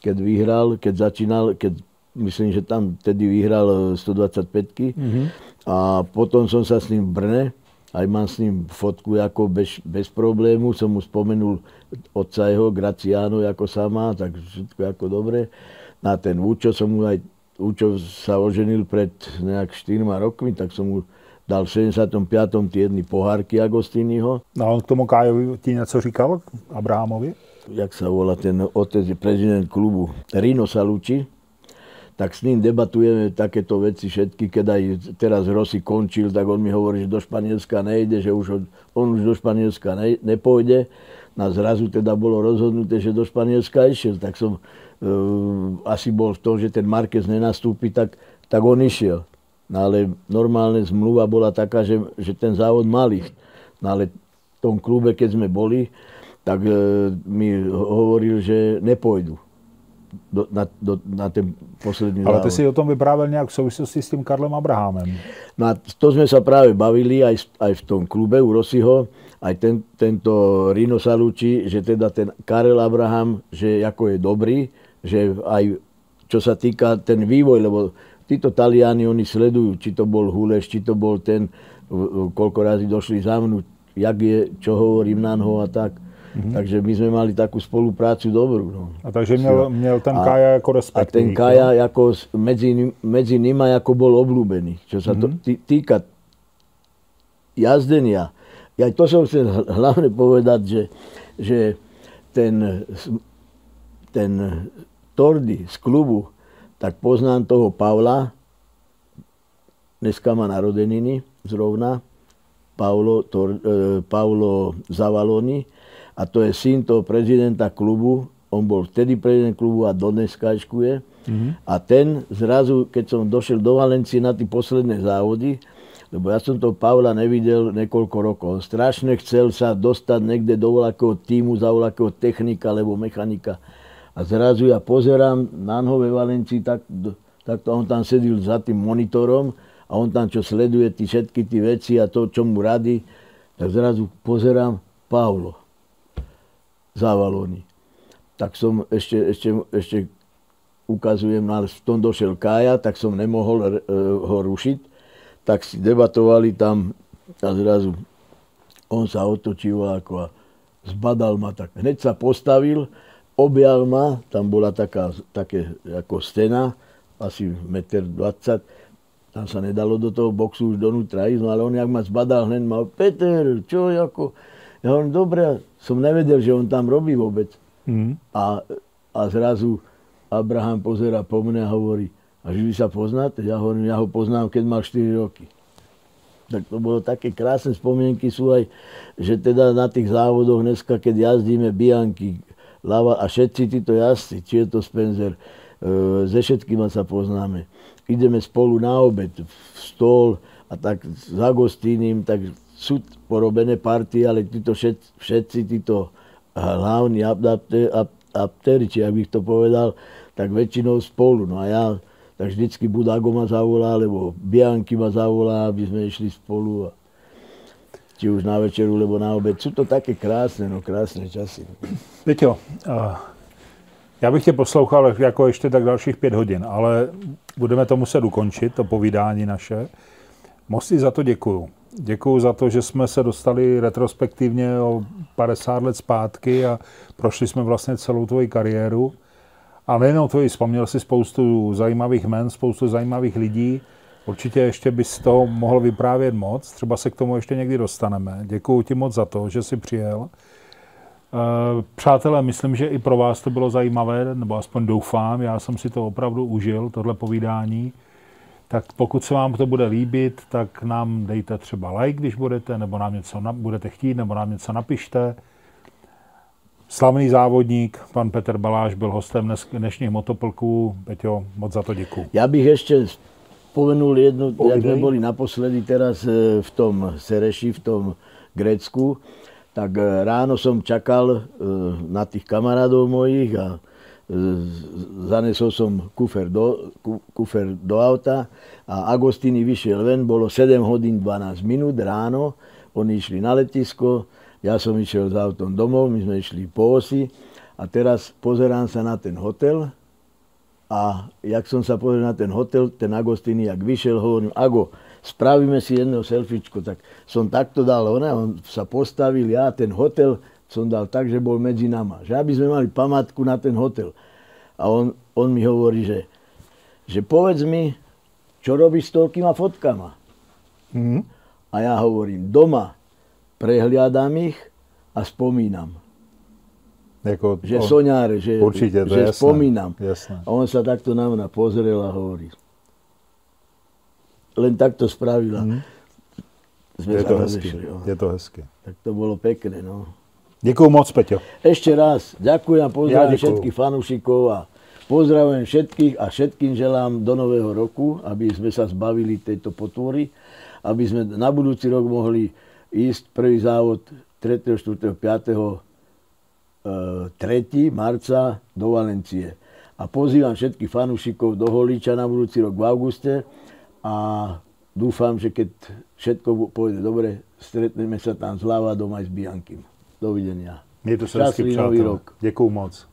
S1: keď vyhral, keď začínal, keď myslím, že tam tedy vyhral 125 mm-hmm. A potom som sa s ním v Brne, aj mám s ním fotku ako bez, bez problému, som mu spomenul otca jeho, Graciano, ako sa má, tak všetko ako dobre. Na ten Vúčo som mu aj, Vúčo sa oženil pred nejak 4 rokmi, tak som mu dal v 75. týdni pohárky Agostiniho.
S2: No a k tomu Kájovi ti něco říkal, Abrahamovi?
S1: Jak sa volá ten otec, prezident klubu Rino Salucci, tak s ním debatujeme takéto veci všetky. Keď aj teraz Rossi končil, tak on mi hovorí, že do Španielska nejde, že už on už do Španielska ne, nepôjde. Na zrazu teda bolo rozhodnuté, že do Španielska išiel. Tak som e, asi bol v tom, že ten Marquez nenastúpi, tak, tak on išiel. No ale normálne zmluva bola taká, že, že ten závod mal ísť. No ale v tom klube, keď sme boli, tak e, mi hovoril, že nepôjdu do, na, do, na ten posledný
S2: Ale ty si o tom vyprávěl nějak v souvislosti s tím Karlem Abrahamem.
S1: No a to sme sa práve bavili aj, aj v tom klube u Rosiho, aj ten, tento Rino Salucci, že teda ten Karel Abraham, že ako je dobrý, že aj čo sa týka ten vývoj, lebo títo Taliani, oni sledujú, či to bol Huleš, či to bol ten, koľko razy došli za mnou, jak je, čo hovorím na a tak. Mm-hmm. Takže my sme mali takú spoluprácu dobrú. No.
S2: A takže měl, měl ten Kaja ako respekt.
S1: A ten Kaja no? ako medzi, medzi nimi ako bol obľúbený. Čo sa mm-hmm. to týka jazdenia. Ja to som chcel hlavne povedať, že, že ten, ten Tordy z klubu, tak poznám toho Pavla, dneska má narodeniny zrovna, Paulo, Tor, e, Paulo Zavaloni, a to je syn toho prezidenta klubu, on bol vtedy prezident klubu a dodneska je. Mm-hmm. A ten zrazu, keď som došiel do Valencie na tie posledné závody, lebo ja som toho Pavla nevidel niekoľko rokov. On strašne chcel sa dostať niekde do voľakého týmu, za voľakého technika alebo mechanika. A zrazu ja pozerám na Nové Valencii, tak, tak to on tam sedil za tým monitorom a on tam čo sleduje tí, všetky tie veci a to, čo mu radí, tak zrazu pozerám Pavlo Zavaloni. Tak som ešte, ešte, ešte ukazujem, ale v tom došiel Kája, tak som nemohol uh, ho rušiť tak si debatovali tam a zrazu on sa otočil ako a zbadal ma tak. Hneď sa postavil, objal ma, tam bola taká, také ako stena, asi 1,20 m, tam sa nedalo do toho boxu už donútra ísť, no ale on jak ma zbadal, hneď ma, Peter, čo, ako, ja hovorím, dobre, som nevedel, že on tam robí vôbec. Mm. A, a zrazu Abraham pozera po mne a hovorí, a že vy sa poznáte? Ja hovorím, ja ho poznám, keď mal 4 roky. Tak to bolo také krásne spomienky sú aj, že teda na tých závodoch dneska, keď jazdíme Bianky, Lava a všetci títo jazdci, či je to Spencer, e, ze všetkými sa poznáme. Ideme spolu na obed, v stôl a tak s Agostínim, tak sú porobené party, ale títo všetci, všetci títo hlavní aptéri, či ak bych to povedal, tak väčšinou spolu. No a ja tak vždycky Budago ma zavolá, alebo Bianky ma zavolá, aby sme išli spolu. A či už na večeru, alebo na obed. Sú to také krásne, no krásne časy.
S2: Peťo, já bych tě poslouchal jako ještě tak dalších pět hodin, ale budeme to muset ukončit, to povídání naše. Moc ti za to děkuju. Děkuju za to, že jsme se dostali retrospektivně o 50 let zpátky a prošli jsme vlastně celou tvoji kariéru. A nejenom to, vzpomněl si spoustu zajímavých men, spoustu zajímavých lidí. Určitě ještě bys to mohl vyprávět moc, třeba se k tomu ještě někdy dostaneme. Děkuji ti moc za to, že jsi přijel. Eh, přátelé, myslím, že i pro vás to bylo zajímavé, nebo aspoň doufám, já jsem si to opravdu užil, tohle povídání. Tak pokud se vám to bude líbit, tak nám dejte třeba like, když budete, nebo nám něco na, budete chtít, nebo nám něco napište. Slavný závodník, pan Petr Baláš, byl hostem dnes, dnešních motoplků. Peťo, moc za to děkuji.
S1: Já bych ještě spomenul jednu, Povidej. jak jsme byli naposledy teraz eh, v tom Sereši, v tom Grécku, tak eh, ráno som čakal eh, na tých kamarádov mojich a zanesol som kufer do, kufer do auta a Agostini vyšiel ven, bolo 7 hodín 12 minút ráno, oni išli na letisko, ja som išiel s autom domov, my sme išli po osi a teraz pozerám sa na ten hotel a jak som sa pozrel na ten hotel, ten Agostini, jak vyšiel, hovorím, Ago, spravíme si jedno selfiečko, tak som takto dal, on sa postavil, ja ten hotel som dal tak, že bol medzi nama, že aby sme mali památku na ten hotel. A on, on mi hovorí, že, že povedz mi, čo robíš s toľkýma fotkama? Mm. A ja hovorím, doma prehliadam ich a spomínam.
S2: Jako,
S1: že on, soňáre, že,
S2: určite,
S1: že
S2: jasné,
S1: spomínam.
S2: Jasné.
S1: A on sa takto na mňa pozrel a hovorí. Len takto spravila. Mm.
S2: Sme je to hezky. Je to hezky.
S1: Tak to bolo pekné, no.
S2: Ďakujem moc, Peťo.
S1: Ešte raz. Ďakujem a pozdravím ja všetkých fanúšikov a pozdravujem všetkých a všetkým želám do nového roku, aby sme sa zbavili tejto potvory, aby sme na budúci rok mohli ísť prvý závod 3., 4., 5. 3. marca do Valencie. A pozývam všetkých fanúšikov do Holíča na budúci rok v auguste a dúfam, že keď všetko pôjde dobre, stretneme sa tam zľava doma aj s Biankým. Dovidenia.
S2: Mějte se hezky, přátelé. Děkuju moc.